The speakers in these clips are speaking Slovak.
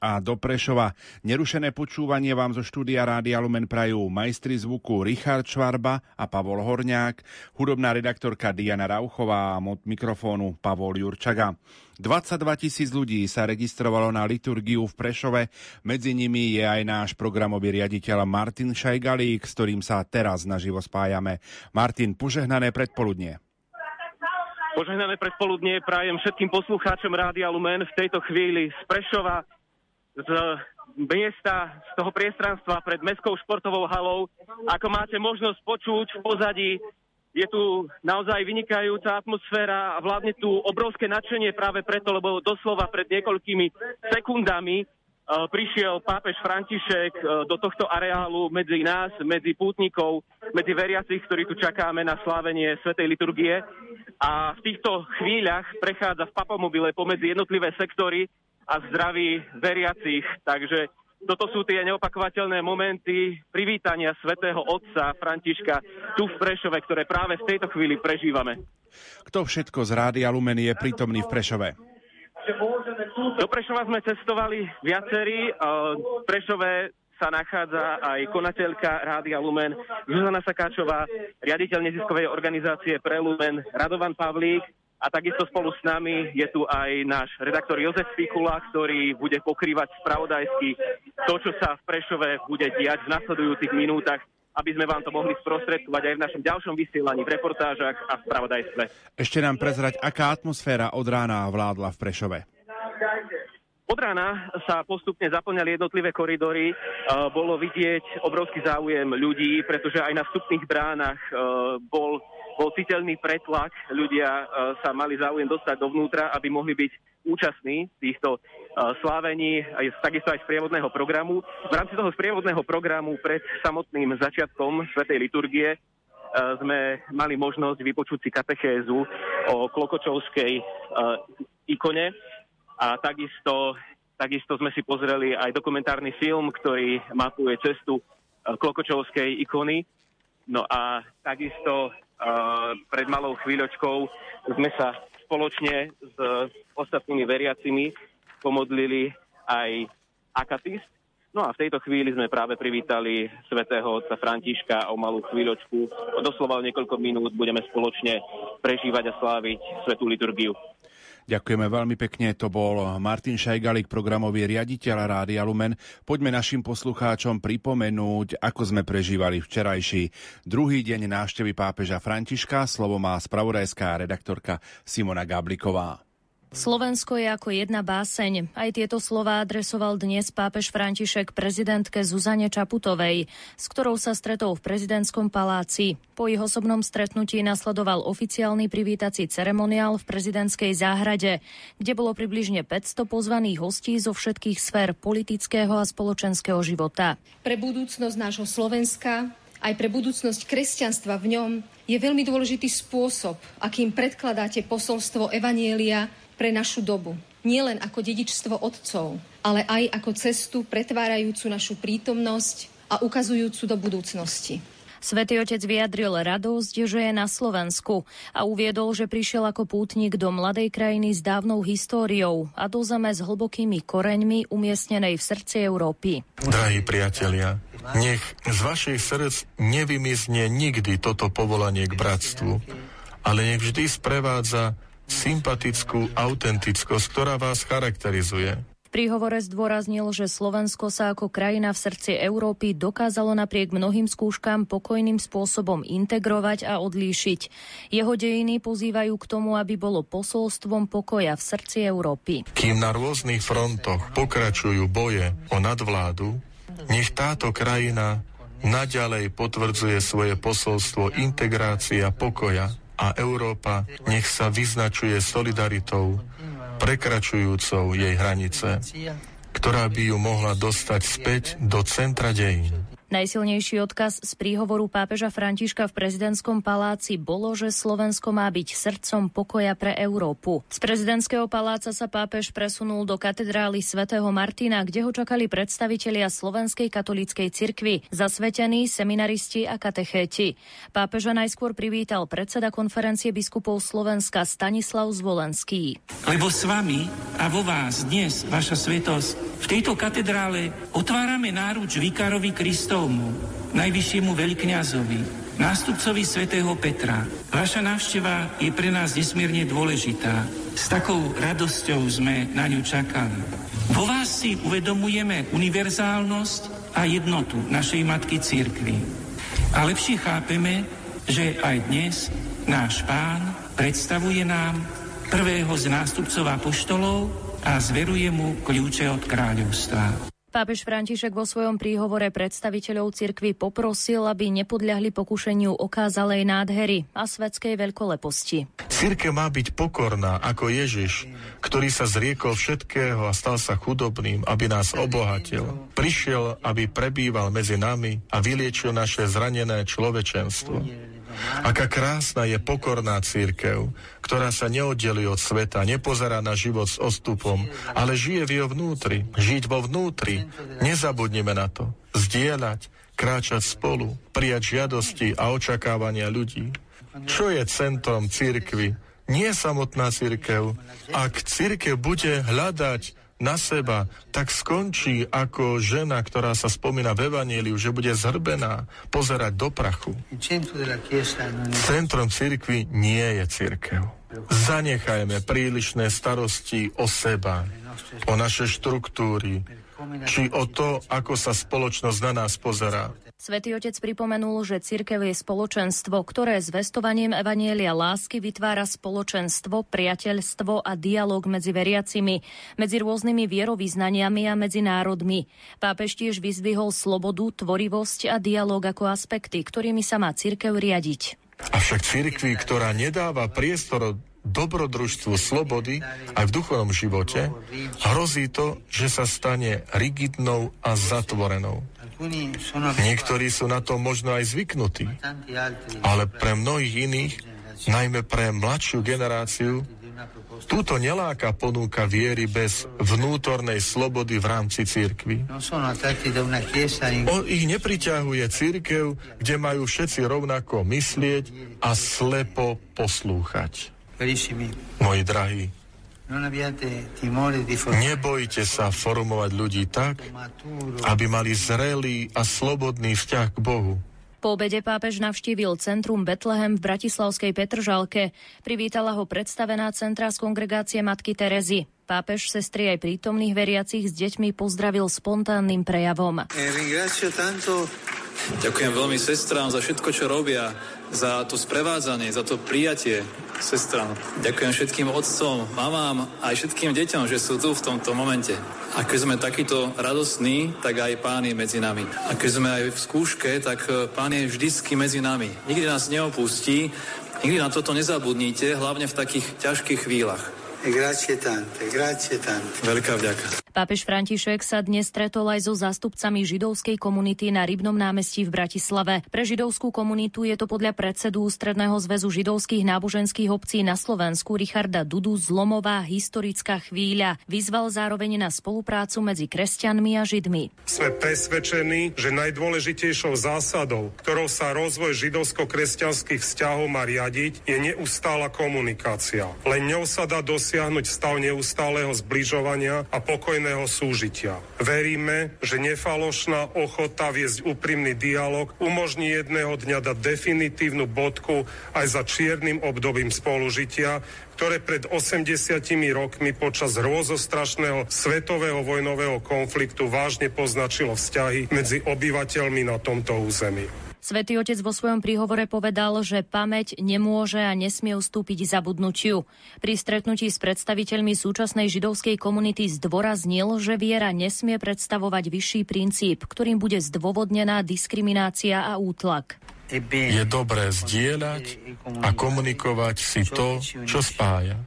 a do Prešova. Nerušené počúvanie vám zo štúdia Rádia Lumen prajú majstri zvuku Richard Švarba a Pavol Horňák, hudobná redaktorka Diana Rauchová a mod mikrofónu Pavol Jurčaga. 22 tisíc ľudí sa registrovalo na liturgiu v Prešove, medzi nimi je aj náš programový riaditeľ Martin Šajgalík, s ktorým sa teraz naživo spájame. Martin, požehnané predpoludnie. Požehnané predpoludnie prajem všetkým poslucháčom Rádia Lumen v tejto chvíli z Prešova, z miesta, z toho priestranstva pred Mestskou športovou halou. Ako máte možnosť počuť v pozadí, je tu naozaj vynikajúca atmosféra a vládne tu obrovské nadšenie práve preto, lebo doslova pred niekoľkými sekundami uh, prišiel pápež František uh, do tohto areálu medzi nás, medzi pútnikov, medzi veriacich, ktorí tu čakáme na slávenie Svetej liturgie. A v týchto chvíľach prechádza v papomobile pomedzi jednotlivé sektory a zdraví veriacich. Takže toto sú tie neopakovateľné momenty privítania svätého Otca Františka tu v Prešove, ktoré práve v tejto chvíli prežívame. Kto všetko z Rádia Lumen je prítomný v Prešove? Do Prešova sme cestovali viacerí. V Prešove sa nachádza aj konateľka Rádia Lumen Zuzana Sakáčová, riaditeľ neziskovej organizácie pre Lumen Radovan Pavlík, a takisto spolu s nami je tu aj náš redaktor Jozef Pikula, ktorý bude pokrývať spravodajsky to, čo sa v Prešove bude diať v nasledujúcich minútach aby sme vám to mohli sprostredkovať aj v našom ďalšom vysielaní, v reportážach a v spravodajstve. Ešte nám prezrať, aká atmosféra od rána vládla v Prešove? Od rána sa postupne zaplňali jednotlivé koridory, bolo vidieť obrovský záujem ľudí, pretože aj na vstupných bránach bol bol citeľný pretlak, ľudia uh, sa mali záujem dostať dovnútra, aby mohli byť účastní týchto uh, slávení, aj, takisto aj z prievodného programu. V rámci toho sprievodného programu pred samotným začiatkom Svetej liturgie uh, sme mali možnosť vypočuť si katechézu o klokočovskej ikone a takisto, takisto sme si pozreli aj dokumentárny film, ktorý mapuje cestu klokočovskej ikony. No a takisto pred malou chvíľočkou sme sa spoločne s ostatnými veriacimi pomodlili aj akatist. No a v tejto chvíli sme práve privítali svätého otca Františka o malú chvíľočku. Doslova o niekoľko minút budeme spoločne prežívať a sláviť svetú liturgiu. Ďakujeme veľmi pekne, to bol Martin Šajgalik, programový riaditeľ Rádia Lumen. Poďme našim poslucháčom pripomenúť, ako sme prežívali včerajší druhý deň návštevy pápeža Františka. Slovo má spravodajská redaktorka Simona Gabliková. Slovensko je ako jedna báseň. Aj tieto slova adresoval dnes pápež František prezidentke Zuzane Čaputovej, s ktorou sa stretol v prezidentskom paláci. Po ich osobnom stretnutí nasledoval oficiálny privítací ceremoniál v prezidentskej záhrade, kde bolo približne 500 pozvaných hostí zo všetkých sfér politického a spoločenského života. Pre budúcnosť nášho Slovenska aj pre budúcnosť kresťanstva v ňom je veľmi dôležitý spôsob, akým predkladáte posolstvo Evanielia pre našu dobu. Nielen ako dedičstvo otcov, ale aj ako cestu pretvárajúcu našu prítomnosť a ukazujúcu do budúcnosti. Svetý otec vyjadril radosť, že je na Slovensku a uviedol, že prišiel ako pútnik do mladej krajiny s dávnou históriou a do zeme s hlbokými koreňmi umiestnenej v srdci Európy. Drahí priatelia, nech z vašich srdc nevymizne nikdy toto povolanie k bratstvu, ale nech vždy sprevádza sympatickú autentickosť, ktorá vás charakterizuje. V príhovore zdôraznil, že Slovensko sa ako krajina v srdci Európy dokázalo napriek mnohým skúškam pokojným spôsobom integrovať a odlíšiť. Jeho dejiny pozývajú k tomu, aby bolo posolstvom pokoja v srdci Európy. Kým na rôznych frontoch pokračujú boje o nadvládu, nech táto krajina naďalej potvrdzuje svoje posolstvo integrácia pokoja a Európa nech sa vyznačuje solidaritou, prekračujúcou jej hranice, ktorá by ju mohla dostať späť do centra dejín. Najsilnejší odkaz z príhovoru pápeža Františka v prezidentskom paláci bolo, že Slovensko má byť srdcom pokoja pre Európu. Z prezidentského paláca sa pápež presunul do katedrály svätého Martina, kde ho čakali predstavitelia Slovenskej katolíckej cirkvi, zasvetení, seminaristi a katechéti. Pápeža najskôr privítal predseda konferencie biskupov Slovenska Stanislav Zvolenský. Lebo s vami a vo vás dnes, vaša svetosť, v tejto katedrále otvárame náruč vikárovi Kristov Svettomu, najvyššiemu veľkňazovi, nástupcovi svätého Petra. Vaša návšteva je pre nás nesmierne dôležitá. S takou radosťou sme na ňu čakali. Vo vás si uvedomujeme univerzálnosť a jednotu našej Matky Církvy. A lepšie chápeme, že aj dnes náš pán predstavuje nám prvého z nástupcov apoštolov a zveruje mu kľúče od kráľovstva. Pápež František vo svojom príhovore predstaviteľov cirkvy poprosil, aby nepodľahli pokušeniu okázalej nádhery a svetskej veľkoleposti. Cirke má byť pokorná ako Ježiš, ktorý sa zriekol všetkého a stal sa chudobným, aby nás obohatil. Prišiel, aby prebýval medzi nami a vyliečil naše zranené človečenstvo. Aká krásna je pokorná církev, ktorá sa neoddelí od sveta, nepozerá na život s ostupom, ale žije v jeho vnútri. Žiť vo vnútri. Nezabudnime na to. Zdieľať, kráčať spolu, prijať žiadosti a očakávania ľudí. Čo je centrom církvy? Nie samotná církev. Ak církev bude hľadať na seba, tak skončí ako žena, ktorá sa spomína v Evangeliu, že bude zhrbená, pozerať do prachu. Centrom cirkvi nie je církev. Zanechajme prílišné starosti o seba, o naše štruktúry, či o to, ako sa spoločnosť na nás pozerá. Svetý otec pripomenul, že cirkev je spoločenstvo, ktoré zvestovaním Evanielia lásky vytvára spoločenstvo, priateľstvo a dialog medzi veriacimi, medzi rôznymi vierovýznaniami a medzi národmi. Pápež tiež vyzdvihol slobodu, tvorivosť a dialog ako aspekty, ktorými sa má cirkev riadiť. Avšak cirkvi, ktorá nedáva priestor dobrodružstvu slobody aj v duchovnom živote, hrozí to, že sa stane rigidnou a zatvorenou. Niektorí sú na to možno aj zvyknutí, ale pre mnohých iných, najmä pre mladšiu generáciu, Túto neláka ponúka viery bez vnútornej slobody v rámci církvy. On ich nepriťahuje církev, kde majú všetci rovnako myslieť a slepo poslúchať. Moji drahí, Nebojte sa formovať ľudí tak, aby mali zrelý a slobodný vzťah k Bohu. Po obede pápež navštívil centrum Betlehem v Bratislavskej Petržalke. Privítala ho predstavená centra z kongregácie Matky Terezy. Pápež sestry aj prítomných veriacich s deťmi pozdravil spontánnym prejavom. Ďakujem veľmi sestrám za všetko, čo robia, za to sprevádzanie, za to prijatie sestrám. Ďakujem všetkým otcom, mamám aj všetkým deťom, že sú tu v tomto momente. A keď sme takýto radostní, tak aj pán je medzi nami. A keď sme aj v skúške, tak e, pán je vždycky medzi nami. Nikdy nás neopustí, nikdy na toto nezabudnite, hlavne v takých ťažkých chvíľach. Grazie tante, grazie tante. Veľká vďaka. Pápež František sa dnes stretol aj so zástupcami židovskej komunity na Rybnom námestí v Bratislave. Pre židovskú komunitu je to podľa predsedu Ústredného zväzu židovských náboženských obcí na Slovensku Richarda Dudu zlomová historická chvíľa. Vyzval zároveň na spoluprácu medzi kresťanmi a židmi. Sme presvedčení, že najdôležitejšou zásadou, ktorou sa rozvoj židovsko-kresťanských vzťahov má riadiť, je neustála komunikácia. Len ňou sa dá dosiahnuť dosiahnuť stav neustáleho zbližovania a pokojného súžitia. Veríme, že nefalošná ochota viesť úprimný dialog umožní jedného dňa dať definitívnu bodku aj za čiernym obdobím spolužitia, ktoré pred 80 rokmi počas hrôzostrašného svetového vojnového konfliktu vážne poznačilo vzťahy medzi obyvateľmi na tomto území. Svetý otec vo svojom príhovore povedal, že pamäť nemôže a nesmie ustúpiť zabudnutiu. Pri stretnutí s predstaviteľmi súčasnej židovskej komunity zdôraznil, že viera nesmie predstavovať vyšší princíp, ktorým bude zdôvodnená diskriminácia a útlak. Je dobré zdieľať a komunikovať si to, čo spája.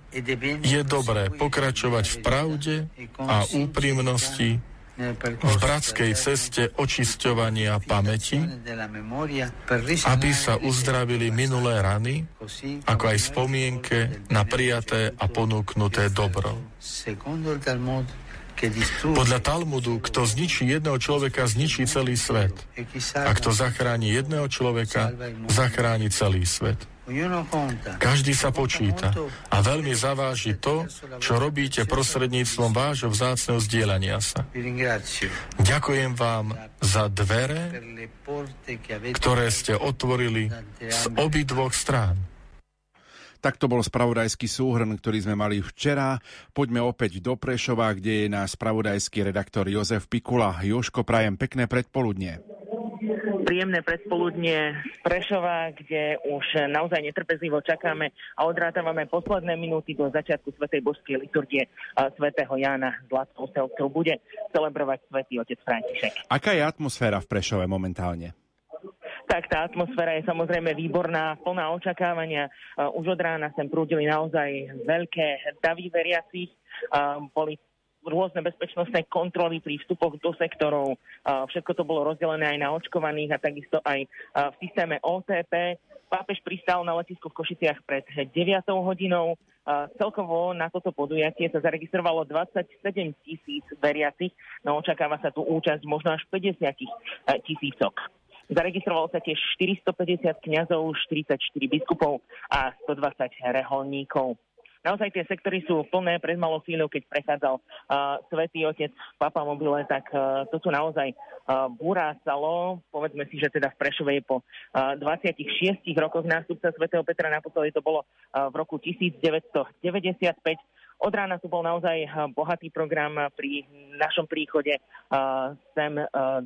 Je dobré pokračovať v pravde a úprimnosti v bratskej ceste očisťovania pamäti, aby sa uzdravili minulé rany, ako aj spomienke na prijaté a ponúknuté dobro. Podľa Talmudu, kto zničí jedného človeka, zničí celý svet. A kto zachráni jedného človeka, zachráni celý svet. Každý sa počíta a veľmi zaváži to, čo robíte prostredníctvom vášho vzácneho zdieľania sa. Ďakujem vám za dvere, ktoré ste otvorili z obidvoch strán. Takto bol spravodajský súhrn, ktorý sme mali včera. Poďme opäť do Prešova, kde je náš spravodajský redaktor Jozef Pikula. Joško, prajem pekné predpoludnie príjemné predpoludnie z Prešova, kde už naozaj netrpezlivo čakáme a odrátavame posledné minúty do začiatku Svetej božskej liturgie svätého Jána Zlatovceho, ktorú bude celebrovať svätý otec František. Aká je atmosféra v Prešove momentálne? tak tá atmosféra je samozrejme výborná, plná očakávania. Už od rána sem prúdili naozaj veľké davy veriacich. Boli rôzne bezpečnostné kontroly pri vstupoch do sektorov. Všetko to bolo rozdelené aj na očkovaných a takisto aj v systéme OTP. Pápež pristal na letisku v Košiciach pred 9 hodinou. Celkovo na toto podujatie sa zaregistrovalo 27 tisíc veriacich, no očakáva sa tu účasť možno až 50 tisícok. Zaregistrovalo sa tiež 450 kňazov, 44 biskupov a 120 reholníkov. Naozaj tie sektory sú plné pred malou chvíľou, keď prechádzal uh, svätý otec Papa Mobile, tak uh, to tu naozaj uh, burácalo. Povedzme si, že teda v Prešove je po uh, 26 rokoch nástupca svätého Petra, naposledy to bolo uh, v roku 1995. Od rána tu bol naozaj bohatý program pri našom príchode uh, sem uh,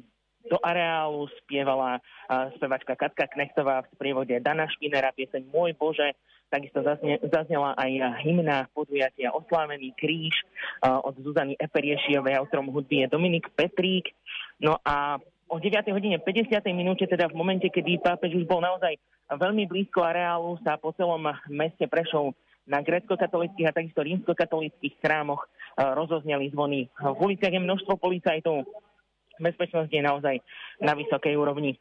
do areálu spievala uh, spevačka Katka Knechtová v sprievode Dana Špinera, pieseň Môj Bože. Takisto zazne, zaznela aj hymna podujatia Oslávený kríž uh, od Zuzany Eperiešiovej, autorom hudby je Dominik Petrík. No a o 9. hodine 50. minúte, teda v momente, kedy pápež už bol naozaj veľmi blízko areálu, sa po celom meste Prešov na grecko-katolických a takisto rímsko-katolických chrámoch uh, rozozneli zvony. V uliciach je množstvo policajtov, bezpečnosť je naozaj na vysokej úrovni.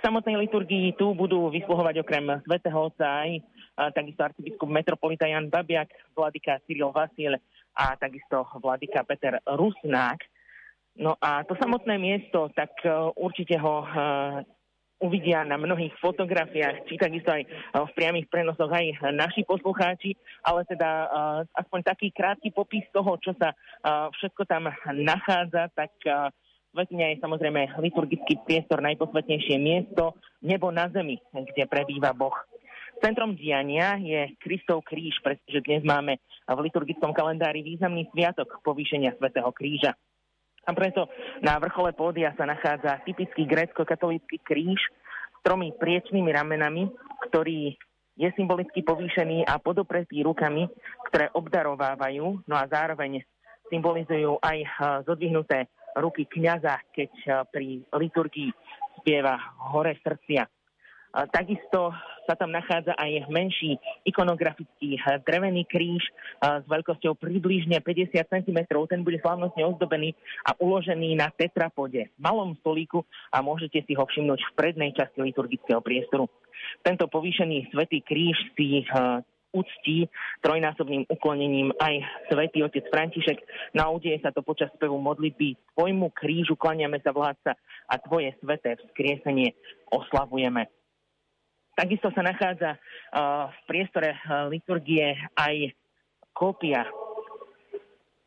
Samotnej liturgii tu budú vysluhovať okrem svätého Otca aj takisto arcibiskup metropolita Jan Babiak, vladyka Cyril Vasil a takisto vladyka Peter Rusnák. No a to samotné miesto, tak uh, určite ho uh, uvidia na mnohých fotografiách, či takisto aj uh, v priamých prenosoch aj naši poslucháči, ale teda aspoň taký krátky popis toho, čo sa všetko tam nachádza, tak Svetňa je samozrejme liturgický priestor, najposvetnejšie miesto, nebo na zemi, kde prebýva Boh. Centrom diania je Kristov kríž, pretože dnes máme v liturgickom kalendári významný sviatok povýšenia svätého kríža. A preto na vrchole pódia sa nachádza typický grécko-katolícky kríž s tromi priečnými ramenami, ktorý je symbolicky povýšený a podopretý rukami, ktoré obdarovávajú, no a zároveň symbolizujú aj zodvihnuté ruky kniaza, keď eh, pri liturgii spieva Hore srdcia. Takisto sa tam nachádza aj menší ikonografický eh, drevený kríž eh, s veľkosťou približne 50 cm. Ten bude slávnostne ozdobený a uložený na tetrapode, malom stolíku a môžete si ho všimnúť v prednej časti liturgického priestoru. Tento povýšený svetý kríž si uctí trojnásobným uklonením aj svätý otec František. Na udeje sa to počas spevu modlitby Tvojmu krížu klaniame sa vládca a Tvoje sveté vzkriesenie oslavujeme. Takisto sa nachádza uh, v priestore uh, liturgie aj kópia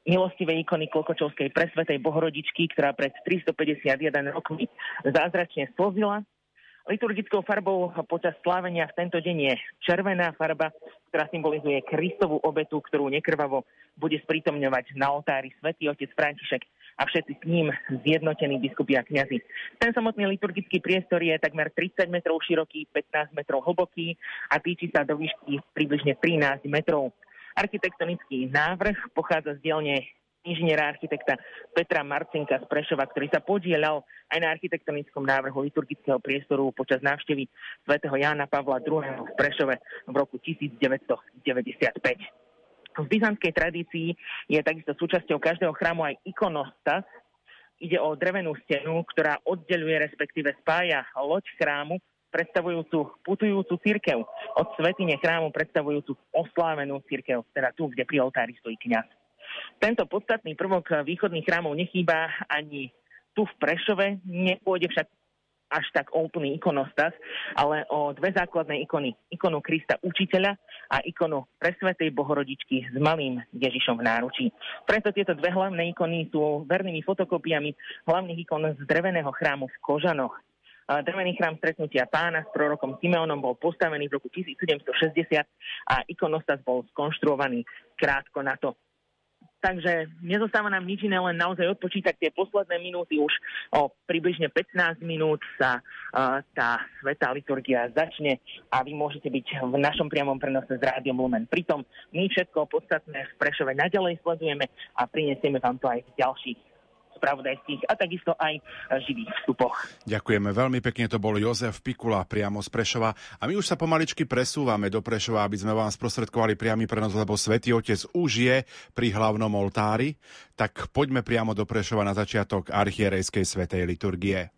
milostivej ikony Klokočovskej presvetej Bohorodičky, ktorá pred 351 rokmi zázračne slzila Liturgickou farbou počas slávenia v tento deň je červená farba, ktorá symbolizuje Kristovú obetu, ktorú nekrvavo bude sprítomňovať na oltári svätý otec František a všetci s ním zjednotení biskupy a kňazi. Ten samotný liturgický priestor je takmer 30 metrov široký, 15 metrov hlboký a týči sa do výšky približne 13 metrov. Architektonický návrh pochádza z dielne inžiniera architekta Petra Marcinka z Prešova, ktorý sa podielal aj na architektonickom návrhu liturgického priestoru počas návštevy svätého Jána Pavla II. v Prešove v roku 1995. V byzantskej tradícii je takisto súčasťou každého chrámu aj ikonostas, Ide o drevenú stenu, ktorá oddeluje, respektíve spája loď chrámu predstavujúcu putujúcu církev od svetine chrámu predstavujúcu oslávenú církev, teda tu, kde pri oltári stojí kňaz. Tento podstatný prvok východných chrámov nechýba ani tu v Prešove, nepôjde však až tak úplný ikonostas, ale o dve základné ikony. Ikonu Krista Učiteľa a ikonu Presvetej Bohorodičky s malým Ježišom v náručí. Preto tieto dve hlavné ikony sú vernými fotokopiami hlavných ikon z dreveného chrámu v Kožanoch. Drevený chrám stretnutia pána s prorokom Simeonom bol postavený v roku 1760 a ikonostas bol skonštruovaný krátko na to. Takže nezostáva nám nič iné, len naozaj odpočítať tie posledné minúty. Už o približne 15 minút sa uh, tá svetá liturgia začne a vy môžete byť v našom priamom prenose s Rádiom Lumen. Pritom my všetko podstatné v Prešove naďalej sledujeme a prinesieme vám to aj v ďalších spravodajských a takisto aj živých vstupoch. Ďakujeme veľmi pekne, to bol Jozef Pikula priamo z Prešova a my už sa pomaličky presúvame do Prešova, aby sme vám sprostredkovali priamy prenos, lebo Svetý Otec už je pri hlavnom oltári, tak poďme priamo do Prešova na začiatok archierejskej svetej liturgie.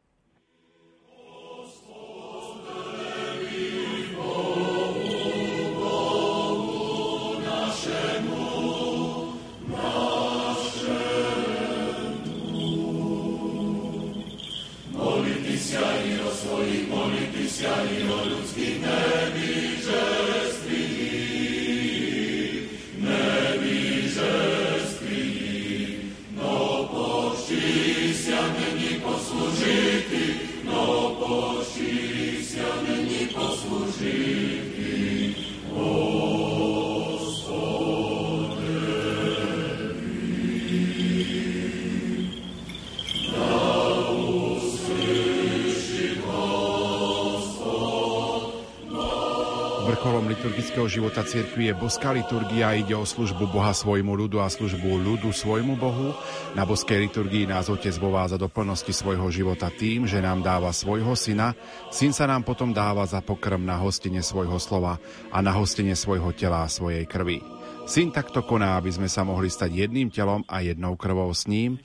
Liturgického života cirkvi je boská liturgia, ide o službu Boha svojmu ľudu a službu ľudu svojmu Bohu. Na boskej liturgii nás Otec vováza do plnosti svojho života tým, že nám dáva svojho syna. Syn sa nám potom dáva za pokrm na hostine svojho slova a na hostine svojho tela a svojej krvi. Syn takto koná, aby sme sa mohli stať jedným telom a jednou krvou s ním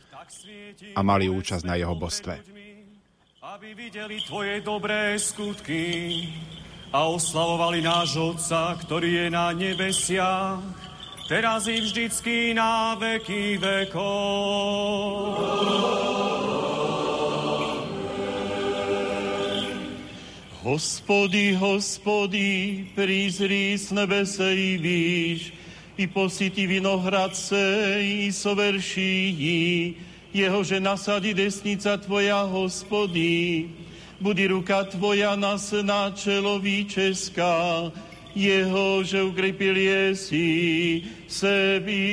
a mali účasť na jeho bostve. Aby videli tvoje dobré skutky, a oslavovali náš Otca, ktorý je na nebesiach, teraz i vždycky na veky vekov. Hospody, hospody, prizri z nebese i výš, i posity vinohradce i soverší, jehože nasadí desnica Tvoja, hospody, Budi ruka Tvoja nas na čeloví česká, jeho, že ukrepil jesi sebi.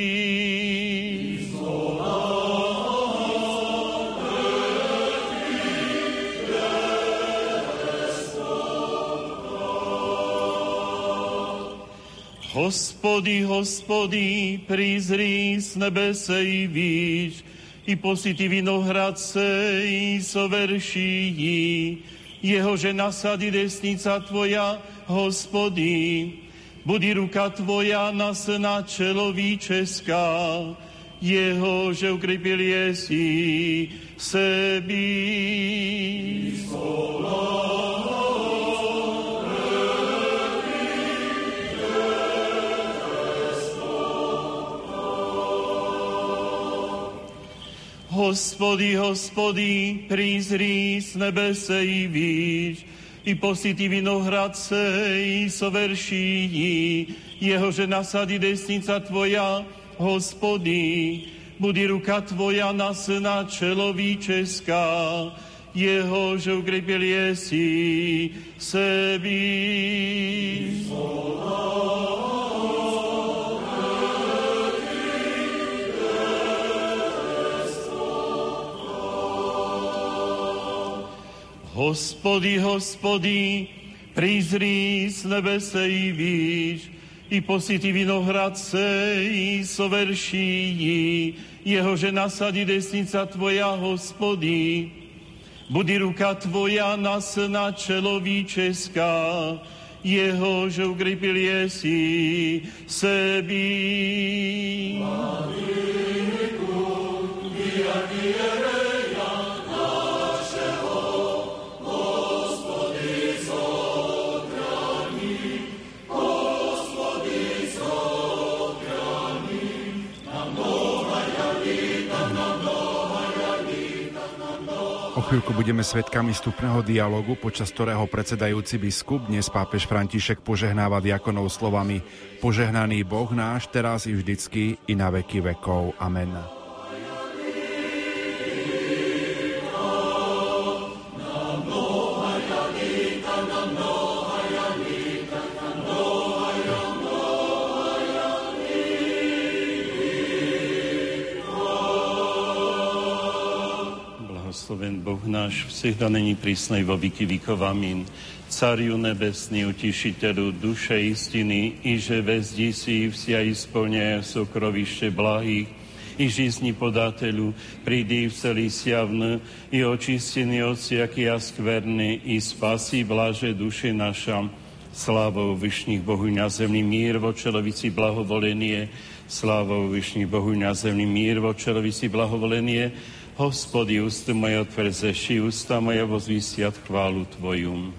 Hospody, hospody, prizri z nebese i výš, i posity vinohradce i soverší, jehože nasadí desnica Tvoja, hospody, budi ruka Tvoja nas na čeloví česká, jeho, že ukrepil jesi sebi. Slovo. Hospody, hospody, prizri z nebese i výš, i posity vinohradce i soverší, jehože nasadí desnica Tvoja, hospody, budi ruka Tvoja nas na čeloví česká, jehože ukrepil jesi sebi. Slova. Hospody, hospody, prizri z nebese i výš, i posity vinohradce i soverší, jehože nasadí desnica Tvoja, hospody. Budi ruka Tvoja nas na čeloví česká, jeho, že ukrepil jesi sebi. Pane, chvíľku budeme svetkami stupného dialogu, počas ktorého predsedajúci biskup, dnes pápež František požehnáva diakonov slovami Požehnaný Boh náš, teraz i vždycky, i na veky vekov. Amen. náš, всегда není prísnej vo výky výkov. Amin. Cariu nebesný, utišiteľu duše istiny, i že vezdí si vsia isplňuje sokrovište blahých, i žizni podateľu, prídi v celý siavn, i očistený od siaky a skverný, i spasí blaže duše naša. Slávou vyšných Bohu na zemný mír vo čelovici blahovolenie, slávou vyšných Bohu na zemný mír vo čelovici blahovolenie, Hospody, ústa moje otvrzeš, ústa moje vozvisiat chválu Tvoju.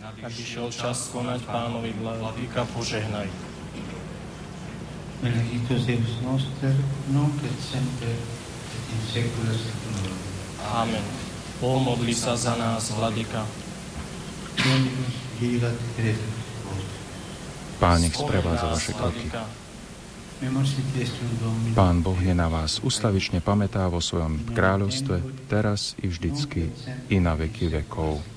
Nadišiel čas konať pánovi vladyka, požehnaj. Benedictus Deus noster, nunc et semper, et in secula seculorum. Amen. Pomodli sa za nás, vladyka. Pán nech sprevádza vaše kroky. Pán Boh je na vás ustavične pamätá vo svojom kráľovstve, teraz i vždycky, i na veky vekov.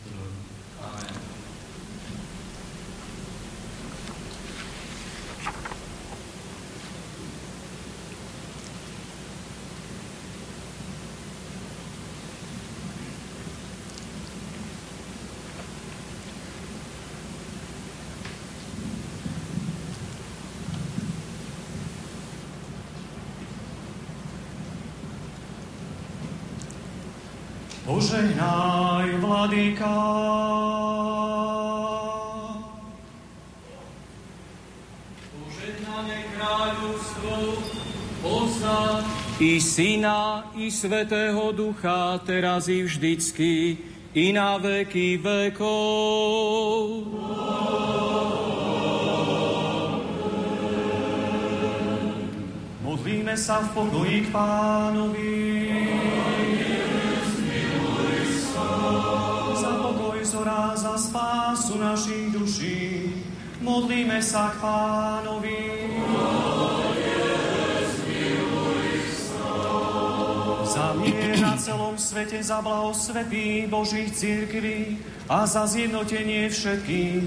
Požehnaj, vladyka. Požehnané kráľovstvo, Otca i Syna, i Svetého Ducha, teraz i vždycky, i na veky vekov. Modlíme sa v pokoji k pánovi. Zora, za spásu našich duší. Modlíme sa k pánovi. Za mier na celom svete, za blaho svetý Božích církví a za zjednotenie všetkých.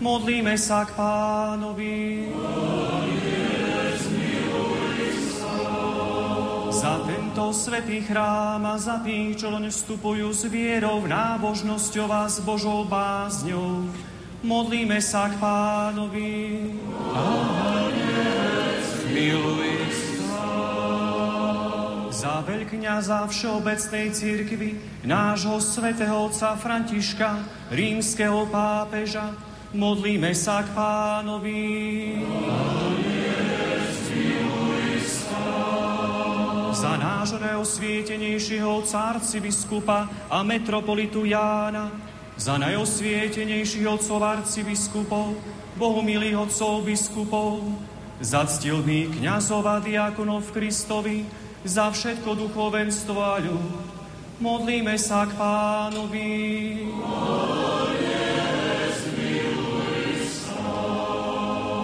Modlíme sa k pánovi. Za tento svetý chrám a za tých, čo len vstupujú s vierou, nábožnosťou a s Božou bázňou. Modlíme sa k pánovi. Miluj za veľkňaza Všeobecnej církvy, nášho svätého otca Františka, rímskeho pápeža, modlíme sa k pánovi. Za nášho najosvietenejšieho arcibiskupa a metropolitu Jána, za najosvietenejších otcov arcibiskupov, bohumilých otcov biskupov, za ctilných kniazov a diakonov Kristovi, za všetko duchovenstvo a ľud. Modlíme sa k pánovi.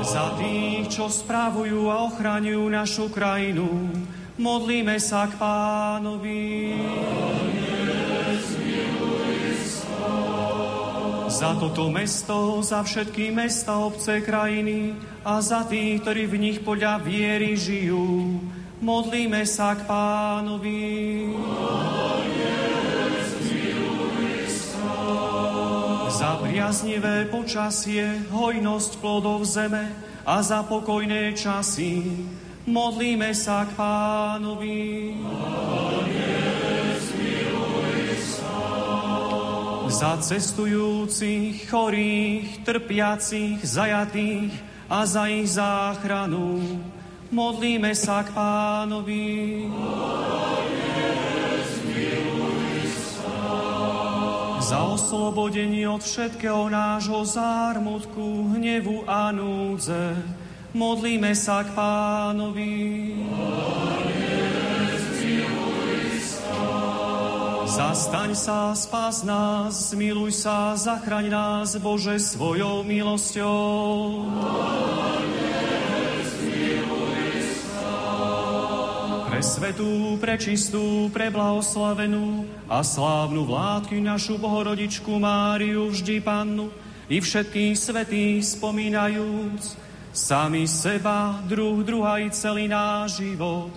Za tých, čo spravujú a ochraňujú našu krajinu, modlíme sa k pánovi. Za toto mesto, za všetky mesta, obce, krajiny a za tých, ktorí v nich podľa viery žijú, modlíme sa k pánovi. Za priaznivé počasie, hojnosť plodov zeme a za pokojné časy, modlíme sa k pánovi. Za cestujúcich, chorých, trpiacich, zajatých a za ich záchranu, modlíme sa k pánovi. Za oslobodenie od všetkého nášho zármutku, hnevu a núdze, modlíme sa k pánovi. Zastaň sa, spas nás, miluj sa, zachraň nás, Bože, svojou milosťou. Pre svetú, prečistú, preblahoslavenú a slávnu vládky našu Bohorodičku Máriu, vždy Pannu, i všetkých svetých spomínajúc, sami seba, druh druha i celý náš život,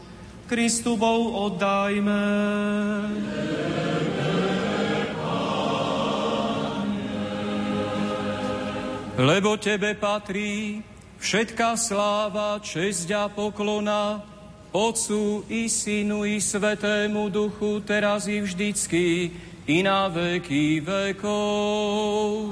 Kristu Bohu oddajme. Lebo Tebe patrí všetká sláva, česť a poklona, Otcu i Synu i Svetému Duchu, teraz i vždycky, i na veky vekov.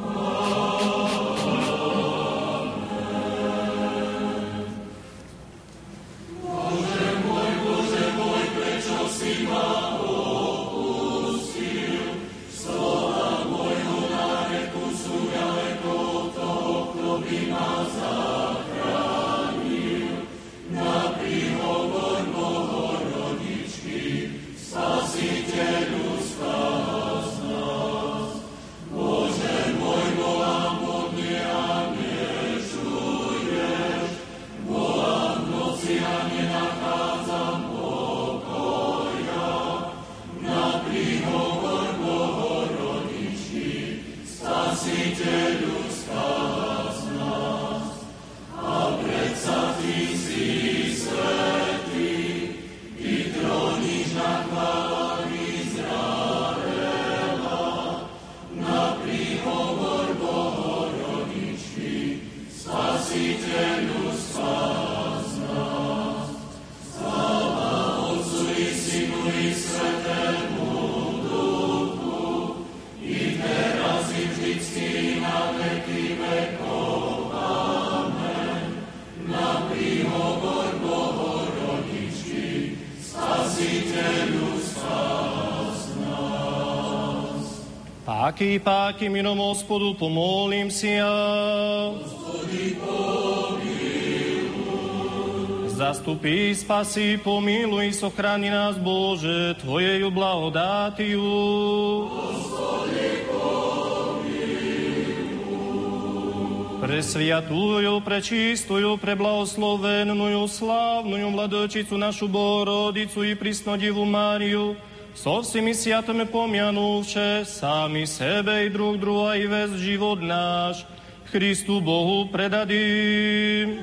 Páky, páky, minom Господу, помолимся. Господи, Zastupí, spasi, pomiluj, sochrani nás, Bože, Tvojeju blahodátiu. Gospodi, Presviatujú, prečistujú, preblahoslovenную, slávную mladočicu našu Borodicu i prisnodivu Máriu, so всеми святыми помянувши, сами себе и друг друга и весь живот наш, Христу Богу предадим.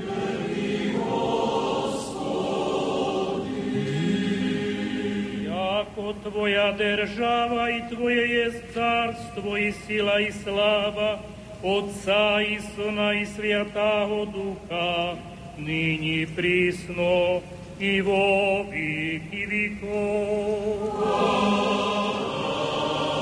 Яко Твоя держава и Твое есть царство и сила и слава, Отца и Сына и Святаго Духа, ныне присно, i vo vieky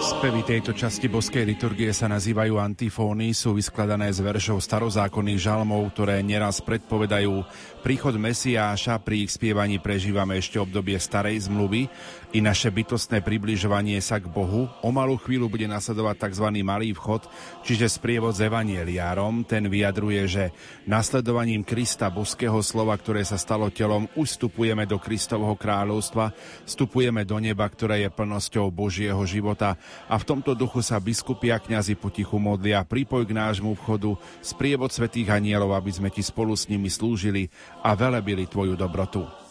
Spevy tejto časti boskej liturgie sa nazývajú antifóny, sú vyskladané z veršov starozákonných žalmov, ktoré neraz predpovedajú príchod Mesiáša, pri ich spievaní prežívame ešte obdobie starej zmluvy i naše bytostné približovanie sa k Bohu. O malú chvíľu bude nasledovať tzv. malý vchod, čiže sprievod s evanieliárom. Ten vyjadruje, že nasledovaním Krista, boského slova, ktoré sa stalo telom, už vstupujeme do Kristovho kráľovstva, vstupujeme do neba, ktoré je plnosťou Božieho života. A v tomto duchu sa biskupy a kňazi potichu modlia, pripoj k nášmu vchodu, sprievod svetých anielov, aby sme ti spolu s nimi slúžili a velebili tvoju dobrotu.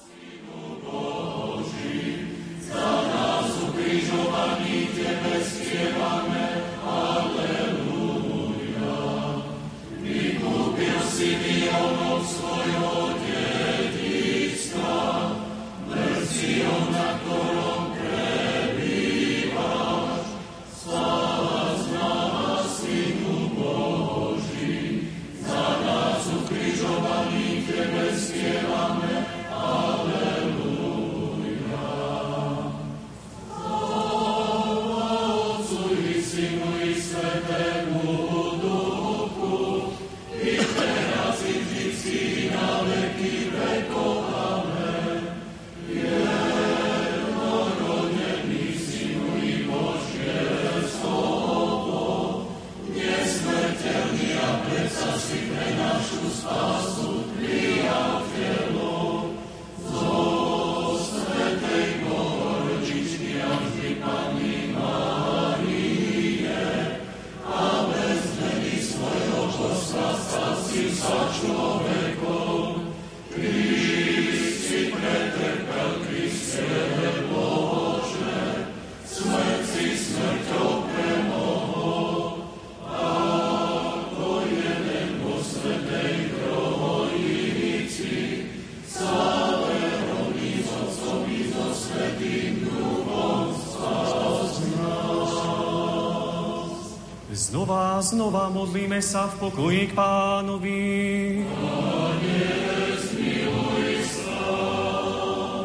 Modlíme sa v pokoji k pánovi.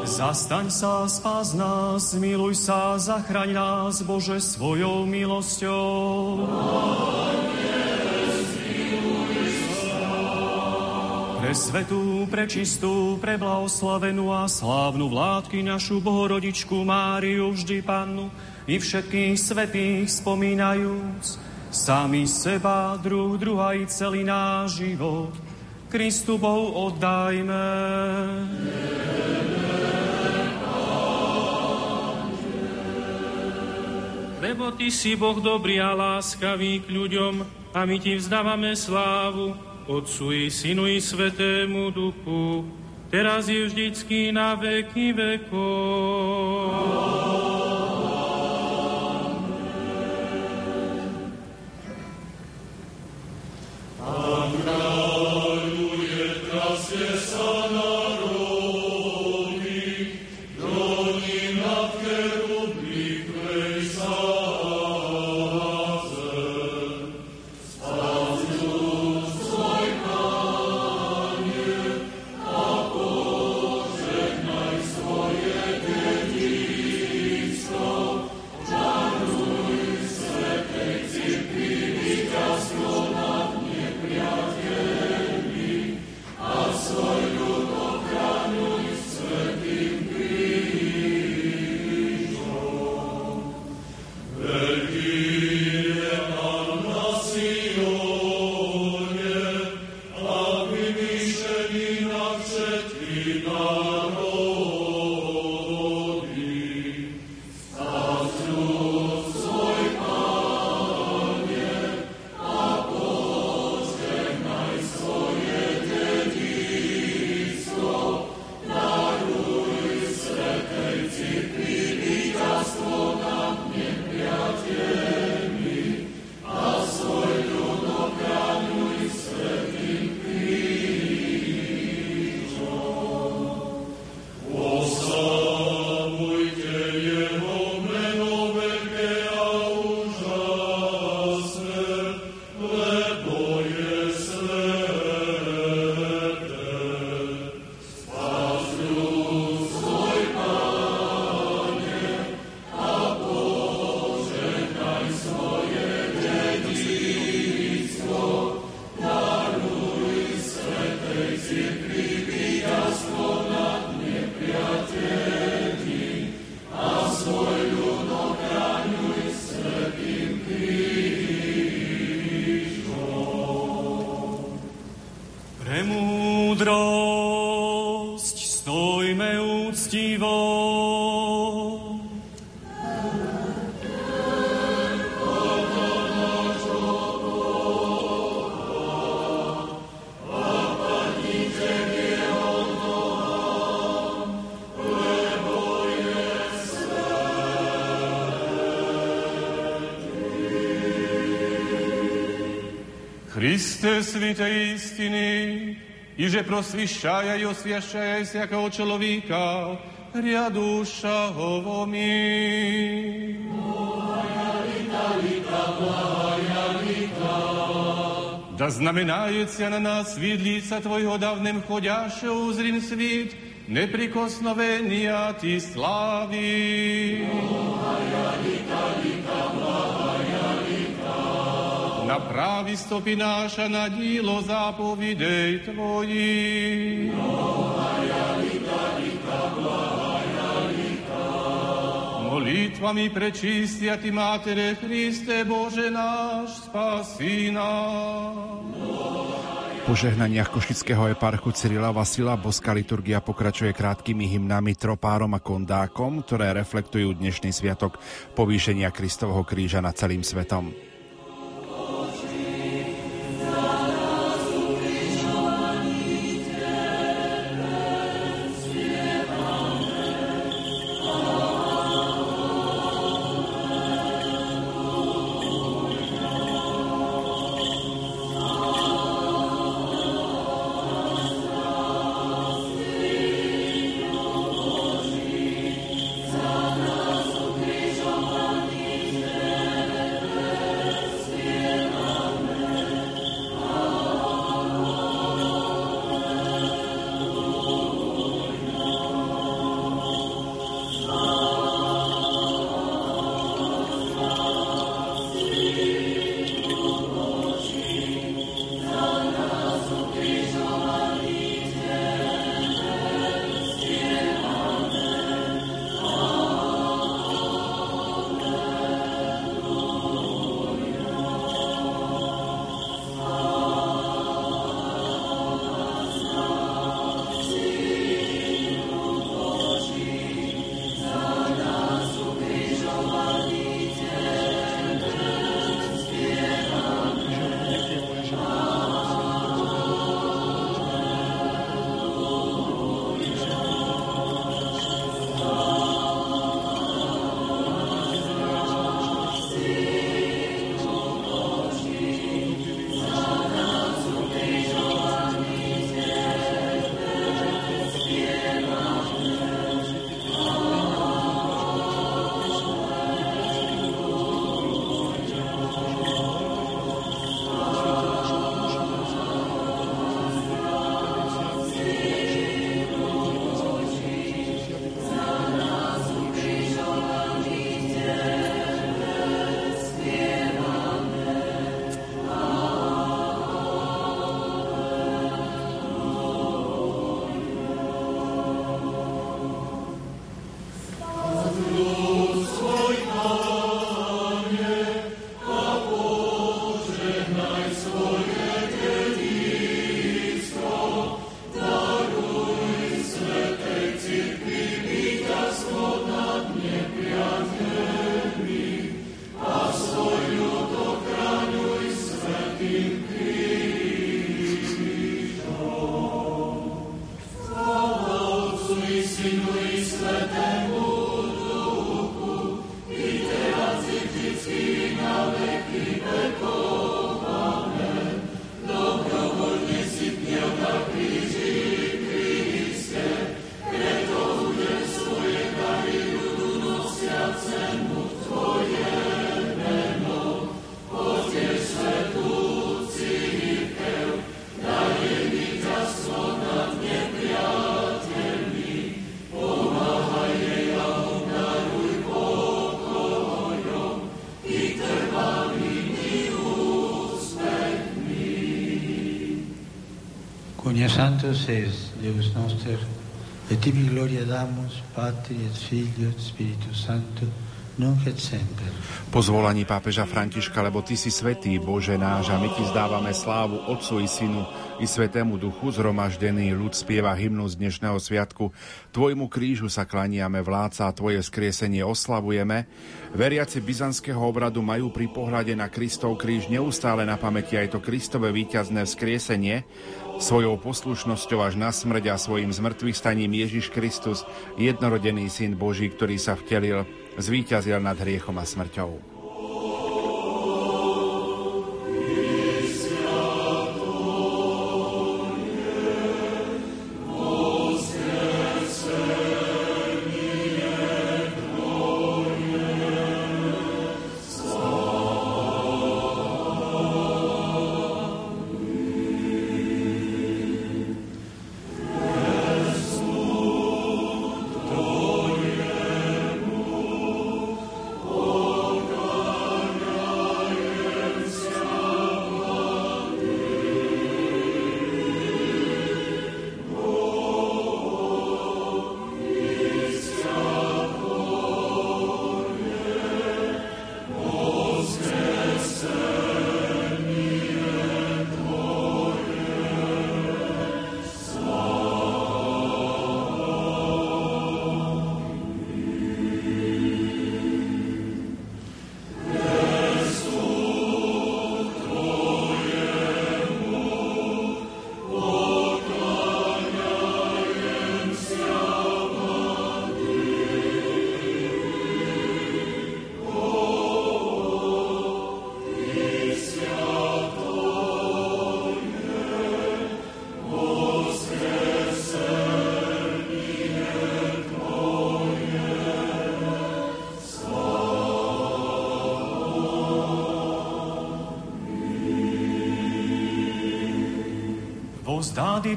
Zastaň sa, spás nás, miluj sa, zachraň nás, Bože, svojou milosťou. Pre svetú, pre čistú, pre blahoslavenú a slávnu vládky našu Bohorodičku Máriu, vždy Pannu, i všetkých svetých spomínajúc, sami seba, druh, druha i celý náš život, Kristu Bohu oddajme. Lebo Ty si Boh dobrý a láskavý k ľuďom a my Ti vzdávame slávu, Otcu i Synu i Svetému Duchu, teraz je vždycky na veky vekov. Amen. світе істини, и же просвещая и освящая всякого человека, рядуша ми. Да знаменается на нас вид лица Твоего давным ходящего узрим свет, неприкосновения Ти слави. Моя na pravi stopi naša na dílo zapovidej Tvoji. Molitvami prečistia Ti, Matere Kriste, Bože náš, spasí nás. Požehnaniach Košického eparchu Cyrila Vasila Boska liturgia pokračuje krátkými hymnami Tropárom a Kondákom, ktoré reflektujú dnešný sviatok povýšenia Kristovho kríža nad celým svetom. Señor Santo es Deus noster, et tibi gloria damos, Patri et Filio et Spiritus Santo, nunc et semper. Po pápeža Františka, lebo Ty si svetý, Bože náš, a my Ti zdávame slávu Otcu i Synu i Svetému Duchu, zhromaždený ľud spieva hymnu z dnešného sviatku. Tvojmu krížu sa klaniame, vládca, a Tvoje skriesenie oslavujeme. Veriaci byzantského obradu majú pri pohľade na Kristov kríž neustále na pamäti aj to Kristové víťazné vzkriesenie, Svojou poslušnosťou až na smrť a svojim zmrtvých staním Ježiš Kristus, jednorodený Syn Boží, ktorý sa vtelil, zvíťazil nad hriechom a smrťou.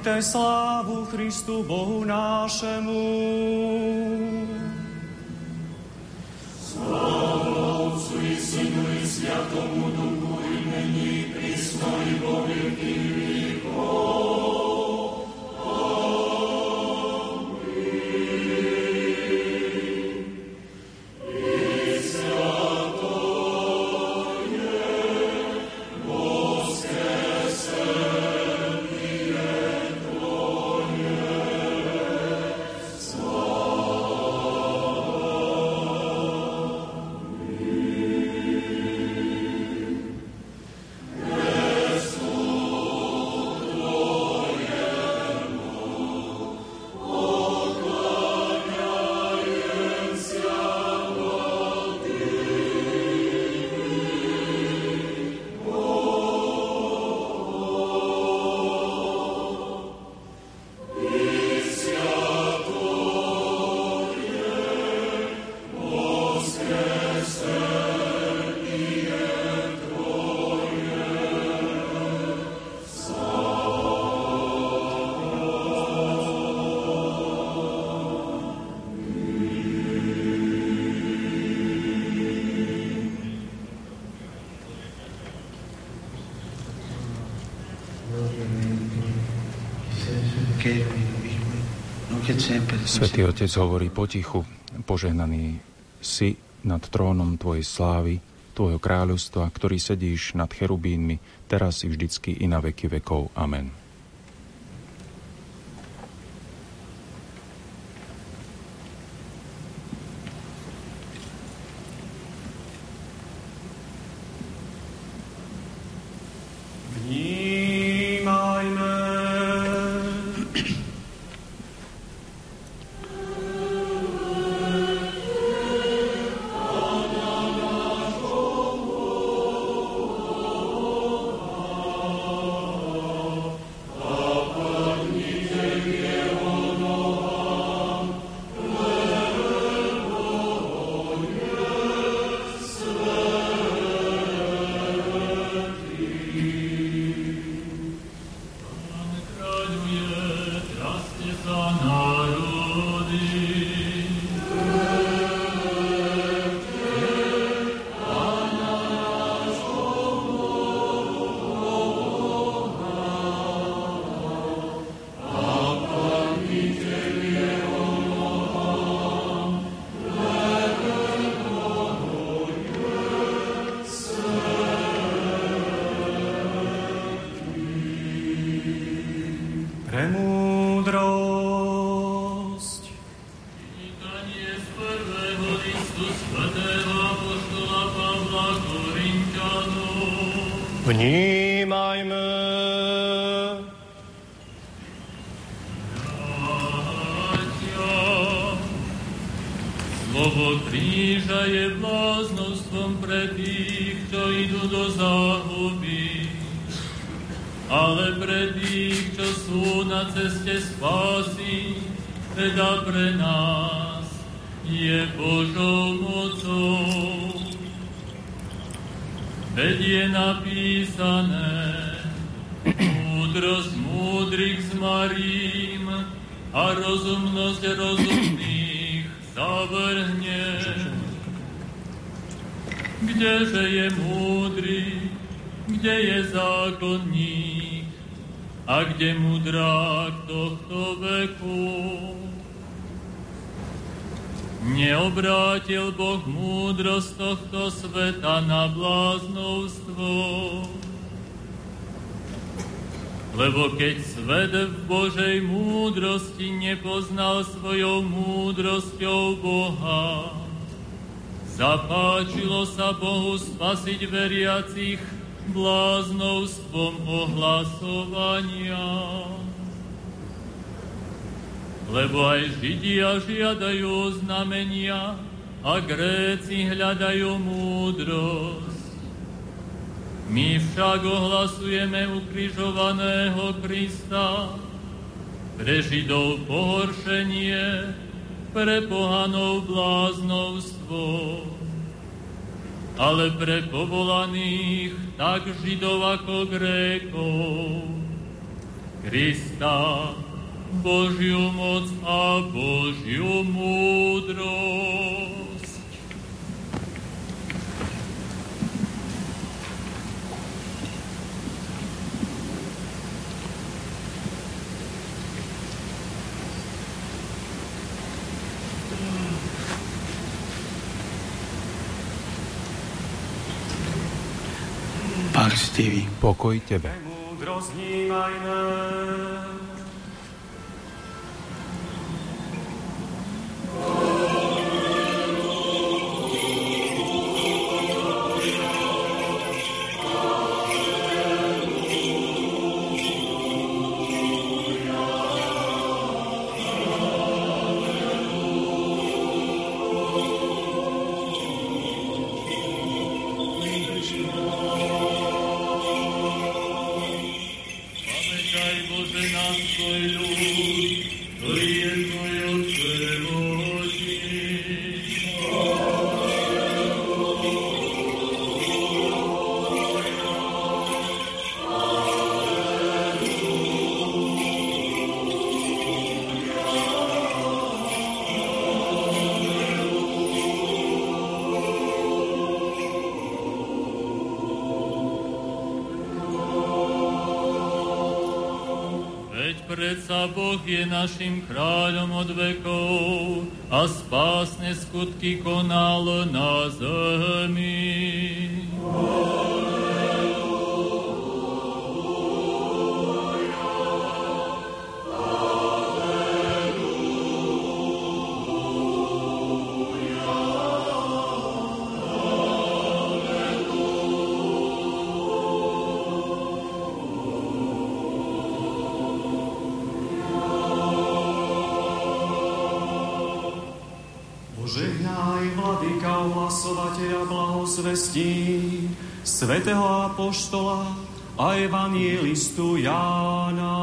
Vzdádite slávu Christu Bohu nášemu. Svetý Otec hovorí potichu, požehnaný si nad trónom Tvojej slávy, Tvojho kráľovstva, ktorý sedíš nad cherubínmi, teraz i vždycky i na veky vekov. Amen. Spasiť veriacich bláznovstvom ohlasovania. Lebo aj Židia žiadajú znamenia a Gréci hľadajú múdrosť. My však ohlasujeme ukrižovaného Krista, pre Židov pohoršenie, pre pohanov bláznovstvo, ale pre povolaných tak Židov ako Grékov. Krista, Božiu moc a Božiu múdrosť. Pokoj Tebe. Múdrosť predsa Boh je našim kráľom od vekov a spásne skutky konal na zemi. Požehnaj, svätého apoštola a evanielistu Jána.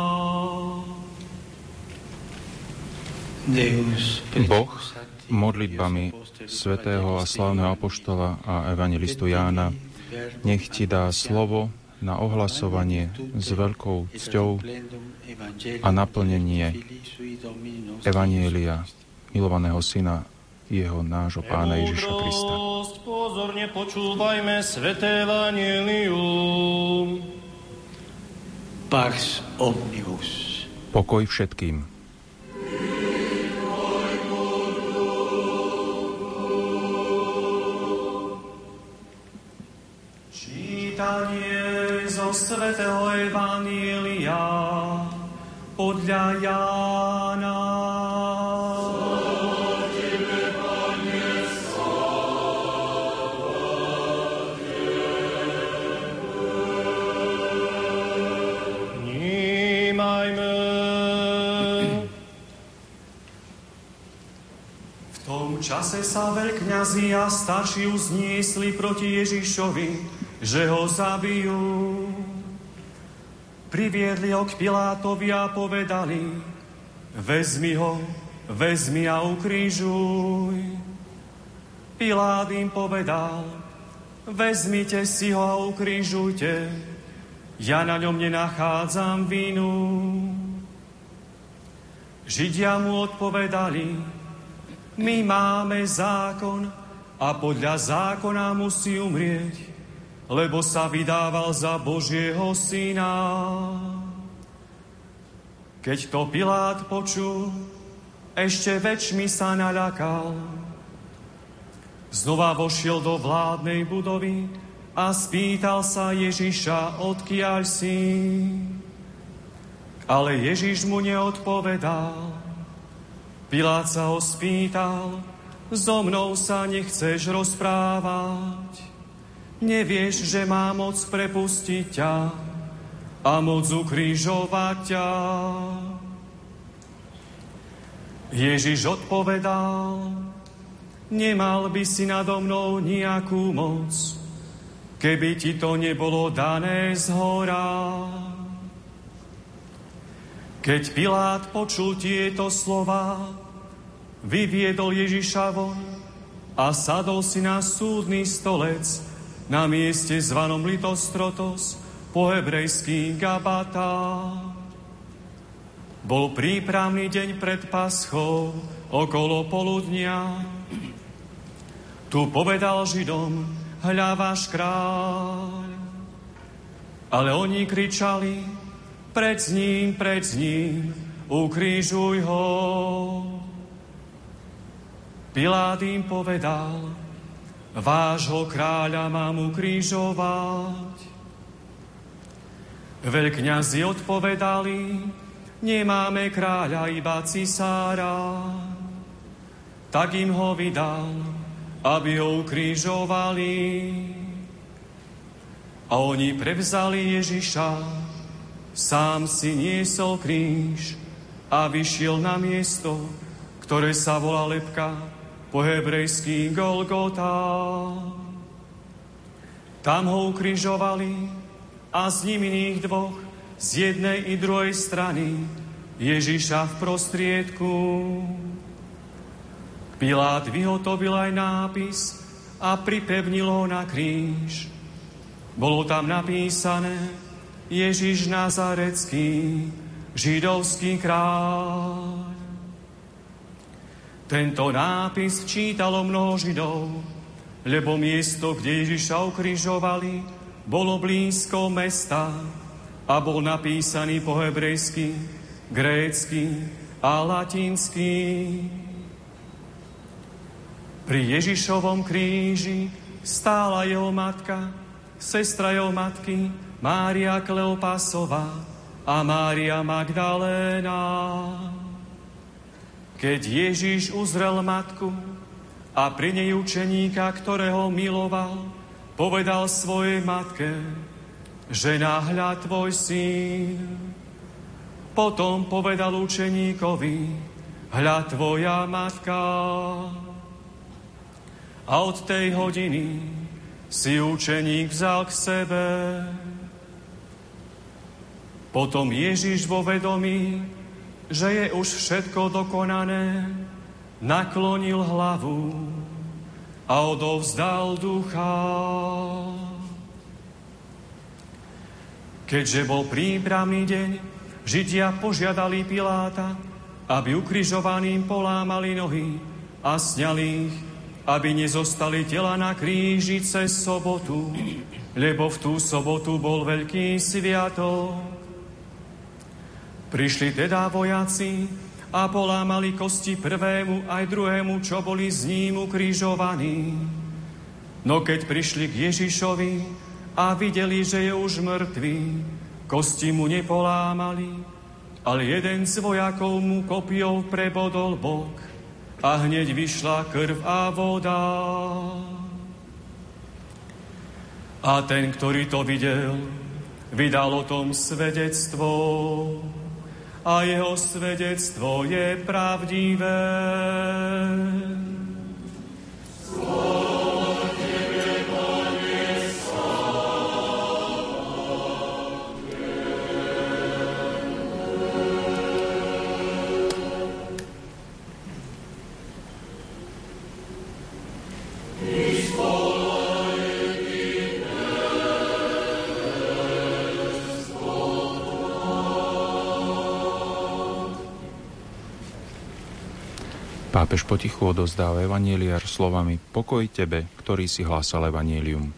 Boh modlitbami svätého a slávneho apoštola a evangelistu Jána nech ti dá slovo na ohlasovanie s veľkou cťou a naplnenie Evanielia milovaného syna jeho nášho pána Ježiša Krista. Pozorne počúvajme sveté Evangelium. Pax omnibus. Pokoj všetkým. Čítanie zo svätého Evanielia podľa Jána. Sa veľkňazi a starší uzniesli proti Ježišovi, že ho zabijú. Priviedli ho k Pilátovi a povedali, vezmi ho, vezmi a ukrížuj. Pilát im povedal, vezmite si ho a ukrížujte, ja na ňom nenachádzam vinu. Židia mu odpovedali, my máme zákon a podľa zákona musí umrieť lebo sa vydával za Božieho syna. Keď to Pilát počul, ešte väčšmi sa naľakal. Znova vošiel do vládnej budovy a spýtal sa Ježiša, odkiaľ si. Ale Ježiš mu neodpovedal. Pilát sa ho spýtal, so mnou sa nechceš rozprávať. Nevieš, že má moc prepustiť ťa a moc ukrižovať ťa. Ježiš odpovedal, nemal by si nado mnou nejakú moc, keby ti to nebolo dané z hora. Keď Pilát počul tieto slova, vyviedol Ježiša von a sadol si na súdny stolec, na mieste zvanom Litostrotos, po hebrejský Gabata. Bol prípravný deň pred paschou, okolo poludnia. Tu povedal Židom, hľa váš kráľ. Ale oni kričali, pred ním, pred ním, ukrížuj ho. Pilát im povedal, vášho kráľa mám ukrížovať. Veľkňazi odpovedali, nemáme kráľa, iba cisára. Tak im ho vydal, aby ho ukrížovali. A oni prevzali Ježiša, sám si niesol kríž a vyšiel na miesto, ktoré sa volá Lepka, po hebrejský Golgota. Tam ho ukrižovali a s ním iných dvoch z jednej i druhej strany Ježiša v prostriedku. Pilát vyhotovil aj nápis a pripevnil ho na kríž. Bolo tam napísané Ježiš Nazarecký, židovský kráľ. Tento nápis čítalo mnoho Židov, lebo miesto, kde Ježiša ukrižovali, bolo blízko mesta a bol napísaný po hebrejsky, grécky a latinsky. Pri Ježišovom kríži stála jeho matka, sestra jeho matky, Mária Kleopasová a Mária Magdaléna. Keď Ježíš uzrel matku a pri nej učeníka, ktorého miloval, povedal svojej matke, že náhľad tvoj syn. Potom povedal učeníkovi, hľa tvoja matka. A od tej hodiny si učeník vzal k sebe. Potom Ježiš vo vedomí že je už všetko dokonané, naklonil hlavu a odovzdal ducha. Keďže bol prípravný deň, Židia požiadali Piláta, aby ukrižovaným polámali nohy a sňali ich, aby nezostali tela na kríži cez sobotu, lebo v tú sobotu bol veľký sviatok. Prišli teda vojaci a polámali kosti prvému aj druhému, čo boli s ním ukrižovaní. No keď prišli k Ježišovi a videli, že je už mŕtvý, kosti mu nepolámali, ale jeden z vojakov mu kopiou prebodol bok a hneď vyšla krv a voda. A ten, ktorý to videl, vydal o tom svedectvo a jeho svedectvo je pravdivé. Slovo Pápež potichu odozdáva evanieliar slovami Pokoj tebe, ktorý si hlásal evanielium.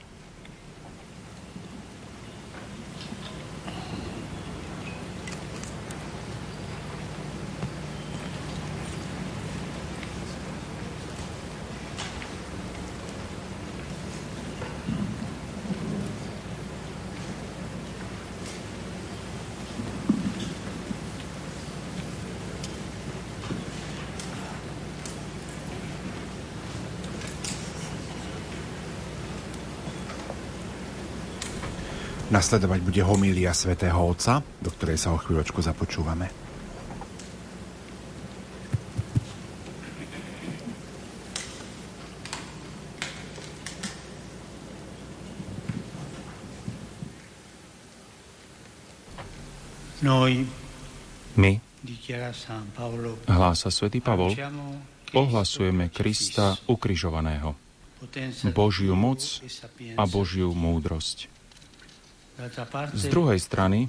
Nasledovať bude homília svätého Otca, do ktorej sa o chvíľočku započúvame. My, hlása svätý Pavol, ohlasujeme Krista ukrižovaného, Božiu moc a Božiu múdrosť. Z druhej strany,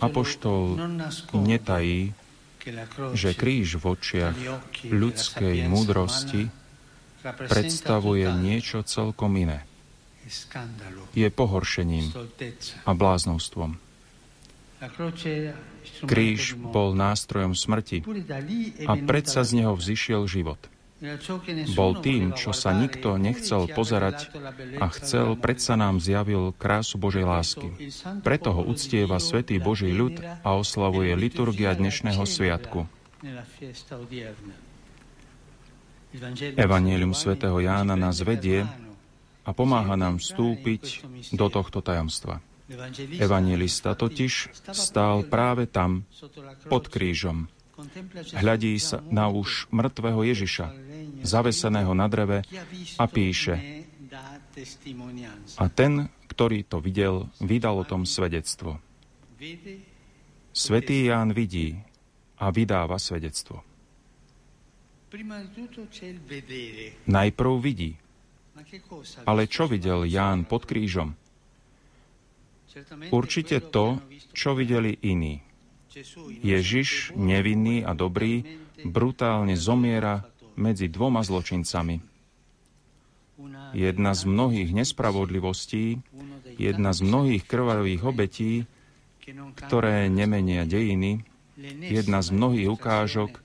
Apoštol netají, že kríž v očiach ľudskej múdrosti predstavuje niečo celkom iné. Je pohoršením a bláznovstvom. Kríž bol nástrojom smrti a predsa z neho vzýšiel život – bol tým, čo sa nikto nechcel pozerať a chcel, predsa nám zjavil krásu Božej lásky. Preto ho uctieva Svetý Boží ľud a oslavuje liturgia dnešného sviatku. Evangelium svätého Jána nás vedie a pomáha nám vstúpiť do tohto tajomstva. Evangelista totiž stál práve tam, pod krížom. Hľadí sa na už mŕtvého Ježiša, zaveseného na dreve a píše A ten, ktorý to videl, vydal o tom svedectvo. Svetý Ján vidí a vydáva svedectvo. Najprv vidí. Ale čo videl Ján pod krížom? Určite to, čo videli iní. Ježiš, nevinný a dobrý, brutálne zomiera medzi dvoma zločincami. Jedna z mnohých nespravodlivostí, jedna z mnohých krvavých obetí, ktoré nemenia dejiny, jedna z mnohých ukážok,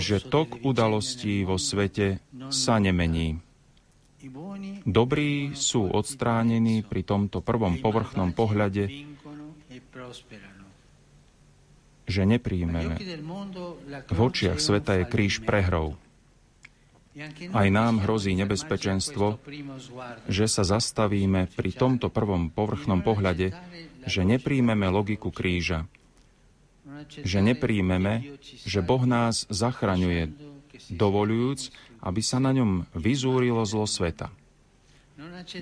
že tok udalostí vo svete sa nemení. Dobrí sú odstránení pri tomto prvom povrchnom pohľade, že nepríjmeme. V očiach sveta je kríž prehrou. Aj nám hrozí nebezpečenstvo, že sa zastavíme pri tomto prvom povrchnom pohľade, že nepríjmeme logiku kríža, že nepríjmeme, že Boh nás zachraňuje, dovolujúc, aby sa na ňom vyzúrilo zlo sveta.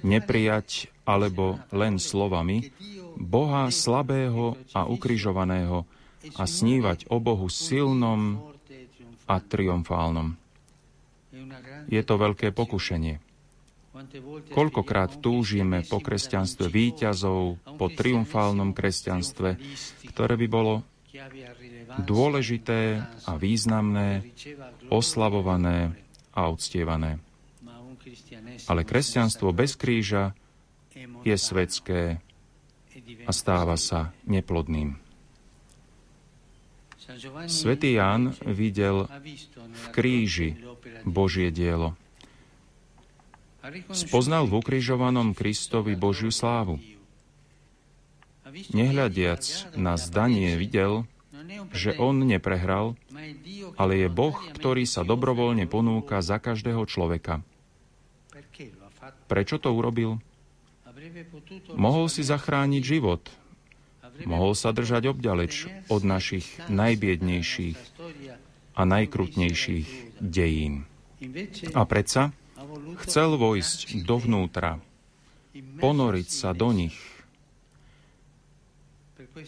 Neprijať alebo len slovami Boha slabého a ukrižovaného a snívať o Bohu silnom a triumfálnom. Je to veľké pokušenie. Koľkokrát túžime po kresťanstve výťazov, po triumfálnom kresťanstve, ktoré by bolo dôležité a významné, oslavované a uctievané. Ale kresťanstvo bez kríža je svetské a stáva sa neplodným. Svetý Ján videl v kríži Božie dielo. Spoznal v ukrižovanom Kristovi Božiu slávu. Nehľadiac na zdanie videl, že on neprehral, ale je Boh, ktorý sa dobrovoľne ponúka za každého človeka. Prečo to urobil? Mohol si zachrániť život, mohol sa držať obďaleč od našich najbiednejších a najkrutnejších dejín. A predsa chcel vojsť dovnútra, ponoriť sa do nich.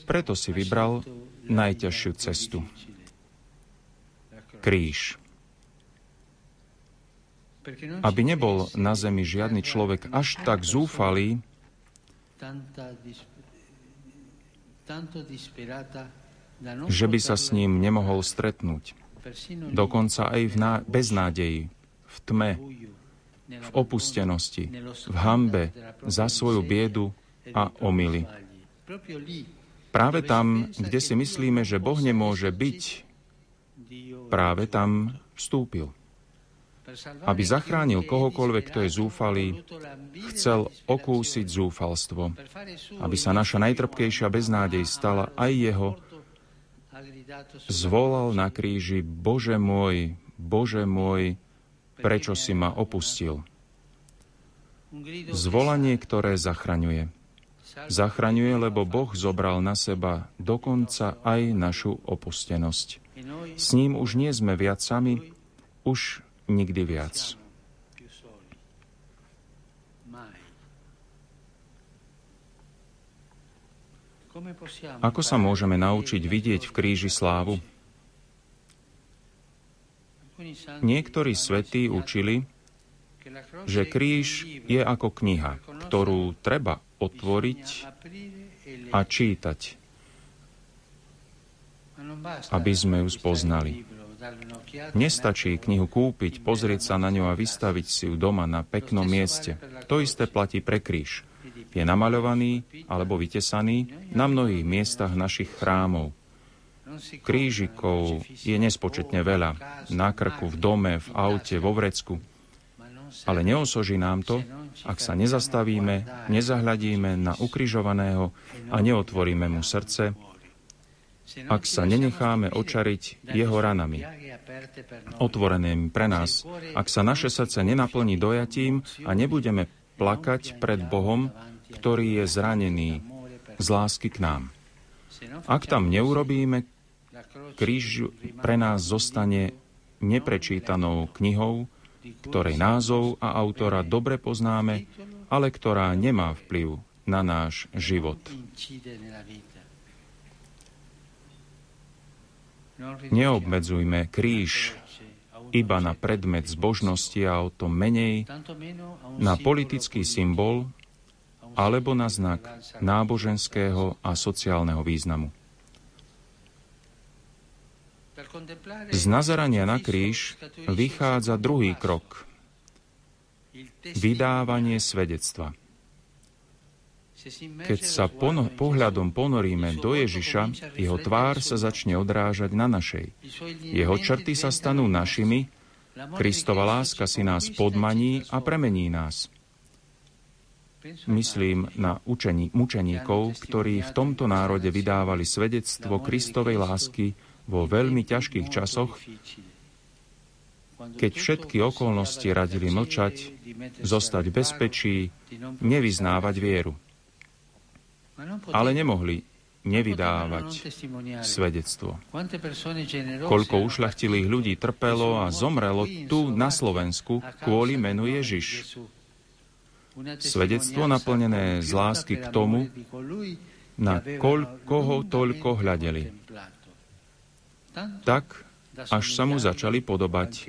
Preto si vybral najťažšiu cestu. Kríž. Aby nebol na zemi žiadny človek až tak zúfalý, že by sa s ním nemohol stretnúť. Dokonca aj v ná- beznádeji, v tme, v opustenosti, v hambe za svoju biedu a omily. Práve tam, kde si myslíme, že Boh nemôže byť, práve tam vstúpil. Aby zachránil kohokoľvek, kto je zúfalý, chcel okúsiť zúfalstvo. Aby sa naša najtrpkejšia beznádej stala aj jeho, zvolal na kríži, Bože môj, Bože môj, prečo si ma opustil? Zvolanie, ktoré zachraňuje. Zachraňuje, lebo Boh zobral na seba dokonca aj našu opustenosť. S ním už nie sme viac sami, už nikdy viac. Ako sa môžeme naučiť vidieť v kríži slávu? Niektorí svetí učili, že kríž je ako kniha, ktorú treba otvoriť a čítať, aby sme ju spoznali. Nestačí knihu kúpiť, pozrieť sa na ňu a vystaviť si ju doma na peknom mieste. To isté platí pre kríž je namaľovaný alebo vytesaný na mnohých miestach našich chrámov. Krížikov je nespočetne veľa. Na krku, v dome, v aute, vo vrecku. Ale neosoží nám to, ak sa nezastavíme, nezahľadíme na ukrižovaného a neotvoríme mu srdce, ak sa nenecháme očariť jeho ranami, otvorenými pre nás, ak sa naše srdce nenaplní dojatím a nebudeme plakať pred Bohom ktorý je zranený z lásky k nám. Ak tam neurobíme, kríž pre nás zostane neprečítanou knihou, ktorej názov a autora dobre poznáme, ale ktorá nemá vplyv na náš život. Neobmedzujme kríž iba na predmet zbožnosti a o to menej na politický symbol, alebo na znak náboženského a sociálneho významu. Z nazerania na kríž vychádza druhý krok. Vydávanie svedectva. Keď sa pono- pohľadom ponoríme do Ježiša, jeho tvár sa začne odrážať na našej. Jeho črty sa stanú našimi, Kristova láska si nás podmaní a premení nás. Myslím na učení, mučeníkov, ktorí v tomto národe vydávali svedectvo Kristovej lásky vo veľmi ťažkých časoch, keď všetky okolnosti radili mlčať, zostať v bezpečí, nevyznávať vieru. Ale nemohli nevydávať svedectvo. Koľko ušľachtilých ľudí trpelo a zomrelo tu na Slovensku kvôli menu Ježiš. Svedectvo naplnené z lásky k tomu, na koho toľko hľadeli. Tak, až sa mu začali podobať,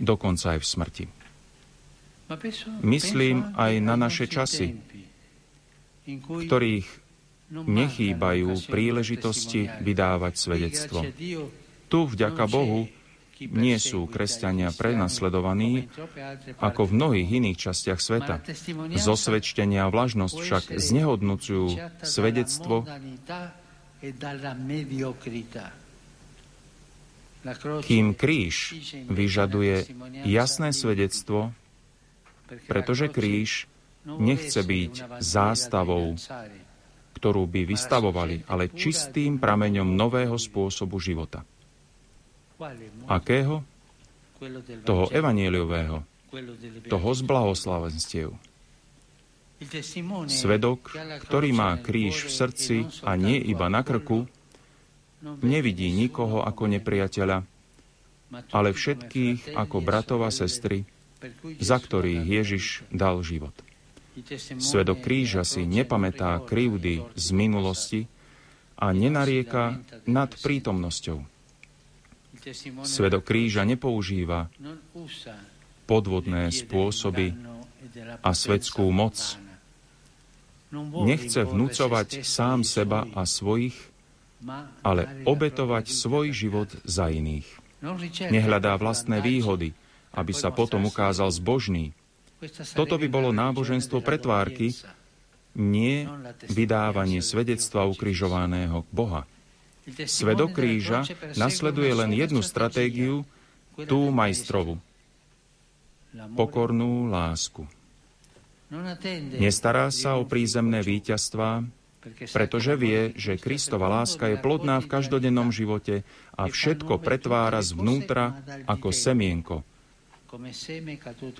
dokonca aj v smrti. Myslím aj na naše časy, v ktorých nechýbajú príležitosti vydávať svedectvo. Tu, vďaka Bohu, nie sú kresťania prenasledovaní ako v mnohých iných častiach sveta. Zosvedčenia a vlažnosť však znehodnocujú svedectvo kým kríž vyžaduje jasné svedectvo, pretože kríž nechce byť zástavou, ktorú by vystavovali, ale čistým prameňom nového spôsobu života. Akého? Toho evanieliového, toho z blahoslavenstiev. Svedok, ktorý má kríž v srdci a nie iba na krku, nevidí nikoho ako nepriateľa, ale všetkých ako bratov a sestry, za ktorých Ježiš dal život. Svedok kríža si nepamätá krivdy z minulosti a nenarieka nad prítomnosťou. Svedok kríža nepoužíva podvodné spôsoby a svetskú moc. Nechce vnúcovať sám seba a svojich, ale obetovať svoj život za iných. Nehľadá vlastné výhody, aby sa potom ukázal zbožný. Toto by bolo náboženstvo pretvárky, nie vydávanie svedectva ukrižovaného Boha. Svedok kríža nasleduje len jednu stratégiu, tú majstrovu. Pokornú lásku. Nestará sa o prízemné víťazstvá, pretože vie, že Kristova láska je plodná v každodennom živote a všetko pretvára zvnútra ako semienko,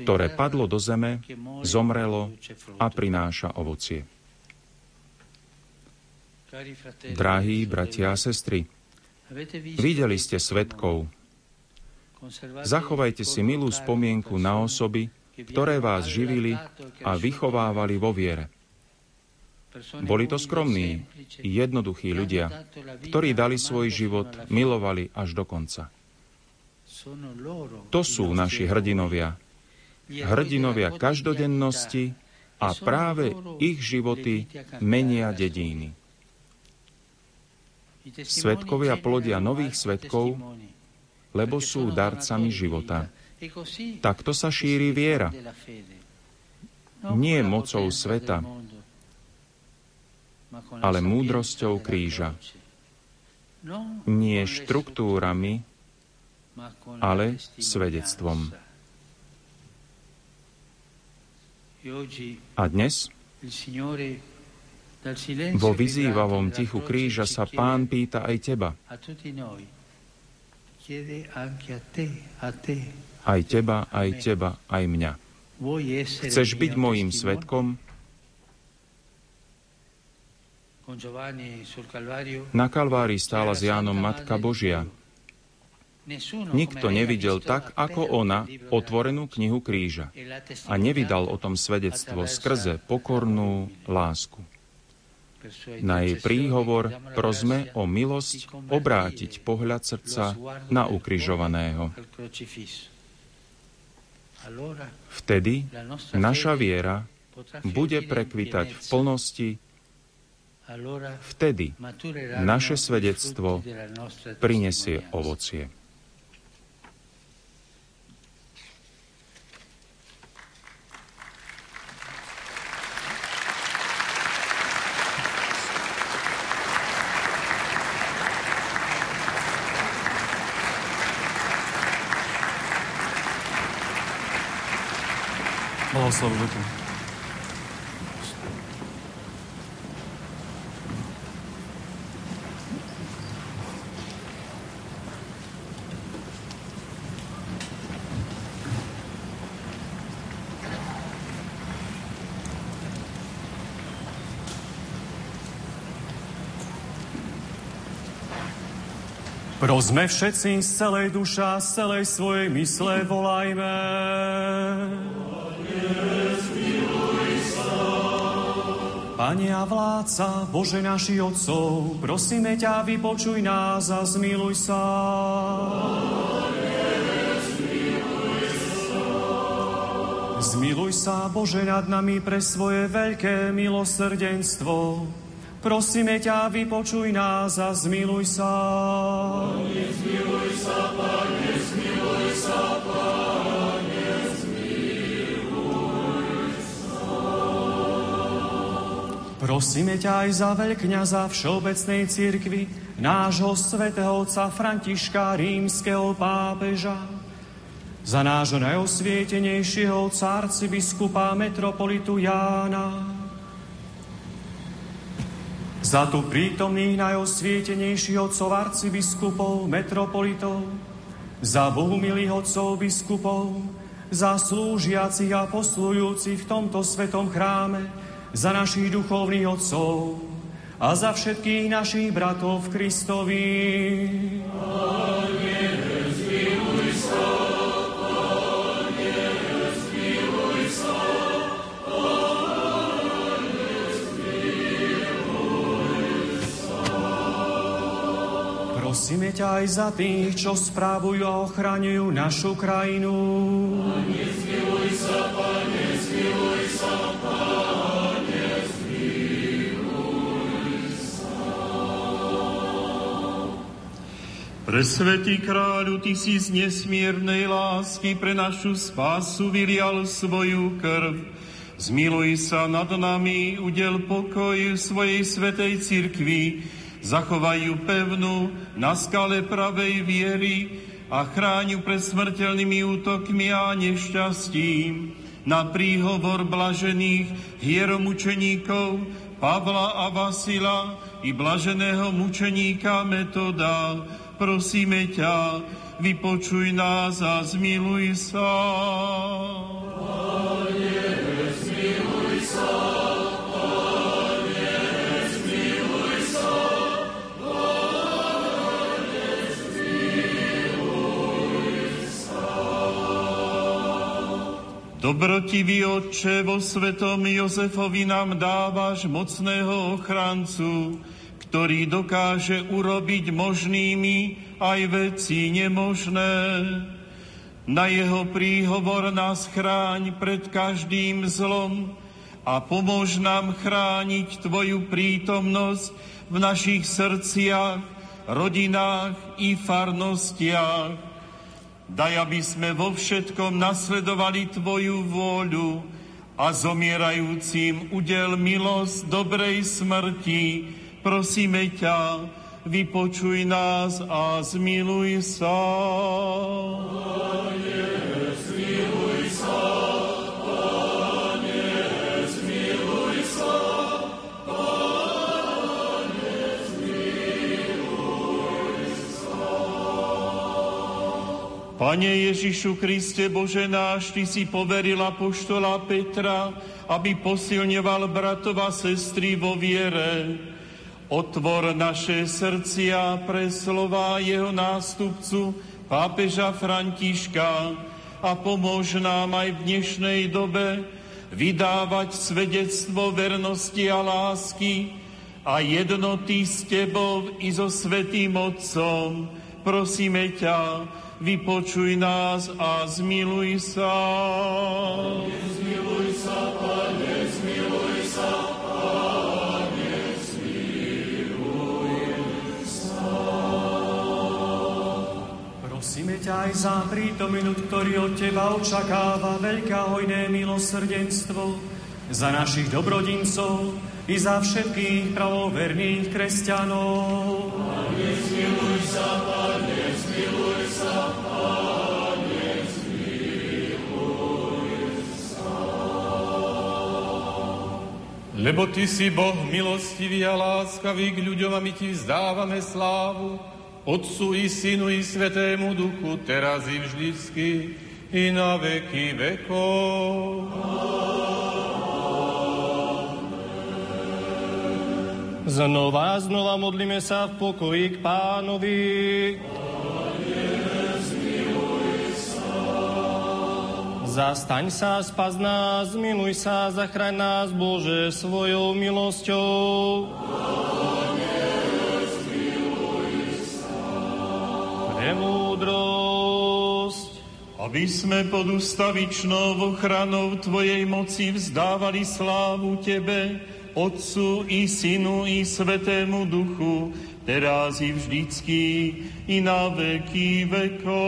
ktoré padlo do zeme, zomrelo a prináša ovocie. Drahí bratia a sestry, videli ste svetkov. Zachovajte si milú spomienku na osoby, ktoré vás živili a vychovávali vo viere. Boli to skromní, jednoduchí ľudia, ktorí dali svoj život, milovali až do konca. To sú naši hrdinovia. Hrdinovia každodennosti a práve ich životy menia dedíny. Svetkovia plodia nových svetkov, lebo sú darcami života. Takto sa šíri viera. Nie mocou sveta, ale múdrosťou kríža. Nie štruktúrami, ale svedectvom. A dnes vo vyzývavom tichu kríža sa pán pýta aj teba. Aj teba, aj teba, aj mňa. Chceš byť mojim svetkom? Na Kalvárii stála s Jánom Matka Božia. Nikto nevidel tak, ako ona, otvorenú knihu kríža a nevydal o tom svedectvo skrze pokornú lásku. Na jej príhovor prosme o milosť obrátiť pohľad srdca na ukrižovaného. Vtedy naša viera bude prekvitať v plnosti, vtedy naše svedectvo prinesie ovocie. Blahoslov Žuku. Prosme všetci z celej duša, z celej svojej mysle volajme. Pane a vládca, Bože naši Otcov, prosíme ťa, vypočuj nás a zmiluj sa. Zmiluj sa, Bože, nad nami pre svoje veľké milosrdenstvo. Prosíme ťa, vypočuj nás a zmiluj sa. Pane, zmiluj sa, Pane, Prosíme ťa aj za veľkňaza Všeobecnej cirkvi, nášho svätého otca Františka, rímskeho pápeža, za nášho najosvietenejšieho otca arcibiskupa metropolitu Jána, za tu prítomných najosvietenejších otcov arcibiskupov, metropolitov, za bohumilých otcov biskupov, za slúžiacich a poslujúcich v tomto svetom chráme, za našich duchovných otcov a za všetkých našich bratov v Kristovi. Prosíme ťa aj za tých, čo správujú a ochraňujú našu krajinu. Pane, zmiluj sa, Pane, zmiluj sa, Pane, Presvetý kráľu, Ty si z nesmiernej lásky pre našu spásu vylial svoju krv. Zmiluj sa nad nami, udel pokoj svojej svetej cirkvi, zachovajú pevnú na skale pravej viery a chráňu pred smrteľnými útokmi a nešťastím. Na príhovor blažených hieromučeníkov Pavla a Vasila i blaženého mučeníka Metoda, prosíme ťa, vypočuj nás a zmiluj sa. Pane, zmiluj sa. Dobrotivý Otče, vo svetom Jozefovi nám dávaš mocného ochrancu, ktorý dokáže urobiť možnými aj veci nemožné. Na jeho príhovor nás chráň pred každým zlom a pomôž nám chrániť Tvoju prítomnosť v našich srdciach, rodinách i farnostiach Daj, aby sme vo všetkom nasledovali Tvoju vôľu a zomierajúcim udel milosť dobrej smrti. Prosíme ťa, vypočuj nás a zmiluj sa. Pane, zmiluj sa. Pane Ježišu Kriste, Bože náš, Ty si poveril apoštola Petra, aby posilňoval bratov a sestry vo viere. Otvor naše srdcia pre slova jeho nástupcu, pápeža Františka, a pomôž nám aj v dnešnej dobe vydávať svedectvo vernosti a lásky a jednoty s Tebou i so Svetým Otcom. Prosíme ťa, vypočuj nás a zmiluj sa. Pane, zmiluj sa, Pane, zmiluj sa, Prosíme ťa aj za prítominu, ktorý od Teba očakáva veľká hojné milosrdenstvo, za našich dobrodincov i za všetkých pravoverných kresťanov. Pane, zmiluj sa, Pane, zmiluj sa, Pane, zmiluj sa. Lebo Ty si Boh milostivý a láskavý k ľuďom a my Ti vzdávame slávu, Otcu i Synu i Svetému Duchu, teraz i vždycky, i na veky vekov. Znova znova modlíme sa v pokoji k pánovi. Zastaň sa, spas nás, miluj sa, zachraň nás, Bože, svojou milosťou. Premúdrosť. Aby sme pod ustavičnou ochranou Tvojej moci vzdávali slávu Tebe, Otcu i Synu i Svetému Duchu, teraz i vždycky i na veky vekov.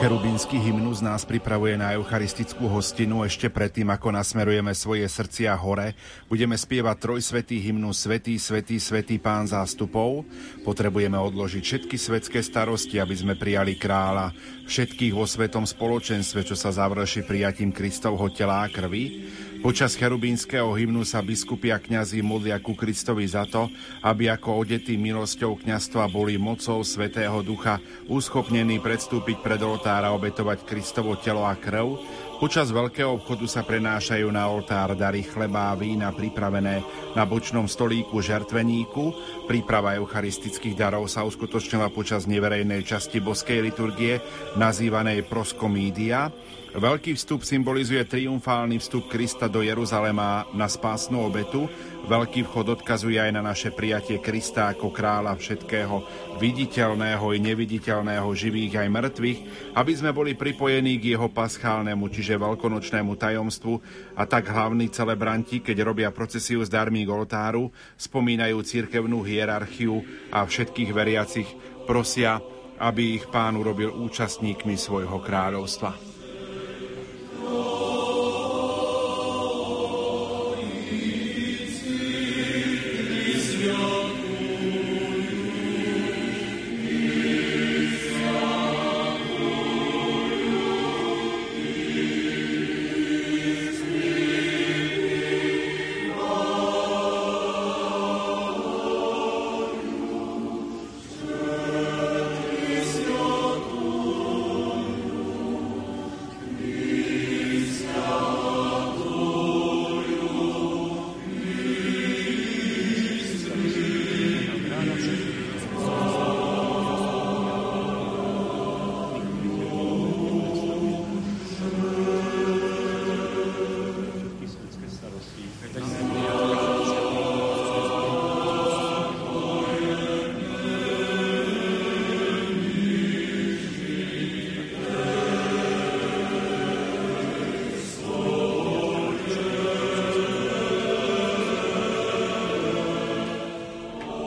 Cherubínsky hymnus nás pripravuje na eucharistickú hostinu. Ešte predtým, ako nasmerujeme svoje srdcia hore, budeme spievať trojsvetý hymnus Svetý, Svetý, Svetý Pán zástupov. Potrebujeme odložiť všetky svetské starosti, aby sme prijali kráľa, všetkých vo svetom spoločenstve, čo sa završí prijatím Kristovho tela a krvi. Počas cherubínskeho hymnu sa biskupy a kňazi modlia ku Kristovi za to, aby ako odetí milosťou kňastva boli mocou Svetého Ducha uschopnení predstúpiť pred oltára obetovať Kristovo telo a krv. Počas veľkého obchodu sa prenášajú na oltár dary chleba a vína pripravené na bočnom stolíku žertveníku. Príprava eucharistických darov sa uskutočnila počas neverejnej časti boskej liturgie, nazývanej proskomídia. Veľký vstup symbolizuje triumfálny vstup Krista do Jeruzalema na spásnu obetu. Veľký vchod odkazuje aj na naše prijatie Krista ako kráľa všetkého, viditeľného i neviditeľného, živých aj mŕtvych, aby sme boli pripojení k jeho paschálnemu, čiže veľkonočnému tajomstvu a tak hlavní celebranti, keď robia procesiu z darmi k oltáru, spomínajú cirkevnú hierarchiu a všetkých veriacich prosia, aby ich pán urobil účastníkmi svojho kráľovstva. Lord.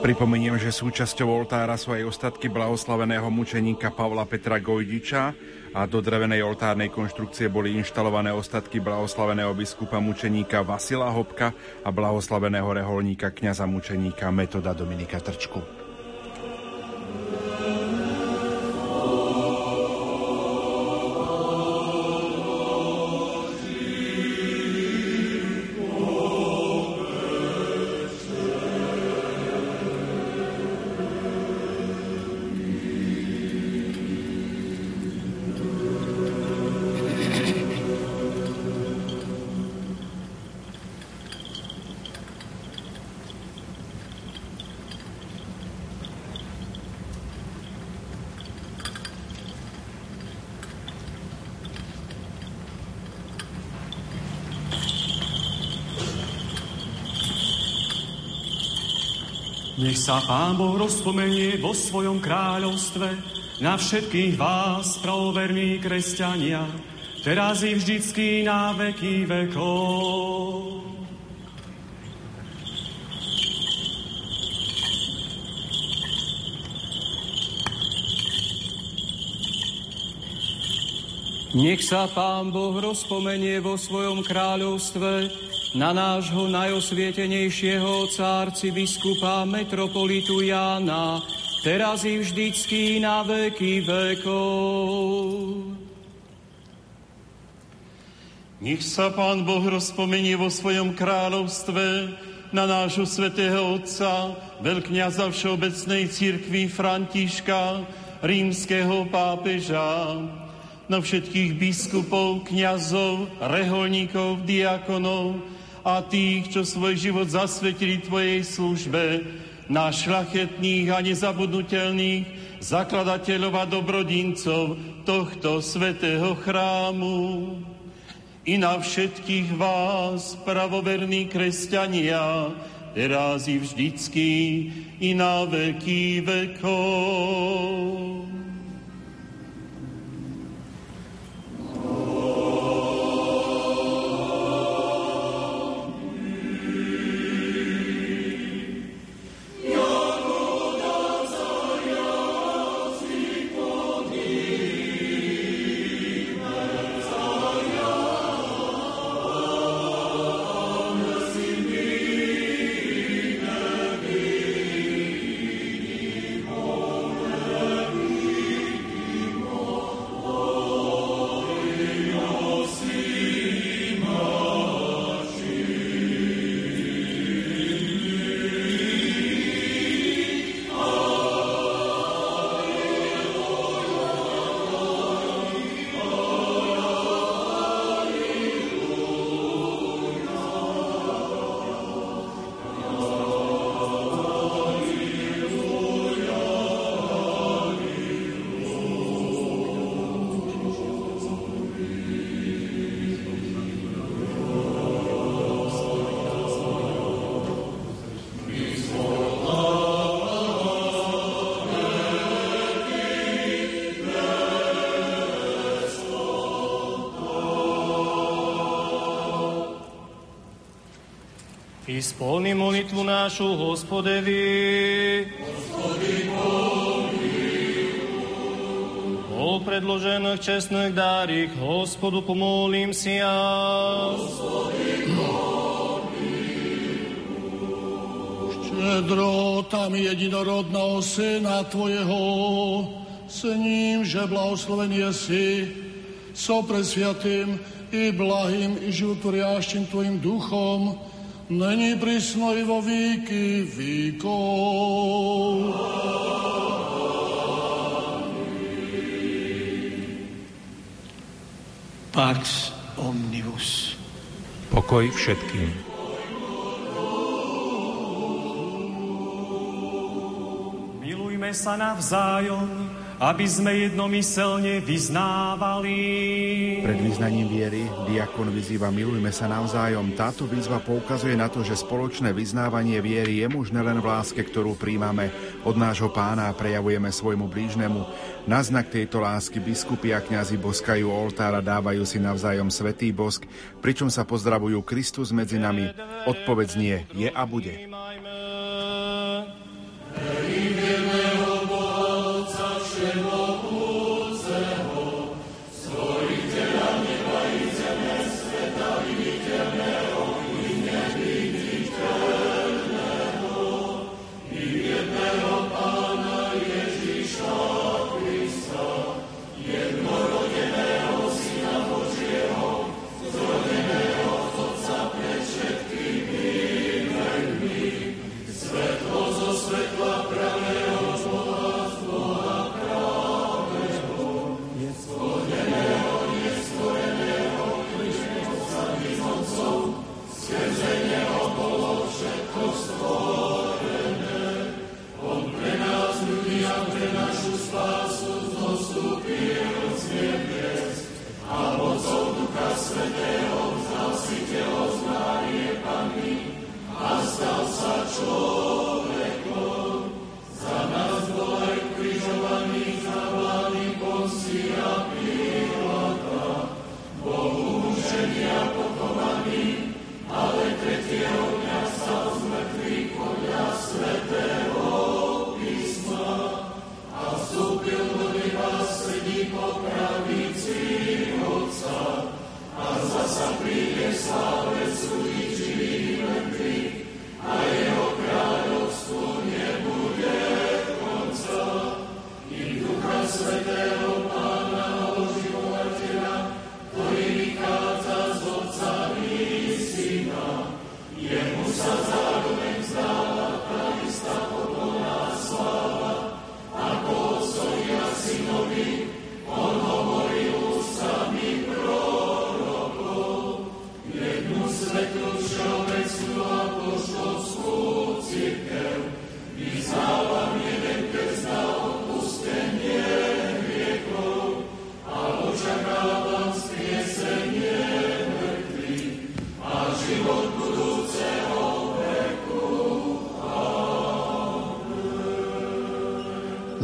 Pripomeniem, že súčasťou oltára sú aj ostatky blahoslaveného mučeníka Pavla Petra Gojdiča a do drevenej oltárnej konštrukcie boli inštalované ostatky blahoslaveného biskupa mučeníka Vasila Hopka a blahoslaveného reholníka kňaza mučeníka Metoda Dominika Trčku. Nech sa Pán Boh rozpomenie vo svojom kráľovstve na všetkých vás, pravoverní kresťania, teraz i vždycky na veky vekov. Nech sa Pán Boh rozpomenie vo svojom kráľovstve na nášho najosvietenejšieho cárci biskupa metropolitu Jána, teraz i vždycky na veky vekov. Nech sa Pán Boh rozpomenie vo svojom kráľovstve na nášho svätého Otca, veľkňaza Všeobecnej církvy Františka, rímskeho pápeža, na všetkých biskupov, kňazov, reholníkov, diakonov, a tých, čo svoj život zasvetili Tvojej službe, na šlachetných a nezabudnutelných zakladateľov a dobrodincov tohto svetého chrámu. I na všetkých vás, pravoverní kresťania, teraz i vždycky, i na veky vekov. spolni molitvu našu, Hospodevi. Gospodi, O predložených čestných dárik, Hospodu pomolím si ja. Gospodi, Štedro tam jedinorodného syna Tvojeho, s ním, že blahoslovený si, so presviatým i blahým i životvoriaščím Tvojim duchom, není prisno i vo víky víkov. Pax omnibus. Pokoj všetkým. Milujme sa navzájom, aby sme jednomyselne vyznávali. Pred vyznaním viery diakon vyzýva milujme sa navzájom. Táto výzva poukazuje na to, že spoločné vyznávanie viery je možné len v láske, ktorú príjmame od nášho pána a prejavujeme svojmu blížnemu. Na znak tejto lásky biskupy a kňazi boskajú oltár a dávajú si navzájom svetý bosk, pričom sa pozdravujú Kristus medzi nami. Odpovedz nie, je a bude.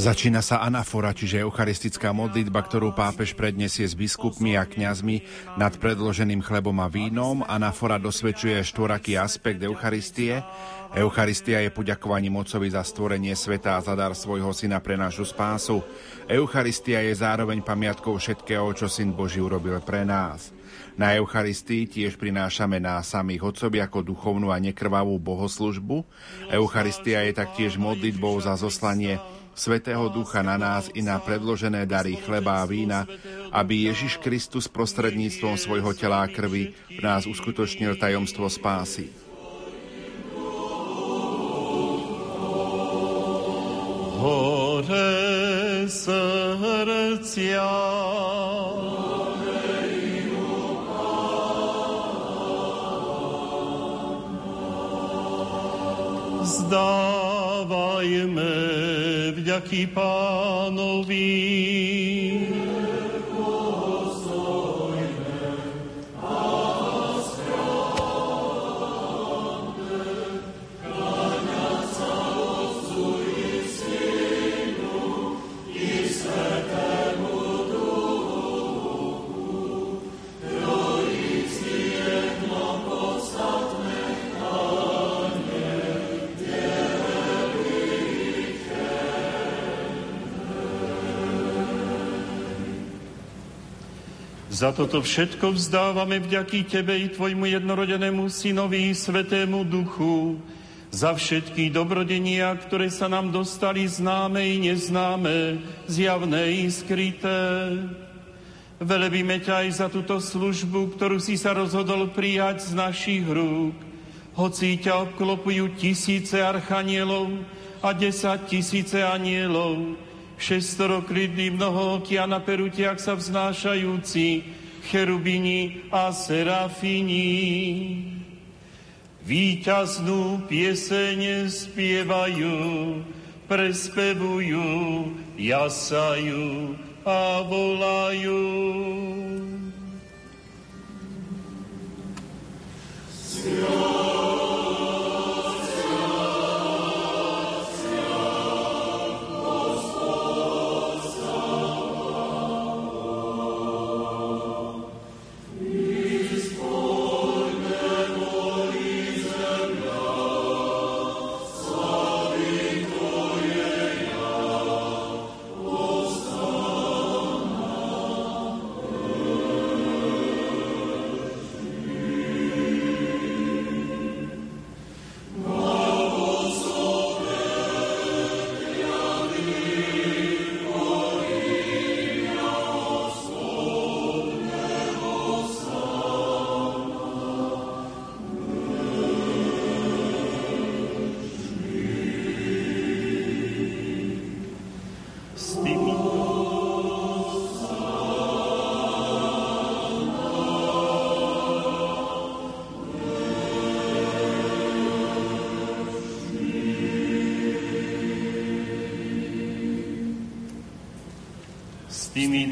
Začína sa anafora, čiže eucharistická modlitba, ktorú pápež predniesie s biskupmi a kňazmi nad predloženým chlebom a vínom. Anafora dosvedčuje štvoraký aspekt Eucharistie. Eucharistia je poďakovaním Otcovi za stvorenie sveta a za dar svojho syna pre našu spásu. Eucharistia je zároveň pamiatkou všetkého, čo syn Boží urobil pre nás. Na Eucharistii tiež prinášame na samých otcovi ako duchovnú a nekrvavú bohoslužbu. Eucharistia je taktiež modlitbou za zoslanie Svetého Ducha na nás i na predložené dary chleba a vína, aby Ježiš Kristus prostredníctvom svojho tela a krvi v nás uskutočnil tajomstvo spásy. Hore srdcia Zdávajme vďaky pánovi. Za toto všetko vzdávame vďaky Tebe i Tvojmu jednorodenému Synovi, Svetému Duchu, za všetky dobrodenia, ktoré sa nám dostali známe i neznáme, zjavné i skryté. Velebíme ťa aj za túto službu, ktorú si sa rozhodol prijať z našich rúk. Hoci ťa obklopujú tisíce archanielov a desať tisíce anielov, šestoroklidný mnoho na perutiach sa vznášajúci, cherubini a serafini. Výťaznú pieseň spievajú, prespevujú, jasajú a volajú. Sion.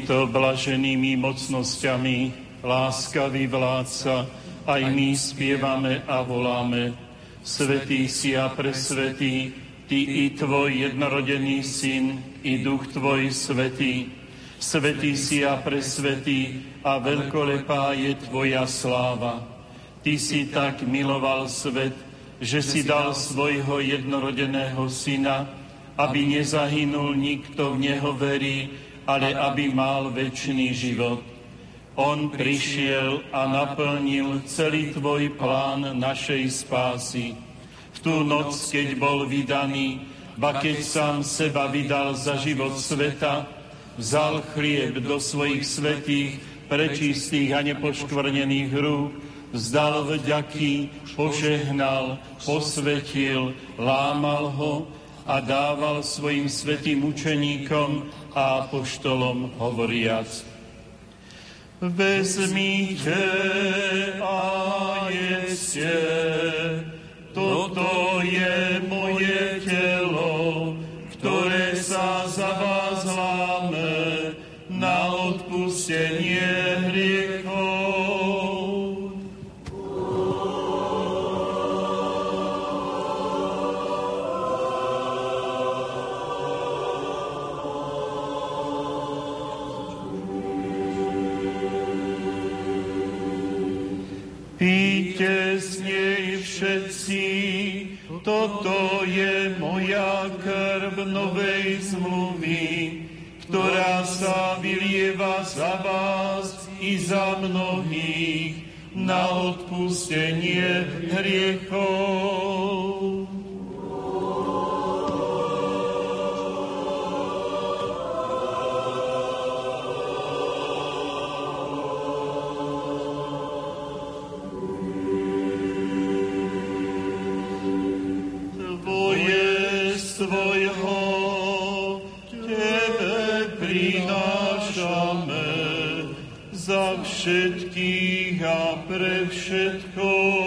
Týmito blaženými mocnosťami láskavý vládca, aj my spievame a voláme. Svetý si a presvetý, Ty i Tvoj jednorodený Syn, i Duch Tvoj Svetý. Svetý si a presvetý a veľkolepá je Tvoja sláva. Ty si tak miloval svet, že si dal svojho jednorodeného Syna, aby nezahynul nikto v Neho verí, ale aby mal väčší život. On prišiel a naplnil celý tvoj plán našej spásy. V tú noc, keď bol vydaný, ba keď sám seba vydal za život sveta, vzal chlieb do svojich svetých, prečistých a nepoškvrnených rúk, vzdal vďaky, požehnal, posvetil, lámal ho a dával svojim svetým učeníkom a apoštolom hovoriac. Vezmite a jeste, toto je moje telo, krv novej zmluvy, ktorá sa vylieva za vás i za mnohých na odpustenie hriechov. všetkých všetko.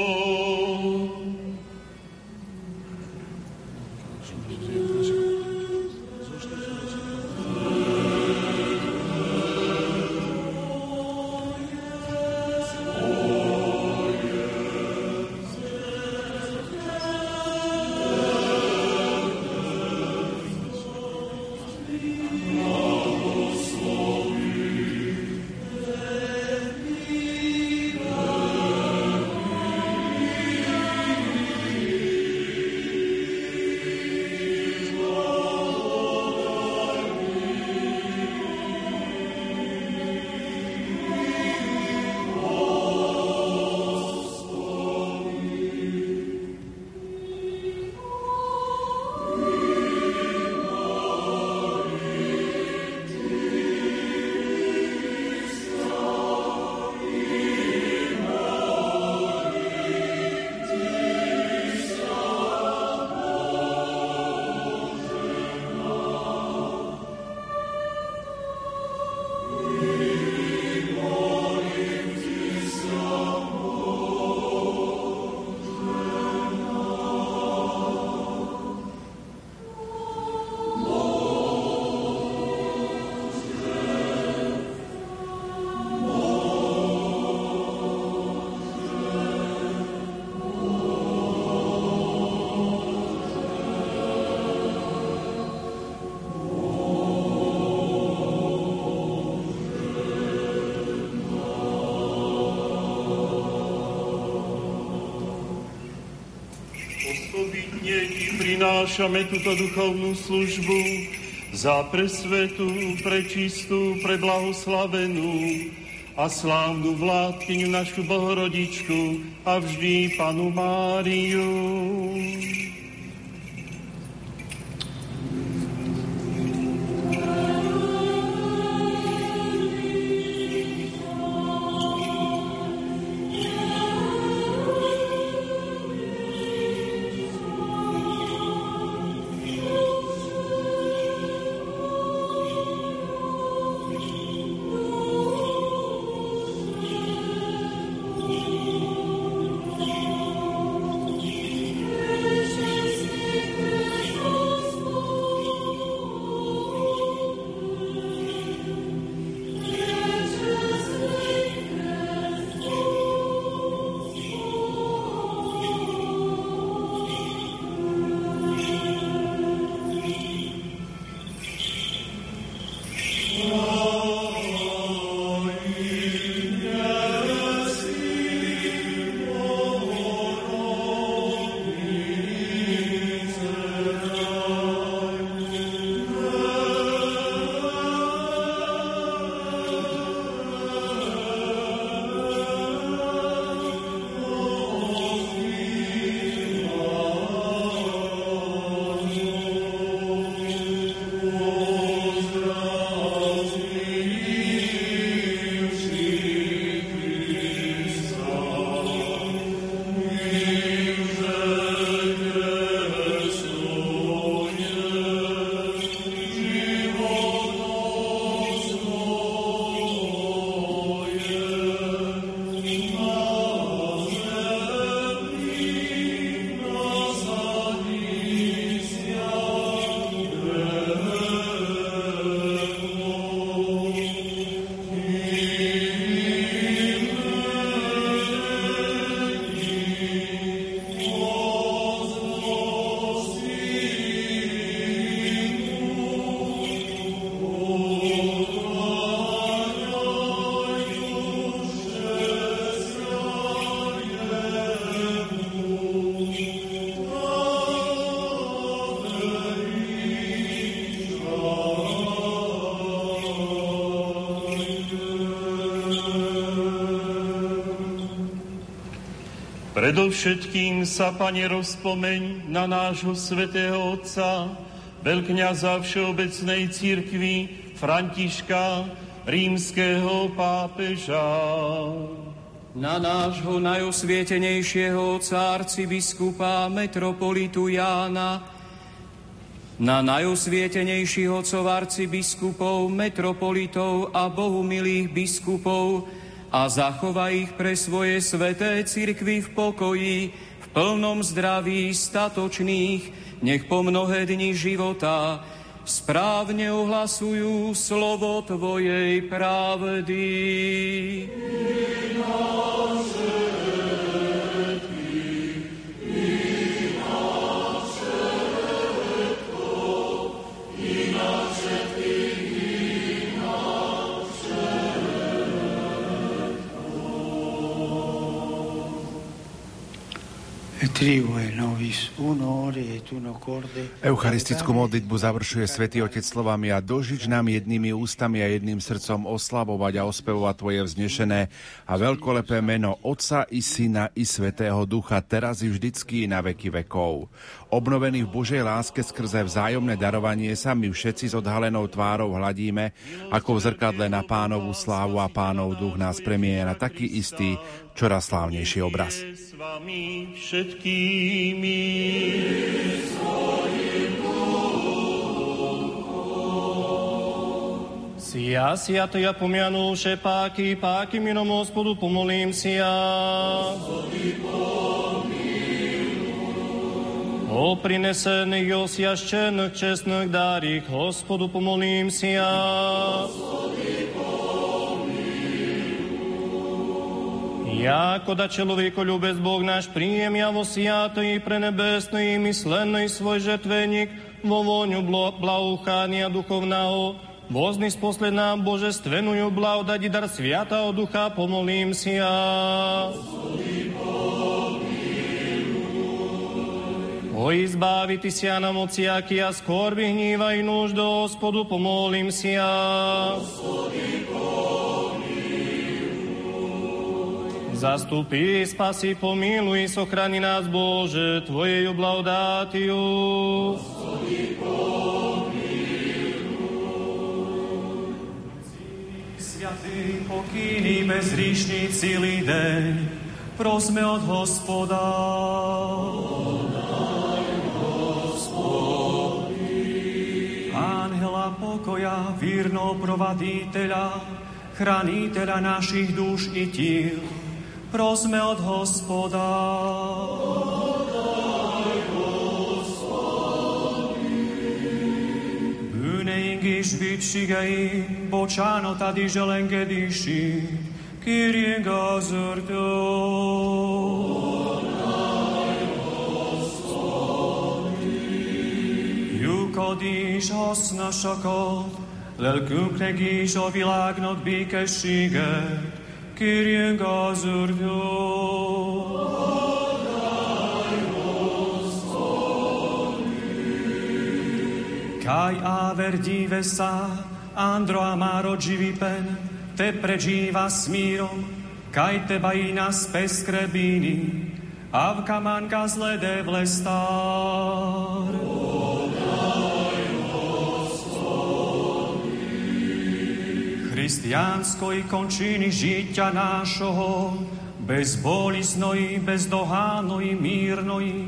Prinášame túto duchovnú službu za presvetú, prečistú, preblahoslavenú a slávnu vládkyňu našu Bohorodičku a vždy Panu Máriu. Predovšetkým sa, Pane, rozpomeň na nášho svätého Otca, veľkňaza Všeobecnej církvy Františka, rímskeho pápeža. Na nášho najosvietenejšieho otca arcibiskupa metropolitu Jána, na najosvietenejších otcov arcibiskupov, metropolitov a bohumilých biskupov, a zachová ich pre svoje sveté cirkvy v pokoji, v plnom zdraví statočných, nech po mnohé dni života správne ohlasujú slovo Tvojej pravdy. Eucharistickú modlitbu završuje svätý Otec slovami a dožič nám jednými ústami a jedným srdcom oslavovať a ospevovať Tvoje vznešené a veľkolepé meno Otca i Syna i Svetého Ducha teraz i vždycky na veky vekov. Obnovený v Božej láske skrze vzájomné darovanie sa my všetci s odhalenou tvárou hladíme, ako v zrkadle na pánovú slávu a pánov duch nás premieja na taký istý, čoraz slávnejší obraz. S vami všetkými. Sia, sia to ja pomianúše páky, páky minom Hospodu pomolím si ja. O prinesených osjaščených čestných dárich, Hospodu pomolím si ja. Jako da človeku ľubec Bog náš príjem javo siatý pre nebesný myslený svoj žetveník vo voňu blahúchania duchovného, vozny sposledná božestvenujú blahodať dar sviatého ducha, pomolím si ja. Tvoji zbavi Ty si na moci, aký a skorby hníva i núž do hospodu, pomolím si ja. Zastupí, spasi, pomiluj, sochrani nás, Bože, Tvojej oblaudátiu. Sviatý, pokýny, bezříšný celý deň, prosme od hospoda. Ángela pokoja, vírno provaditeľa, chrániteľa našich duš i tíl, prosme od hospoda. Bűneink vicsigeink, bocsánat ad is elengedési, kérjünk az Lyukad is hasznasakat, lelkünknek is a világnak békességet, az Úrtól. Kaj aver dive sa, andro amaro pen, te pregiva smírom, kaj teba i nas peskrebini, a hristijanskoj končini žitja našoho, bezbolisno i bezdohano i mirno i,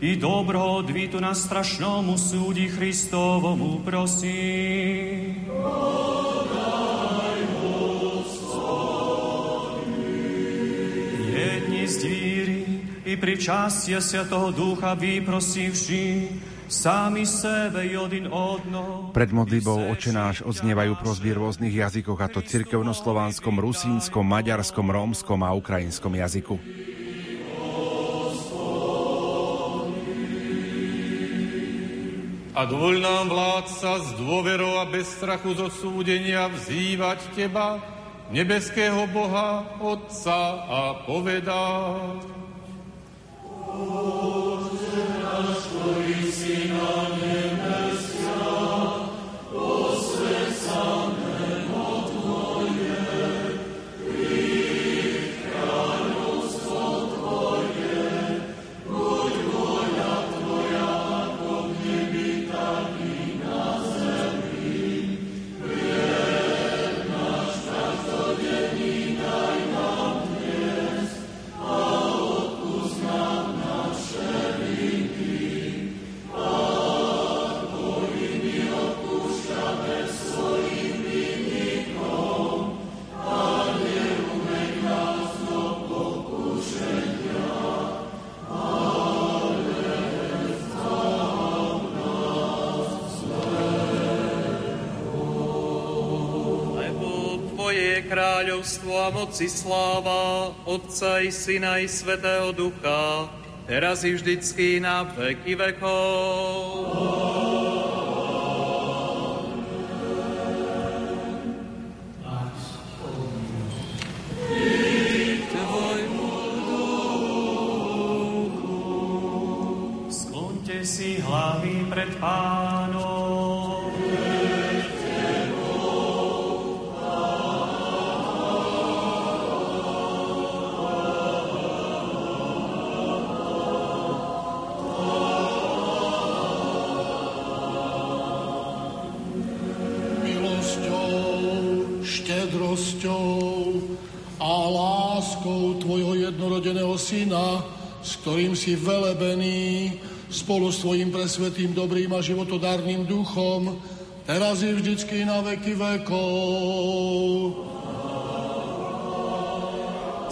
i dobro odvitu na strašnomu sudi Hristovomu prosim. Jedni zdviri i pričastje Svjatoga Duha vi prosivši, sami sebe i odin odno. Pred modlitbou očenáš odznievajú prosby v rôznych jazykoch, a to cirkevnoslovanskom, rusínskom, maďarskom, rómskom a ukrajinskom jazyku. A dovol nám, vládca, s dôverou a bez strachu zo súdenia vzývať Teba, nebeského Boha, Otca a povedať. Otče náš, kráľovstvo a moci sláva Otca i Syna i Svetého Ducha, teraz i vždycky na veky vekov. S presvetým, dobrým a životodárnym duchom, teraz i vždycky na veky vekov.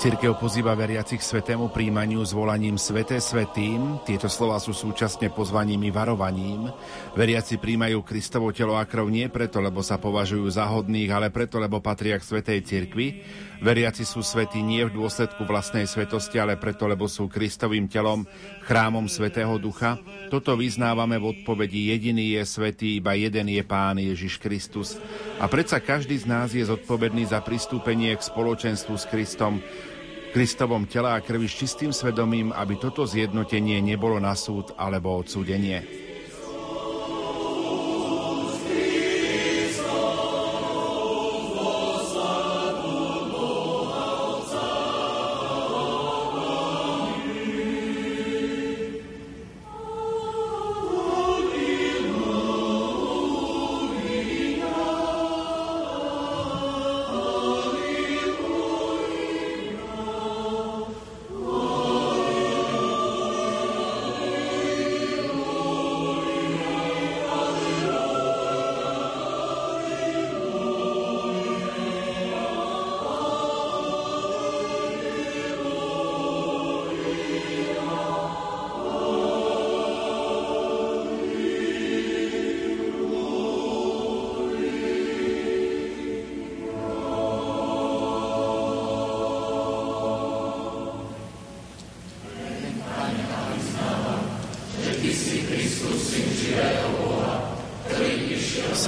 Cirkev pozýva veriacich svetému príjmaniu zvolaním Sveté Svetým. Tieto slova sú súčasne pozvaním i varovaním. Veriaci príjmajú Kristovo telo a krv nie preto, lebo sa považujú za hodných, ale preto, lebo patria k Svetej Cirkvi. Veriaci sú svetí nie v dôsledku vlastnej svetosti, ale preto, lebo sú Kristovým telom, chrámom Svetého Ducha. Toto vyznávame v odpovedi jediný je svetý, iba jeden je Pán Ježiš Kristus. A predsa každý z nás je zodpovedný za pristúpenie k spoločenstvu s Kristom, Kristovom tela a krvi s čistým svedomím, aby toto zjednotenie nebolo na súd alebo odsúdenie.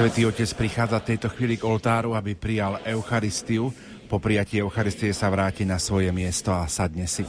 Svetý Otec prichádza v tejto chvíli k oltáru, aby prijal Eucharistiu. Po prijatí Eucharistie sa vráti na svoje miesto a sadne si.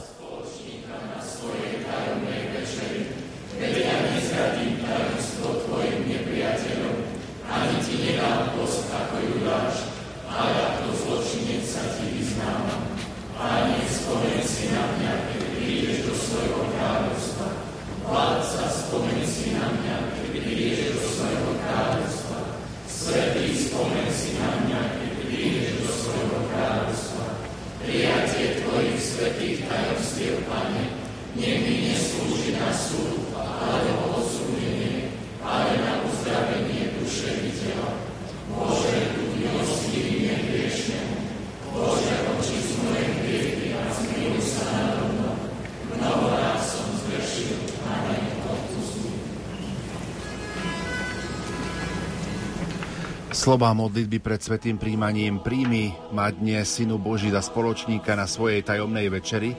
Slova modlitby pred svetým príjmaním príjmi ma dnes Synu Boží za spoločníka na svojej tajomnej večeri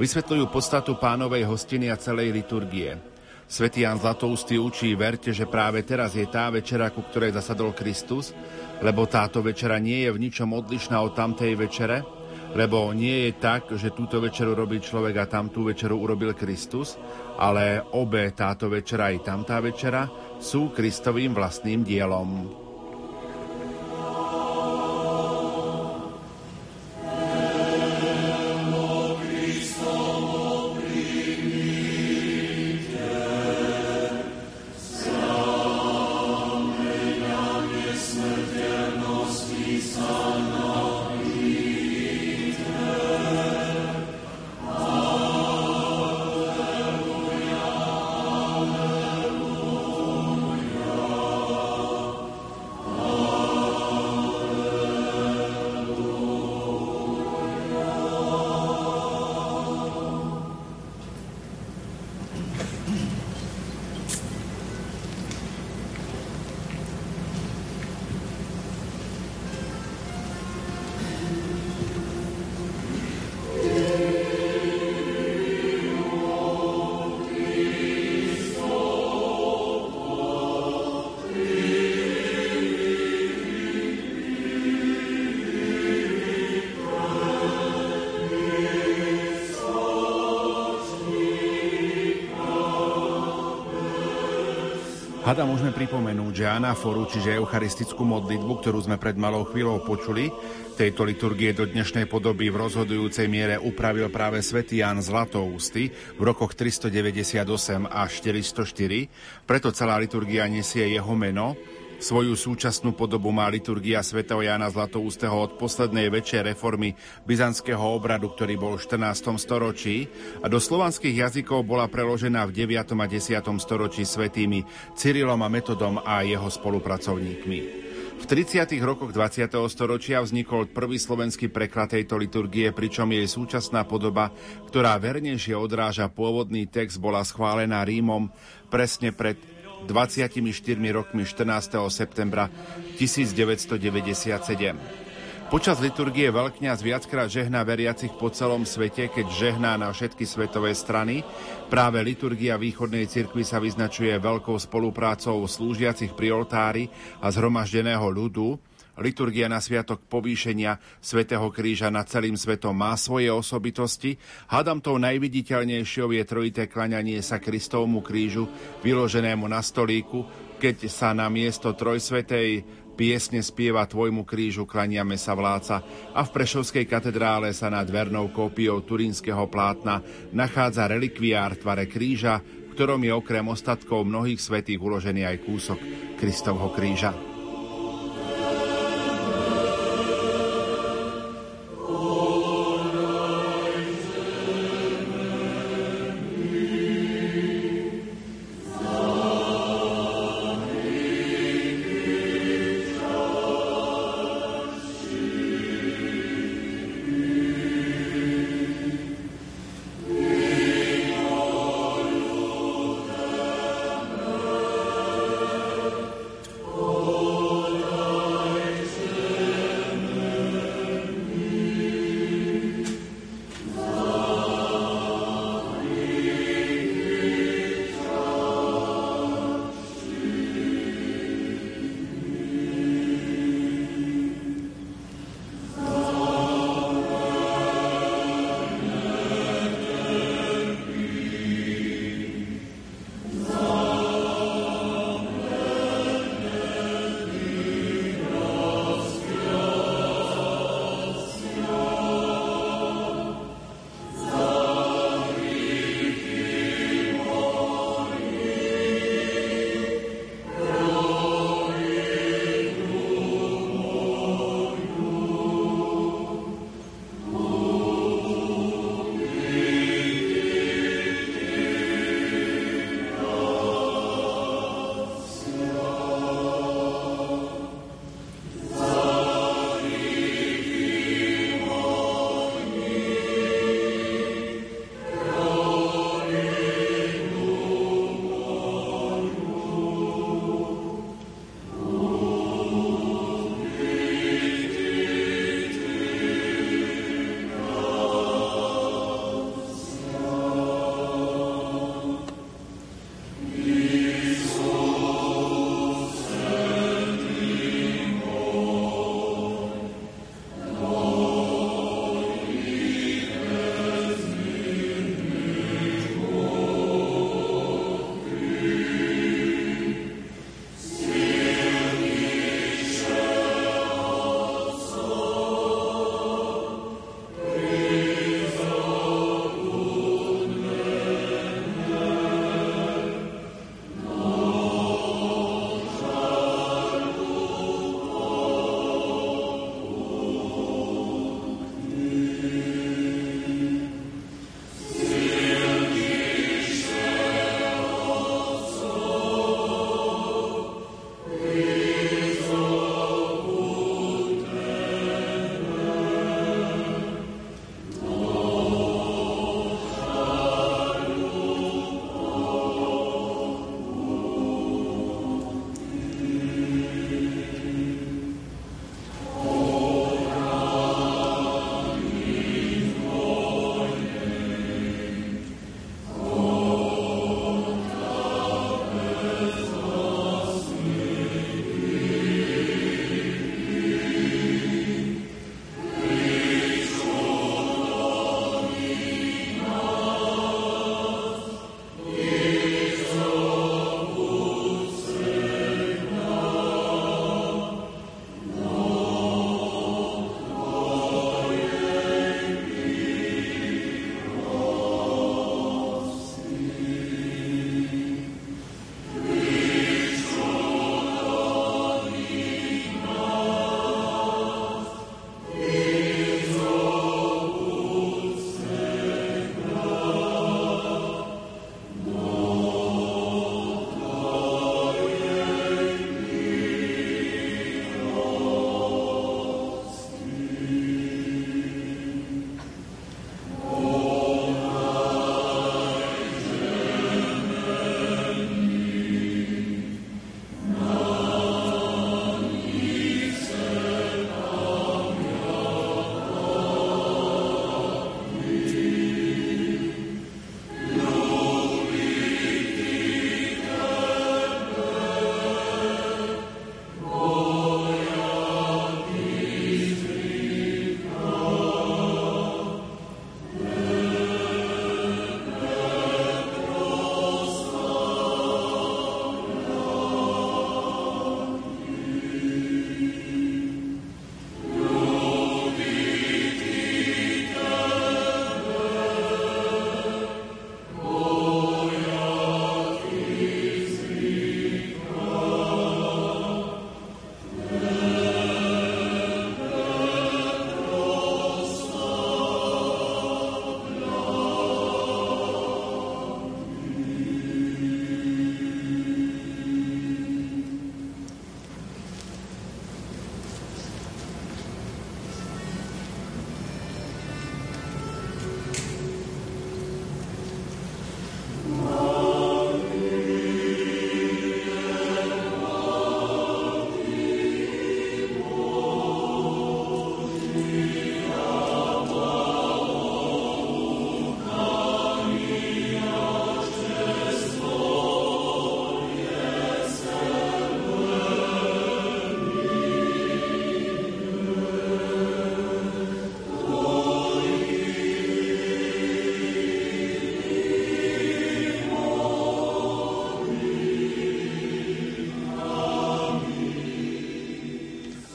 vysvetľujú podstatu pánovej hostiny a celej liturgie. Svetý Jan Zlatoustý učí, verte, že práve teraz je tá večera, ku ktorej zasadol Kristus, lebo táto večera nie je v ničom odlišná od tamtej večere, lebo nie je tak, že túto večeru robí človek a tamtú večeru urobil Kristus, ale obe táto večera i tamtá večera sú Kristovým vlastným dielom. be Son of Hada môžeme pripomenúť, že anaforu, čiže eucharistickú modlitbu, ktorú sme pred malou chvíľou počuli, tejto liturgie do dnešnej podoby v rozhodujúcej miere upravil práve svätý Jan Zlatoústy v rokoch 398 až 404, preto celá liturgia nesie jeho meno, Svoju súčasnú podobu má liturgia svätého Jana Zlatoústeho od poslednej väčšej reformy byzantského obradu, ktorý bol v 14. storočí a do slovanských jazykov bola preložená v 9. a 10. storočí svetými Cyrilom a Metodom a jeho spolupracovníkmi. V 30. rokoch 20. storočia vznikol prvý slovenský preklad tejto liturgie, pričom jej súčasná podoba, ktorá vernejšie odráža pôvodný text, bola schválená Rímom presne pred 24 rokmi 14. septembra 1997. Počas liturgie veľkňaz viackrát žehná veriacich po celom svete, keď žehná na všetky svetové strany. Práve liturgia východnej cirkvi sa vyznačuje veľkou spoluprácou slúžiacich pri oltári a zhromaždeného ľudu, Liturgia na sviatok povýšenia svätého Kríža nad celým svetom má svoje osobitosti. Hadam tou najviditeľnejšou je trojité klaňanie sa Kristovmu krížu, vyloženému na stolíku, keď sa na miesto trojsvetej piesne spieva Tvojmu krížu, klaniame sa vláca a v Prešovskej katedrále sa nad vernou kópiou turínskeho plátna nachádza relikviár tvare kríža, ktorom je okrem ostatkov mnohých svetých uložený aj kúsok Kristovho kríža.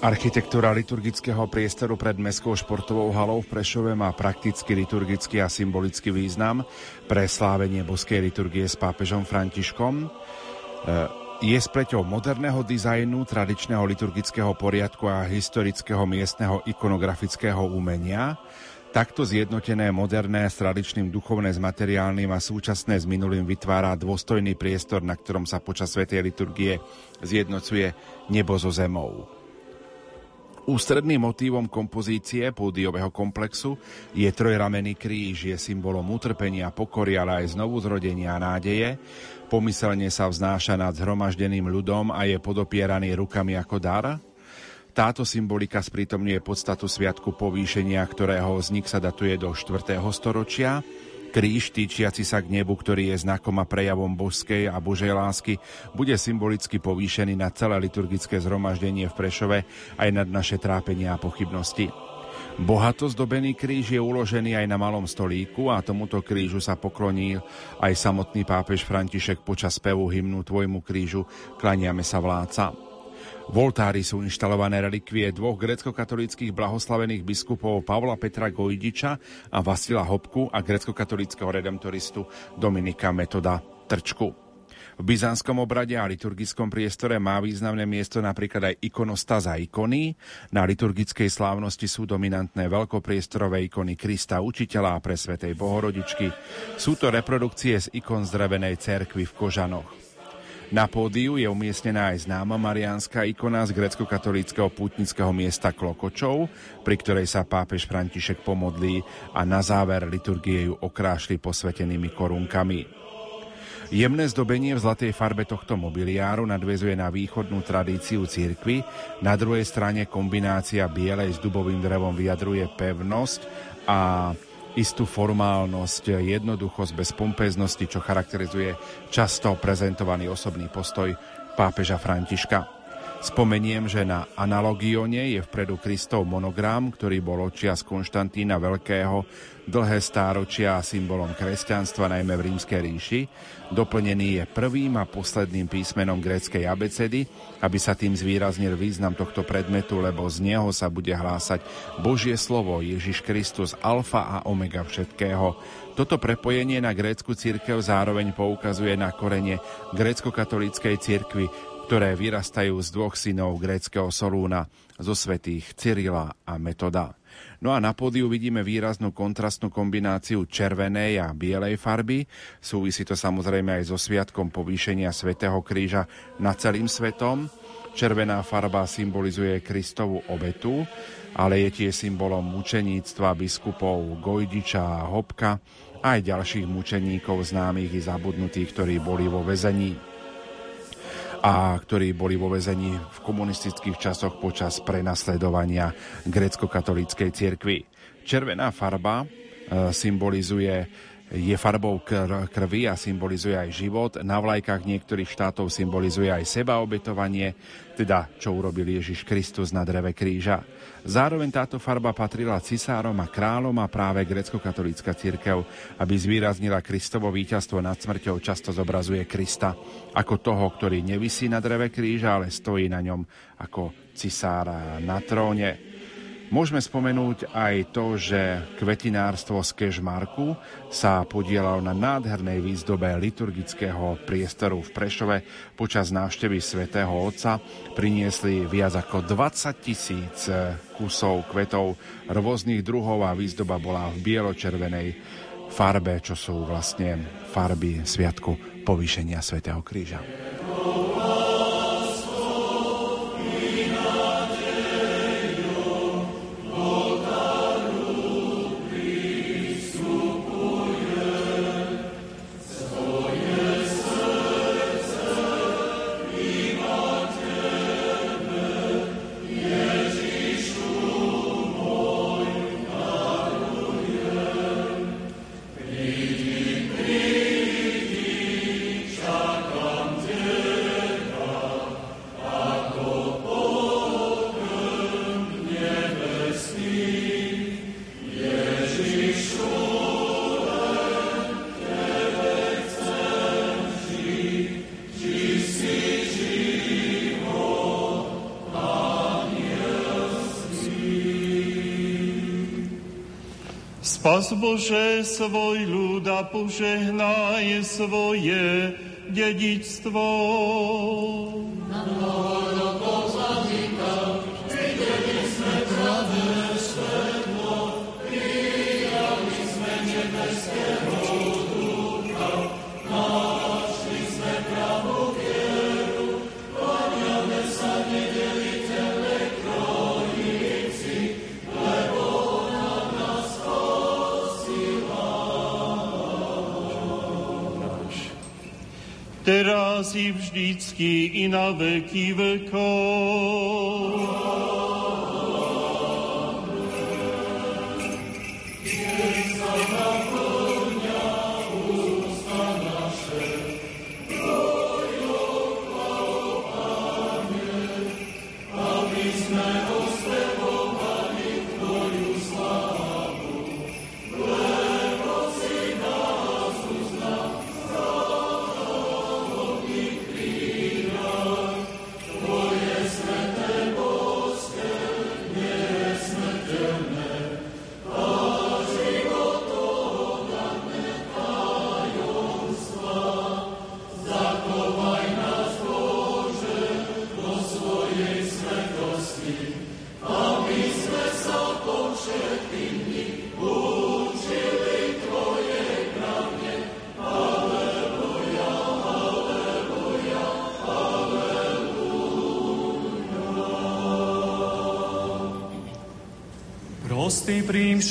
Architektúra liturgického priestoru pred Mestskou športovou halou v Prešove má prakticky liturgický a symbolický význam pre slávenie boskej liturgie s pápežom Františkom. E, je spleťou moderného dizajnu, tradičného liturgického poriadku a historického miestneho ikonografického umenia. Takto zjednotené moderné s tradičným duchovné s materiálnym a súčasné s minulým vytvára dôstojný priestor, na ktorom sa počas svätej liturgie zjednocuje nebo so zemou. Ústredným motívom kompozície pódiového komplexu je trojramenný kríž, je symbolom utrpenia, pokory, ale aj znovu zrodenia a nádeje. Pomyselne sa vznáša nad zhromaždeným ľudom a je podopieraný rukami ako dar. Táto symbolika sprítomňuje podstatu sviatku povýšenia, ktorého vznik sa datuje do 4. storočia Kríž týčiaci sa k nebu, ktorý je znakom a prejavom božskej a božej lásky, bude symbolicky povýšený na celé liturgické zhromaždenie v Prešove aj nad naše trápenia a pochybnosti. Bohato zdobený kríž je uložený aj na malom stolíku a tomuto krížu sa poklonil aj samotný pápež František počas spevu hymnu Tvojmu krížu Klaniame sa vládca. V oltári sú inštalované relikvie dvoch grecko-katolických blahoslavených biskupov Pavla Petra Gojdiča a Vasila Hopku a grecko-katolického redemptoristu Dominika Metoda Trčku. V byzantskom obrade a liturgickom priestore má významné miesto napríklad aj ikonosta za ikony. Na liturgickej slávnosti sú dominantné veľkopriestorové ikony Krista Učiteľa a presvetej Bohorodičky. Sú to reprodukcie z ikon z drevenej cerkvy v Kožanoch. Na pódiu je umiestnená aj známa mariánska ikona z grecko-katolického pútnického miesta Klokočov, pri ktorej sa pápež František pomodlí a na záver liturgie ju okrášli posvetenými korunkami. Jemné zdobenie v zlatej farbe tohto mobiliáru nadvezuje na východnú tradíciu církvy, na druhej strane kombinácia bielej s dubovým drevom vyjadruje pevnosť a istú formálnosť, jednoduchosť bez pompeznosti, čo charakterizuje často prezentovaný osobný postoj pápeža Františka. Spomeniem, že na analogione je vpredu Kristov monogram, ktorý bol očia z Konštantína Veľkého dlhé stáročia symbolom kresťanstva, najmä v rímskej ríši. Doplnený je prvým a posledným písmenom gréckej abecedy, aby sa tým zvýraznil význam tohto predmetu, lebo z neho sa bude hlásať Božie slovo Ježiš Kristus, alfa a omega všetkého. Toto prepojenie na grécku církev zároveň poukazuje na korene grécko-katolíckej církvy, ktoré vyrastajú z dvoch synov gréckého Solúna, zo svetých Cyrila a Metoda. No a na pódiu vidíme výraznú kontrastnú kombináciu červenej a bielej farby. Súvisí to samozrejme aj so sviatkom povýšenia svätého kríža nad celým svetom. Červená farba symbolizuje Kristovu obetu, ale je tiež symbolom mučeníctva biskupov Gojdiča a Hopka, aj ďalších mučeníkov známych i zabudnutých, ktorí boli vo väzení a ktorí boli vo vezení v komunistických časoch počas prenasledovania grecko-katolíckej cirkvi. Červená farba e, symbolizuje je farbou kr- krvi a symbolizuje aj život. Na vlajkách niektorých štátov symbolizuje aj sebaobetovanie, teda čo urobil Ježiš Kristus na dreve kríža. Zároveň táto farba patrila cisárom a kráľom a práve grecko-katolícka církev, aby zvýraznila Kristovo víťazstvo nad smrťou, často zobrazuje Krista ako toho, ktorý nevisí na dreve kríža, ale stojí na ňom ako cisára na tróne. Môžeme spomenúť aj to, že kvetinárstvo z Kešmarku sa podielalo na nádhernej výzdobe liturgického priestoru v Prešove. Počas návštevy svätého Otca priniesli viac ako 20 tisíc kusov kvetov rôznych druhov a výzdoba bola v bielo-červenej farbe, čo sú vlastne farby sviatku povýšenia svätého Kríža. Spas Bože svoj ľud a požehnaj svoje dedičstvo. Teraz i vždycky i na veky vekov.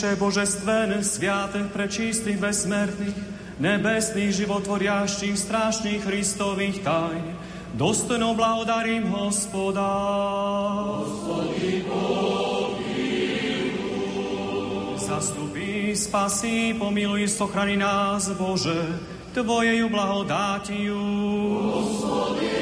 Príjmše božestven, sviatých, prečistých, bezsmrtných, nebesných, životvoriaších, strašných Kristových tajn, dostojno blahodarím Hospoda. Hospodí, Zastupí, spasí, pomiluj, sochrani nás, Bože, Tvojeju blahodátiu. Hospodí,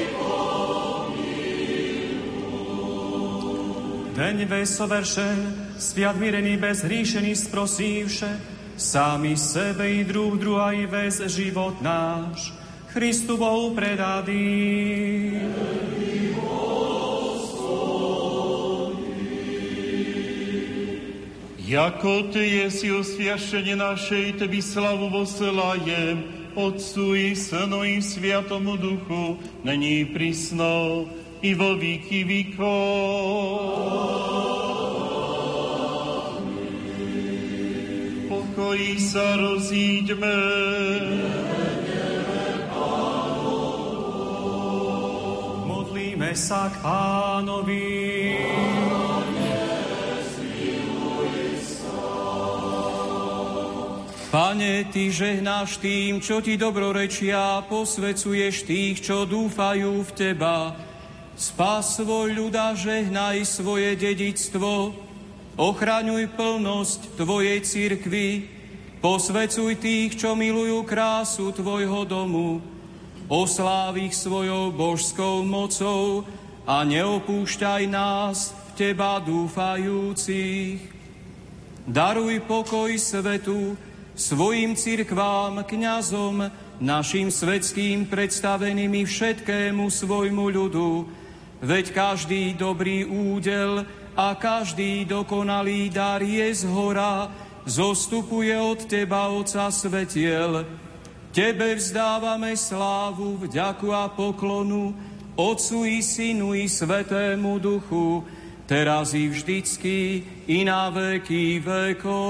Deň vesoveršen, sviat mirený, bezhríšený, sprosívše, sami sebe i druh druha i vez život náš, Christu Bohu predadý. Jako Ty jesi osviašenie našej, Tebi slavu voselajem, Otcu i Synu i Sviatomu Duchu, není prisno i vo víky víkov. Pokoji sa rozíďme. Modlíme sa k pánovi. Pane, Ty žehnáš tým, čo Ti dobrorečia, posvecuješ tých, čo dúfajú v Teba. Spás svoj ľuda, žehnaj svoje dedictvo, ochraňuj plnosť Tvojej cirkvi, Posvecuj tých, čo milujú krásu Tvojho domu, osláv ich svojou božskou mocou a neopúšťaj nás v Teba dúfajúcich. Daruj pokoj svetu svojim cirkvám, kňazom, našim svetským predstaveným i všetkému svojmu ľudu, veď každý dobrý údel a každý dokonalý dar je z hora, zostupuje od Teba, Oca svetiel. Tebe vzdávame slávu, vďaku a poklonu, Otcu i Synu i Svetému Duchu, teraz i vždycky, i na veky vekov.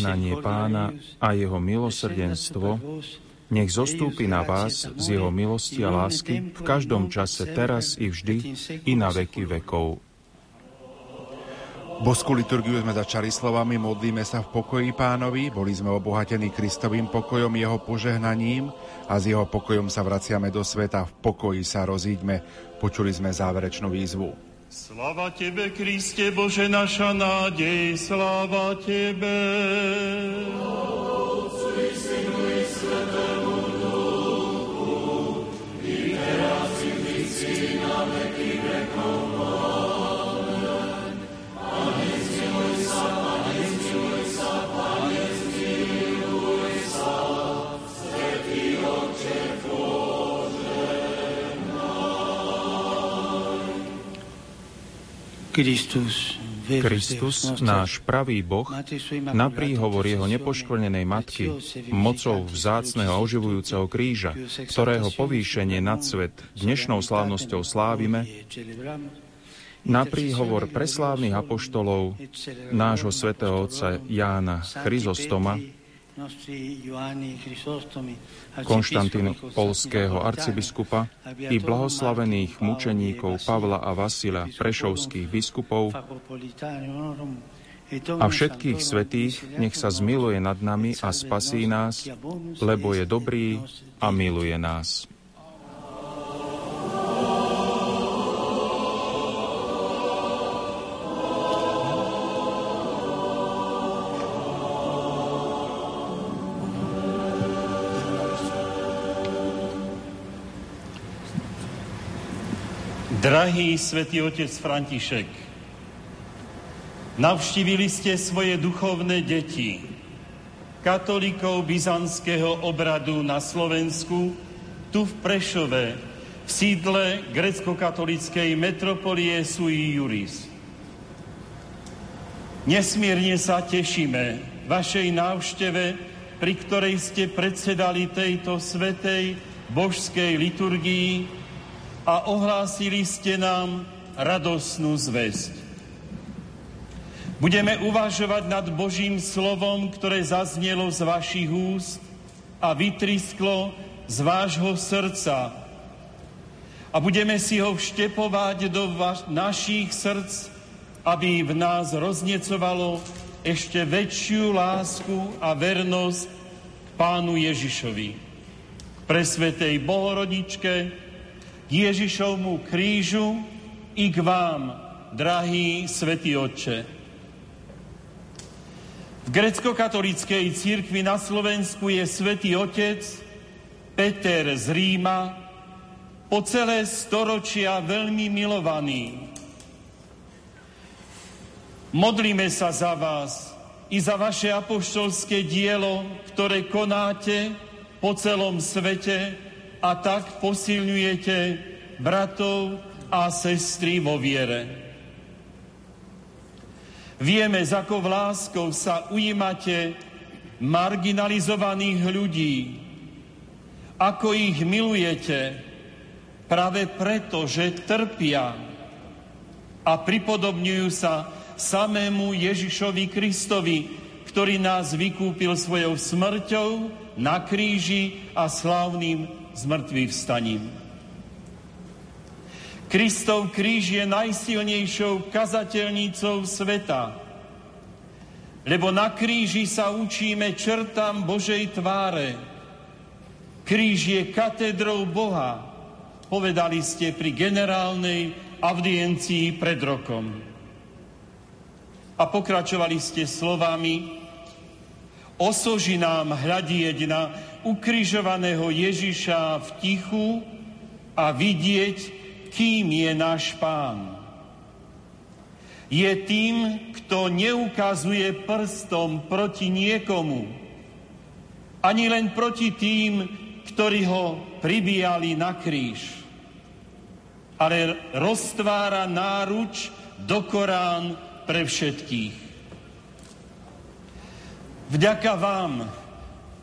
Požehnanie pána a jeho milosrdenstvo nech zostúpi na vás z jeho milosti a lásky v každom čase, teraz i vždy, i na veky vekov. Boskú liturgiu sme začali slovami Modlíme sa v pokoji pánovi, boli sme obohatení Kristovým pokojom, jeho požehnaním a s jeho pokojom sa vraciame do sveta, v pokoji sa rozíďme. Počuli sme záverečnú výzvu. Sláva Tebe, Kriste, Bože, naša nádej, sláva Tebe. Otcu Kristus, náš pravý Boh, na príhovor jeho nepoškvrnenej matky, mocou vzácného a oživujúceho kríža, ktorého povýšenie nad svet dnešnou slávnosťou slávime, na príhovor preslávnych apoštolov nášho svätého otca Jána Chryzostoma, Konštantín polského arcibiskupa i blahoslavených mučeníkov Pavla a Vasila, prešovských biskupov a všetkých svetých nech sa zmiluje nad nami a spasí nás, lebo je dobrý a miluje nás. Drahý svätý otec František, navštívili ste svoje duchovné deti, katolíkov byzantského obradu na Slovensku, tu v Prešove, v sídle grecko-katolíckej metropolie Sui Juris. Nesmierne sa tešíme vašej návšteve, pri ktorej ste predsedali tejto svetej božskej liturgii a ohlásili ste nám radosnú zväzť. Budeme uvažovať nad Božím slovom, ktoré zaznelo z vašich úst a vytrisklo z vášho srdca. A budeme si ho vštepovať do vaš- našich srdc, aby v nás roznecovalo ešte väčšiu lásku a vernosť Pánu Ježišovi. Pre Svetej Bohorodičke, Ježišovmu krížu i k vám, drahý svätý Otče. V grecko-katolíckej církvi na Slovensku je svätý Otec Peter z Ríma, po celé storočia veľmi milovaný. Modlíme sa za vás i za vaše apoštolské dielo, ktoré konáte po celom svete, a tak posilňujete bratov a sestry vo viere. Vieme, s akou láskou sa ujímate marginalizovaných ľudí, ako ich milujete, práve preto, že trpia a pripodobňujú sa samému Ježišovi Kristovi, ktorý nás vykúpil svojou smrťou na kríži a slávnym zmrtvých vstaním. Kristov kríž je najsilnejšou kazateľnicou sveta, lebo na kríži sa učíme črtám Božej tváre. Kríž je katedrou Boha, povedali ste pri generálnej audiencii pred rokom. A pokračovali ste slovami, osoži nám hľadieť na ukrižovaného Ježiša v tichu a vidieť, kým je náš pán. Je tým, kto neukazuje prstom proti niekomu, ani len proti tým, ktorí ho pribíjali na kríž, ale roztvára náruč do Korán pre všetkých. Vďaka vám,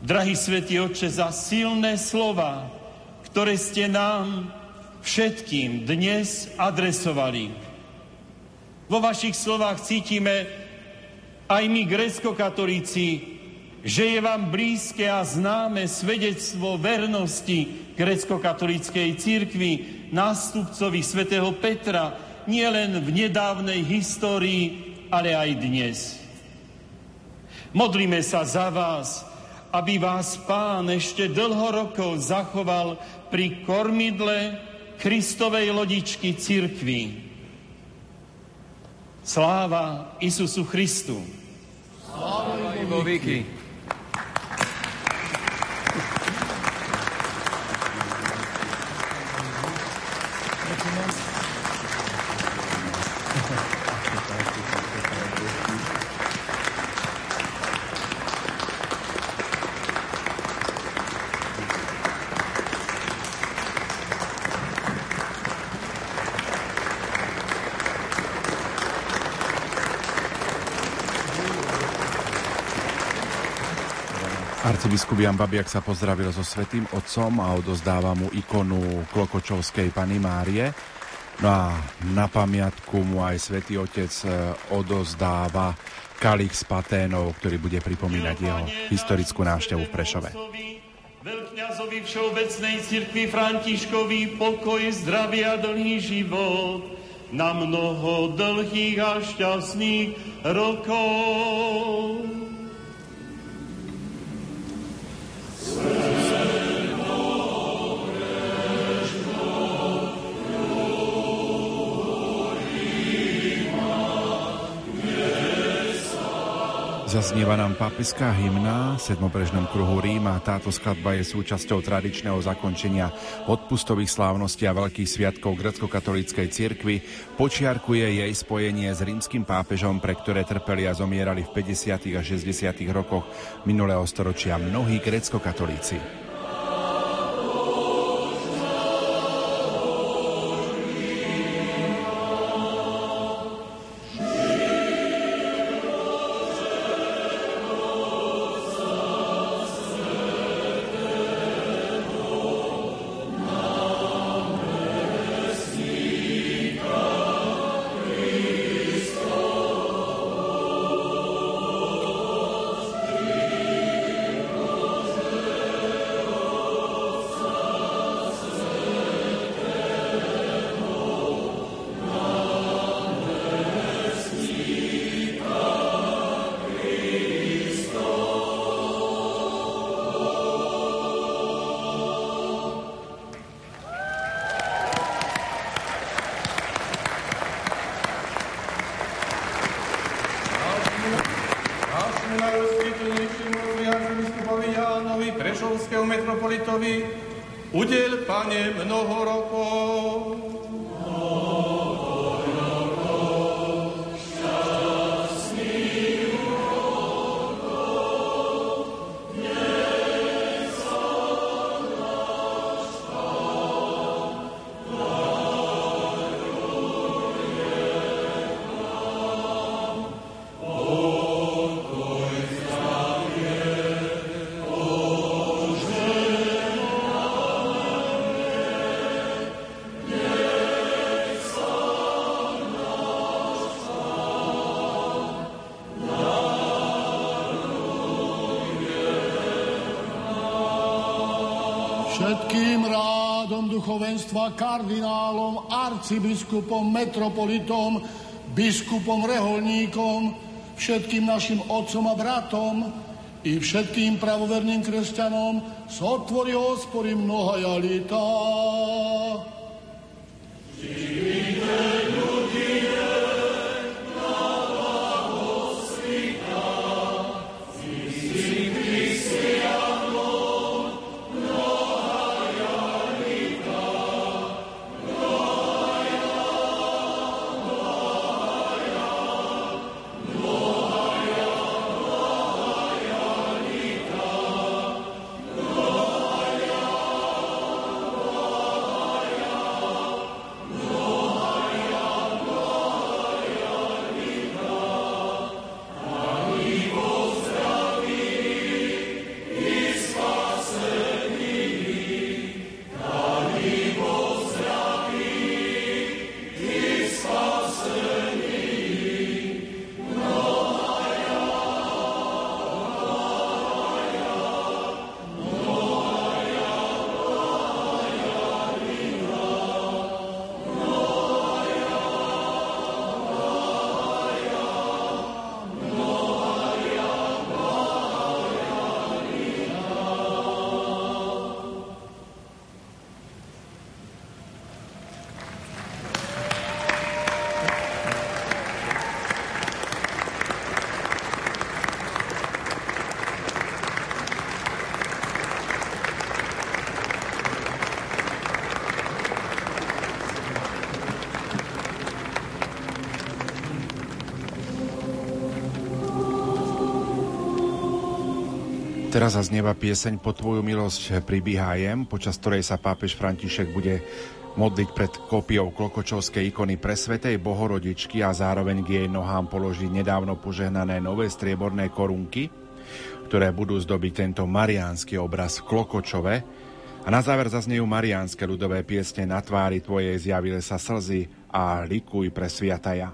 drahý svätý Otče, za silné slova, ktoré ste nám všetkým dnes adresovali. Vo vašich slovách cítime aj my, grecko-katolíci, že je vám blízke a známe svedectvo vernosti grecko-katolíckej církvy, nástupcovi svätého Petra, nielen v nedávnej histórii, ale aj dnes. Modlíme sa za vás, aby vás Pán ešte dlho rokov zachoval pri kormidle Kristovej lodičky církvy. Sláva Isusu Christu. Sláva vo Arcibiskup Jan Babiak sa pozdravil so Svetým Otcom a odozdáva mu ikonu Klokočovskej Pany Márie. No a na pamiatku mu aj Svetý Otec e, odozdáva kalich s paténov, ktorý bude pripomínať jeho historickú návštevu v Prešove. Veľkňazovi Všeobecnej cirkvi Františkovi pokoj, zdravie a dlhý život na mnoho dlhých a šťastných rokov. Zaznieva nám pápeská hymna v sedmoprežnom kruhu Ríma. Táto skladba je súčasťou tradičného zakončenia odpustových slávností a veľkých sviatkov grecko-katolíckej cirkvi. Počiarkuje jej spojenie s rímskym pápežom, pre ktoré trpeli a zomierali v 50. a 60. rokoch minulého storočia mnohí grecko-katolíci. Arcibiskupom, metropolitom, biskupom, reholníkom, všetkým našim otcom a bratom i všetkým pravoverným kresťanom s otvorí hospody mnoha jalita. Teraz zaznieva pieseň Po tvoju milosť pribíhajem, počas ktorej sa pápež František bude modliť pred kópiou klokočovskej ikony presvetej Bohorodičky a zároveň k jej nohám položiť nedávno požehnané nové strieborné korunky, ktoré budú zdobiť tento mariánsky obraz v Klokočove. A na záver zaznejú mariánske ľudové piesne Na tvári tvojej zjavili sa slzy a likuj pre sviataja.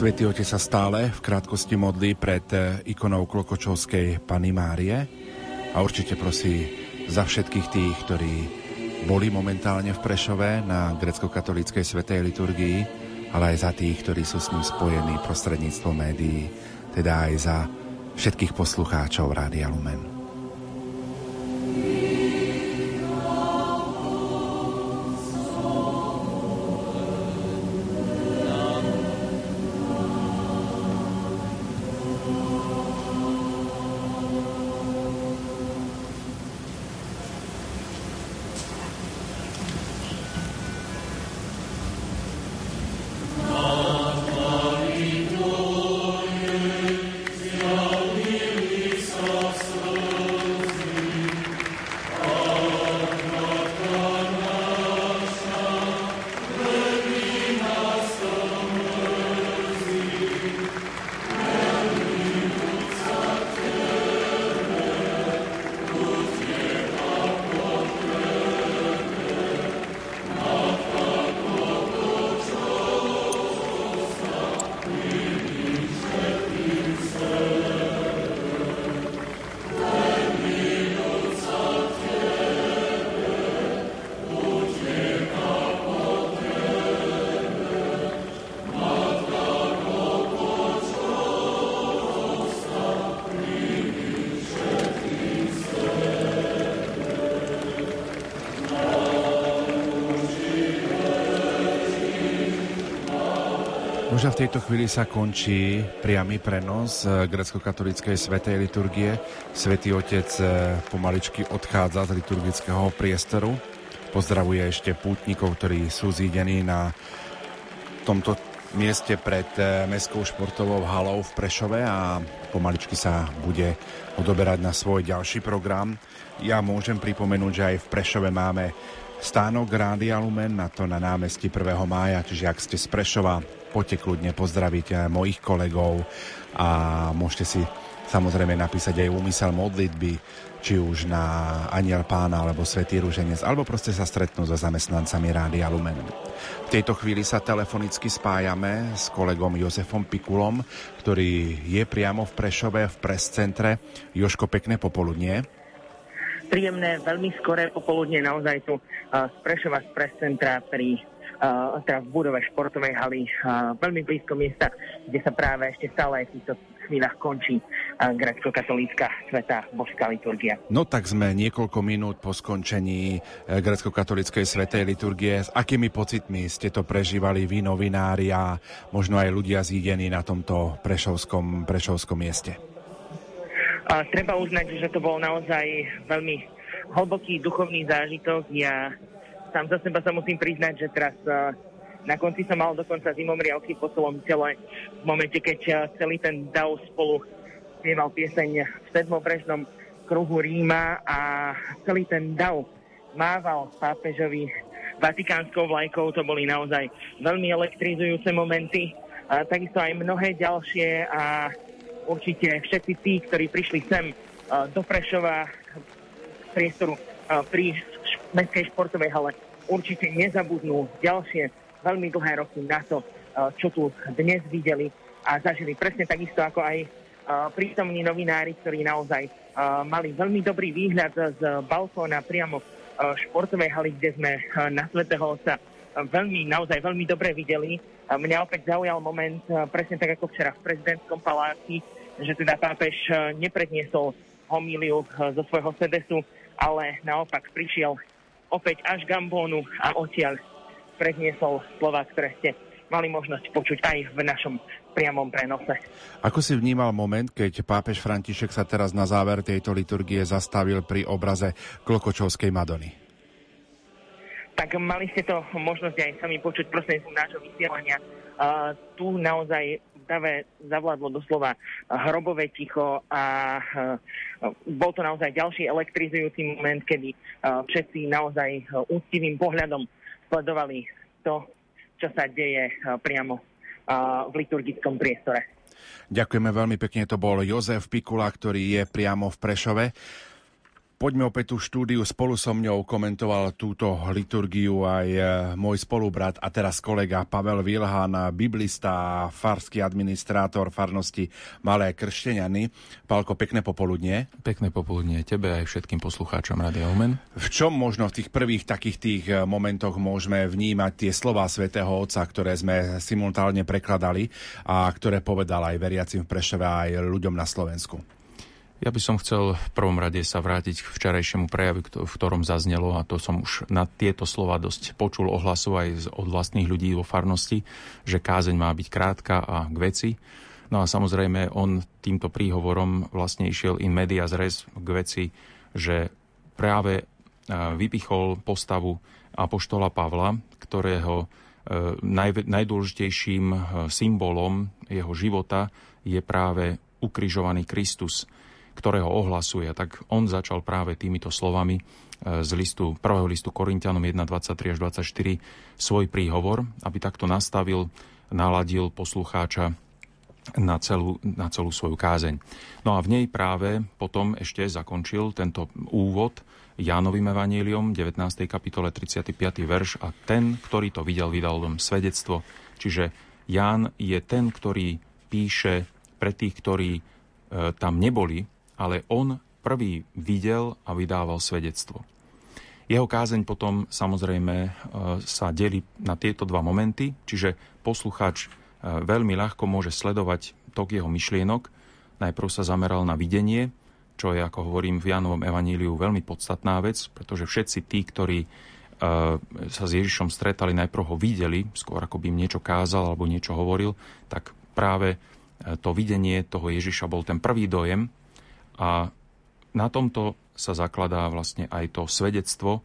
Svetý Otec sa stále v krátkosti modlí pred eh, ikonou Klokočovskej Pany Márie a určite prosí za všetkých tých, ktorí boli momentálne v Prešove na grecko-katolíckej svetej liturgii, ale aj za tých, ktorí sú s ním spojení prostredníctvom médií, teda aj za všetkých poslucháčov Rádia Lumen. Tejto chvíli sa končí priamy prenos eh, grecko-katolíckej svetej liturgie. Svetý Otec eh, pomaličky odchádza z liturgického priestoru. Pozdravuje ešte pútnikov, ktorí sú zídení na tomto mieste pred eh, Mestskou športovou halou v Prešove a pomaličky sa bude odoberať na svoj ďalší program. Ja môžem pripomenúť, že aj v Prešove máme stánok Rádia Lumen, na to na námestí 1. mája, čiže ak ste z Prešova, poďte kľudne pozdraviť mojich kolegov a môžete si samozrejme napísať aj úmysel modlitby, či už na Aniel Pána alebo Svetý Rúženec, alebo proste sa stretnú so zamestnancami Rádia Lumen. V tejto chvíli sa telefonicky spájame s kolegom Jozefom Pikulom, ktorý je priamo v Prešove v prescentre. Joško, pekné popoludnie. Príjemné, veľmi skoré popoludne naozaj tu z Prešova z prescentra pri teda v budove športovej haly, veľmi blízko miesta, kde sa práve ešte stále aj v týchto chvíľach končí grecko-katolícka sveta božská liturgia. No tak sme niekoľko minút po skončení e, grecko-katolíckej svetej liturgie. S akými pocitmi ste to prežívali vy, novinári a možno aj ľudia zídení na tomto prešovskom, prešovskom mieste? A, treba uznať, že to bol naozaj veľmi hlboký duchovný zážitok. Ja sám za seba sa musím priznať, že teraz uh, Na konci som mal dokonca zimomriavky po celom tele v momente, keď celý ten dav spolu spieval pieseň v sedmobrežnom kruhu Ríma a celý ten dav mával pápežovi vatikánskou vlajkou. To boli naozaj veľmi elektrizujúce momenty. A takisto aj mnohé ďalšie a určite všetci tí, ktorí prišli sem do Prešova priestoru pri Mestskej športovej hale, určite nezabudnú ďalšie veľmi dlhé roky na to, čo tu dnes videli a zažili presne takisto ako aj prítomní novinári, ktorí naozaj mali veľmi dobrý výhľad z balkóna priamo športovej haly, kde sme na Svetého Otca veľmi, naozaj veľmi dobre videli. Mňa opäť zaujal moment, presne tak ako včera v prezidentskom paláci, že teda pápež nepredniesol homíliu zo svojho sedesu, ale naopak prišiel opäť až Gambónu a odtiaľ predniesol slova, ktoré ste mali možnosť počuť aj v našom priamom prenose. Ako si vnímal moment, keď pápež František sa teraz na záver tejto liturgie zastavil pri obraze Klokočovskej Madony? Tak mali ste to možnosť aj sami počuť prostredníctvom nášho vysielania. Uh, tu naozaj stave zavládlo doslova hrobové ticho a bol to naozaj ďalší elektrizujúci moment, kedy všetci naozaj úctivým pohľadom sledovali to, čo sa deje priamo v liturgickom priestore. Ďakujeme veľmi pekne, to bol Jozef Pikula, ktorý je priamo v Prešove. Poďme opäť tú štúdiu. Spolu so mňou komentoval túto liturgiu aj e, môj spolubrat a teraz kolega Pavel Vilhán, biblista a farský administrátor farnosti Malé Kršteniany. Pálko, pekné popoludnie. Pekné popoludnie tebe aj všetkým poslucháčom Radia Omen. V čom možno v tých prvých takých tých e, momentoch môžeme vnímať tie slova svätého Otca, ktoré sme simultálne prekladali a ktoré povedal aj veriacim v Prešove aj ľuďom na Slovensku? Ja by som chcel v prvom rade sa vrátiť k včerajšiemu prejavu, v ktorom zaznelo, a to som už na tieto slova dosť počul ohlasov aj od vlastných ľudí vo farnosti, že kázeň má byť krátka a k veci. No a samozrejme on týmto príhovorom vlastne išiel in media res k veci, že práve e, vypichol postavu apoštola Pavla, ktorého e, najdôležitejším e, symbolom jeho života je práve ukrižovaný Kristus ktorého ohlasuje. Tak on začal práve týmito slovami e, z listu, prvého listu Korintianom 1, 23 až 24 svoj príhovor, aby takto nastavil, naladil poslucháča na celú, na celú svoju kázeň. No a v nej práve potom ešte zakončil tento úvod Jánovým evaníliom, 19. kapitole 35. verš a ten, ktorý to videl, vydal dom svedectvo. Čiže Ján je ten, ktorý píše pre tých, ktorí e, tam neboli ale on prvý videl a vydával svedectvo. Jeho kázeň potom samozrejme e, sa delí na tieto dva momenty, čiže posluchač e, veľmi ľahko môže sledovať tok jeho myšlienok. Najprv sa zameral na videnie, čo je, ako hovorím v Jánovom evaníliu, veľmi podstatná vec, pretože všetci tí, ktorí e, sa s Ježišom stretali, najprv ho videli, skôr ako by im niečo kázal alebo niečo hovoril, tak práve to videnie toho Ježiša bol ten prvý dojem, a na tomto sa zakladá vlastne aj to svedectvo,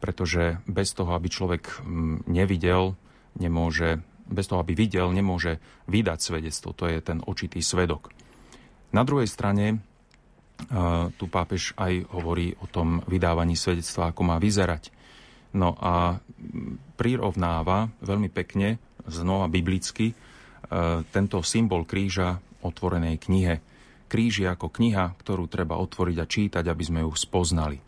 pretože bez toho, aby človek mm, nevidel, nemôže, bez toho, aby videl, nemôže vydať svedectvo. To je ten očitý svedok. Na druhej strane e, tu pápež aj hovorí o tom vydávaní svedectva, ako má vyzerať. No a mm, prirovnáva veľmi pekne, znova biblicky, e, tento symbol kríža otvorenej knihe kríž je ako kniha, ktorú treba otvoriť a čítať, aby sme ju spoznali.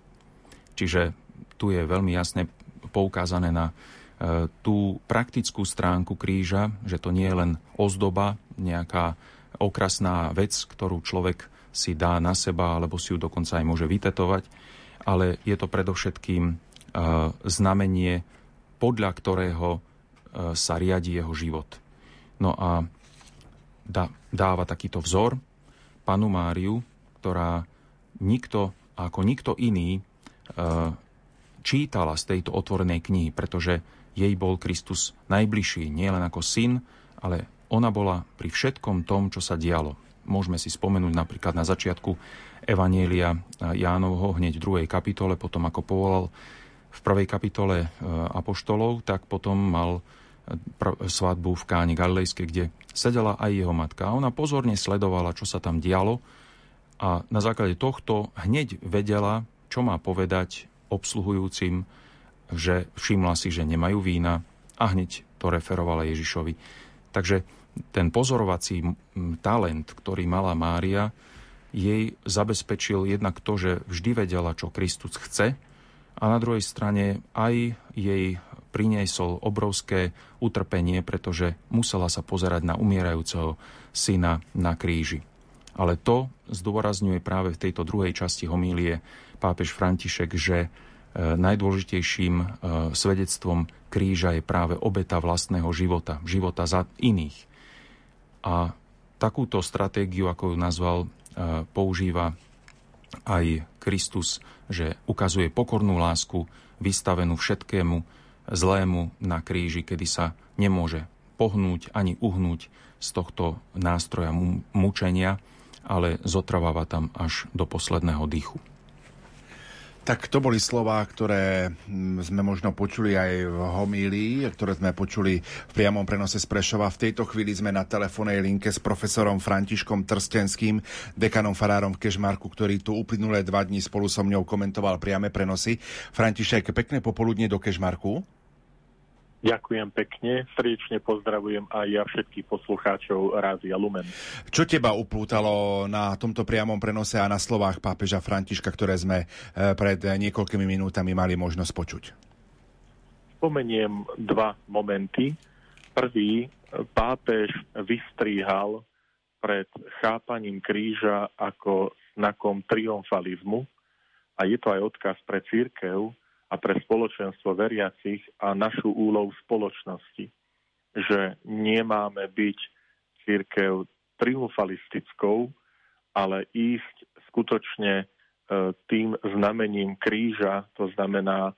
Čiže tu je veľmi jasne poukázané na e, tú praktickú stránku kríža, že to nie je len ozdoba, nejaká okrasná vec, ktorú človek si dá na seba, alebo si ju dokonca aj môže vytetovať, ale je to predovšetkým e, znamenie, podľa ktorého e, sa riadi jeho život. No a dáva takýto vzor, panu Máriu, ktorá nikto, ako nikto iný, e, čítala z tejto otvorenej knihy, pretože jej bol Kristus najbližší, nielen ako syn, ale ona bola pri všetkom tom, čo sa dialo. Môžeme si spomenúť napríklad na začiatku Evanielia Jánovho, hneď v druhej kapitole, potom ako povolal v prvej kapitole e, apoštolov, tak potom mal svadbu v Káni Galilejskej, kde sedela aj jeho matka. A ona pozorne sledovala, čo sa tam dialo a na základe tohto hneď vedela, čo má povedať obsluhujúcim, že všimla si, že nemajú vína a hneď to referovala Ježišovi. Takže ten pozorovací talent, ktorý mala Mária, jej zabezpečil jednak to, že vždy vedela, čo Kristus chce a na druhej strane aj jej priniesol obrovské utrpenie, pretože musela sa pozerať na umierajúceho syna na kríži. Ale to zdôrazňuje práve v tejto druhej časti homílie pápež František, že e, najdôležitejším e, svedectvom kríža je práve obeta vlastného života, života za iných. A takúto stratégiu, ako ju nazval, e, používa aj Kristus, že ukazuje pokornú lásku, vystavenú všetkému zlému na kríži, kedy sa nemôže pohnúť ani uhnúť z tohto nástroja mučenia, ale zotrváva tam až do posledného dýchu. Tak to boli slová, ktoré mm, sme možno počuli aj v homílii, ktoré sme počuli v priamom prenose z Prešova. V tejto chvíli sme na telefónnej linke s profesorom Františkom Trstenským, dekanom farárom v Kešmarku, ktorý tu uplynulé dva dní spolu so mňou komentoval priame prenosy. František, pekné popoludne do Kešmarku. Ďakujem pekne, srdečne pozdravujem aj ja všetkých poslucháčov Rádia Lumen. Čo teba uplútalo na tomto priamom prenose a na slovách pápeža Františka, ktoré sme e, pred niekoľkými minútami mali možnosť počuť? Spomeniem dva momenty. Prvý, pápež vystríhal pred chápaním kríža ako znakom triumfalizmu a je to aj odkaz pre církev, a pre spoločenstvo veriacich a našu úlohu spoločnosti, že nemáme byť církev triumfalistickou, ale ísť skutočne e, tým znamením kríža, to znamená e,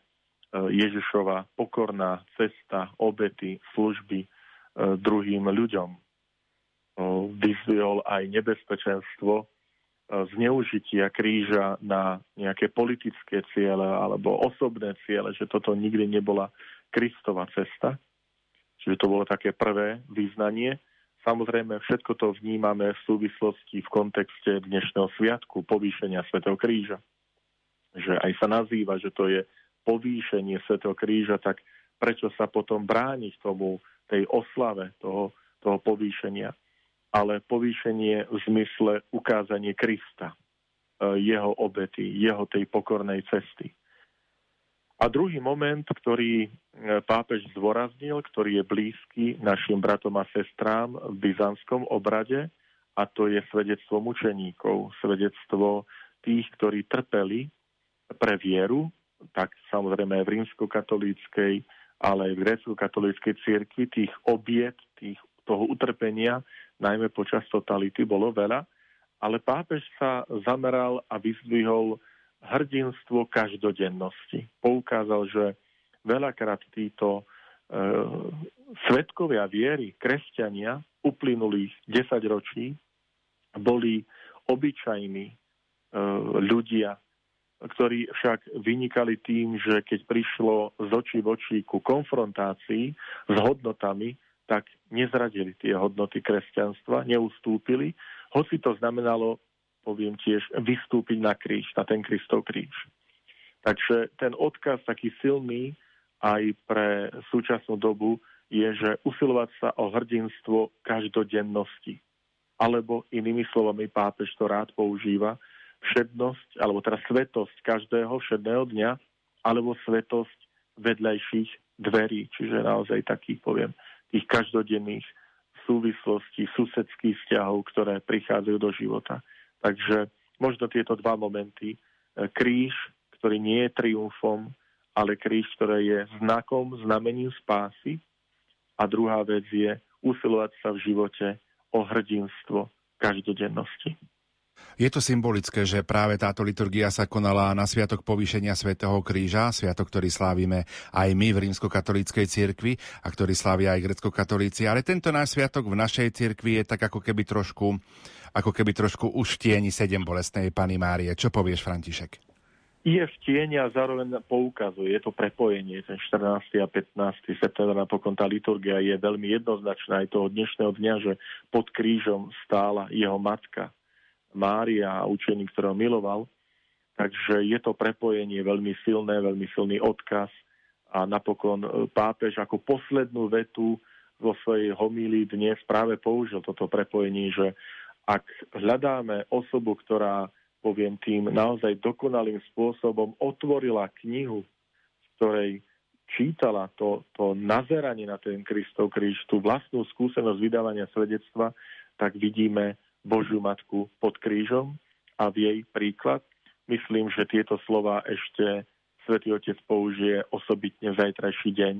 Ježišova pokorná cesta, obety, služby e, druhým ľuďom. Vyzvihol aj nebezpečenstvo zneužitia kríža na nejaké politické ciele alebo osobné ciele, že toto nikdy nebola Kristova cesta. Čiže to bolo také prvé význanie. Samozrejme, všetko to vnímame v súvislosti v kontexte dnešného sviatku povýšenia Svetého kríža. Že aj sa nazýva, že to je povýšenie Svetého kríža, tak prečo sa potom brániť tomu, tej oslave toho, toho povýšenia? Ale povýšenie v zmysle ukázanie Krista, e, jeho obety, jeho tej pokornej cesty. A druhý moment, ktorý e, pápež zdôraznil, ktorý je blízky našim bratom a sestrám v byzantskom obrade, a to je svedectvo mučeníkov, svedectvo tých, ktorí trpeli pre vieru, tak samozrejme aj v rímsko-katolíckej, ale aj v grécko-katolíckej cirkvi, tých obiet, tých, toho utrpenia, najmä počas totality, bolo veľa, ale pápež sa zameral a vyzdvihol hrdinstvo každodennosti. Poukázal, že veľakrát títo e, svetkovia viery, kresťania uplynulých 10 ročí boli obyčajní e, ľudia, ktorí však vynikali tým, že keď prišlo z očí v očí ku konfrontácii s hodnotami, tak nezradili tie hodnoty kresťanstva, neustúpili, hoci to znamenalo, poviem tiež, vystúpiť na kríž, na ten Kristov kríž. Takže ten odkaz taký silný aj pre súčasnú dobu je, že usilovať sa o hrdinstvo každodennosti. Alebo inými slovami pápež to rád používa, všednosť, alebo teda svetosť každého všedného dňa, alebo svetosť vedľajších dverí, čiže naozaj taký, poviem, tých každodenných súvislostí, susedských vzťahov, ktoré prichádzajú do života. Takže možno tieto dva momenty. E, kríž, ktorý nie je triumfom, ale kríž, ktorý je znakom, znamením spásy. A druhá vec je usilovať sa v živote o hrdinstvo každodennosti. Je to symbolické, že práve táto liturgia sa konala na Sviatok povýšenia Svetého kríža, sviatok, ktorý slávime aj my v rímskokatolíckej cirkvi a ktorý slávia aj grecko-katolíci, ale tento náš sviatok v našej cirkvi je tak ako keby trošku, ako keby trošku už tieni sedem bolestnej Pany Márie. Čo povieš, František? je v tieni a zároveň poukazuje. Je to prepojenie. Ten 14. a 15. september napokon tá liturgia je veľmi jednoznačná aj toho dnešného dňa, že pod krížom stála jeho matka Mária a učeník, ktorého miloval. Takže je to prepojenie veľmi silné, veľmi silný odkaz a napokon e, pápež ako poslednú vetu vo svojej homílii dnes práve použil toto prepojenie, že ak hľadáme osobu, ktorá poviem tým, naozaj dokonalým spôsobom otvorila knihu, v ktorej čítala to, to nazeranie na ten Kristov kríž, tú vlastnú skúsenosť vydávania svedectva, tak vidíme Božiu Matku pod krížom a v jej príklad. Myslím, že tieto slova ešte Svetý Otec použije osobitne v zajtrajší deň,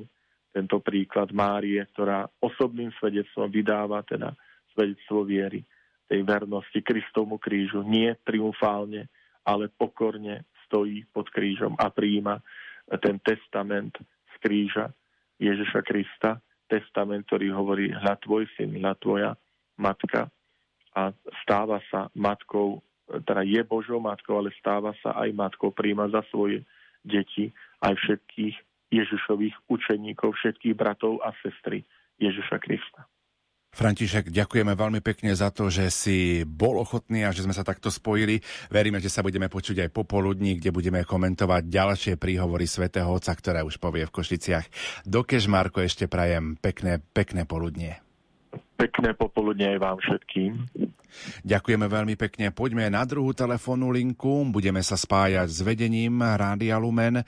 tento príklad Márie, ktorá osobným svedectvom vydáva teda svedectvo viery tej vernosti Kristovmu krížu. Nie triumfálne, ale pokorne stojí pod krížom a príjima ten testament z kríža Ježiša Krista, testament, ktorý hovorí hľa tvoj syn, hľa tvoja matka a stáva sa matkou, teda je Božou matkou, ale stáva sa aj matkou, príjma za svoje deti aj všetkých Ježišových učeníkov, všetkých bratov a sestry Ježiša Krista. František, ďakujeme veľmi pekne za to, že si bol ochotný a že sme sa takto spojili. Veríme, že sa budeme počuť aj popoludní, kde budeme komentovať ďalšie príhovory svätého Otca, ktoré už povie v Košiciach. Dokež, Marko, ešte prajem pekné, pekné poludnie. Pekné popoludne aj vám všetkým. Ďakujeme veľmi pekne. Poďme na druhú telefónnu linku. Budeme sa spájať s vedením Rádia Lumen.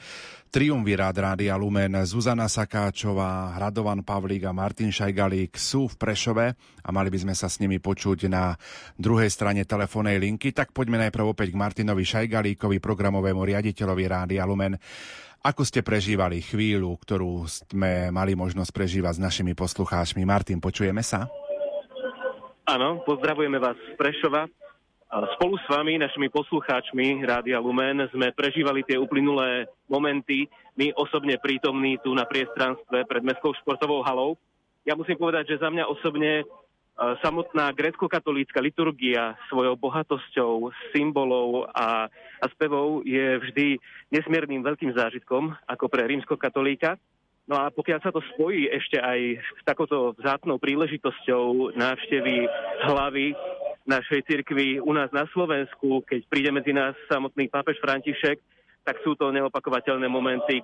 Triumvirát Rádia Lumen Zuzana Sakáčová, Hradovan Pavlík a Martin Šajgalík sú v Prešove a mali by sme sa s nimi počuť na druhej strane telefónnej linky. Tak poďme najprv opäť k Martinovi Šajgalíkovi, programovému riaditeľovi Rádia Lumen. Ako ste prežívali chvíľu, ktorú sme mali možnosť prežívať s našimi poslucháčmi? Martin, počujeme sa? Áno, pozdravujeme vás z Prešova. Spolu s vami, našimi poslucháčmi Rádia Lumen, sme prežívali tie uplynulé momenty, my osobne prítomní tu na priestranstve pred Mestskou športovou halou. Ja musím povedať, že za mňa osobne samotná grecko-katolícka liturgia svojou bohatosťou symbolov a, a spevov je vždy nesmiernym veľkým zážitkom ako pre rímsko-katolíka. No a pokiaľ sa to spojí ešte aj s takouto vzácnou príležitosťou návštevy hlavy našej cirkvi u nás na Slovensku, keď príde medzi nás samotný pápež František, tak sú to neopakovateľné momenty,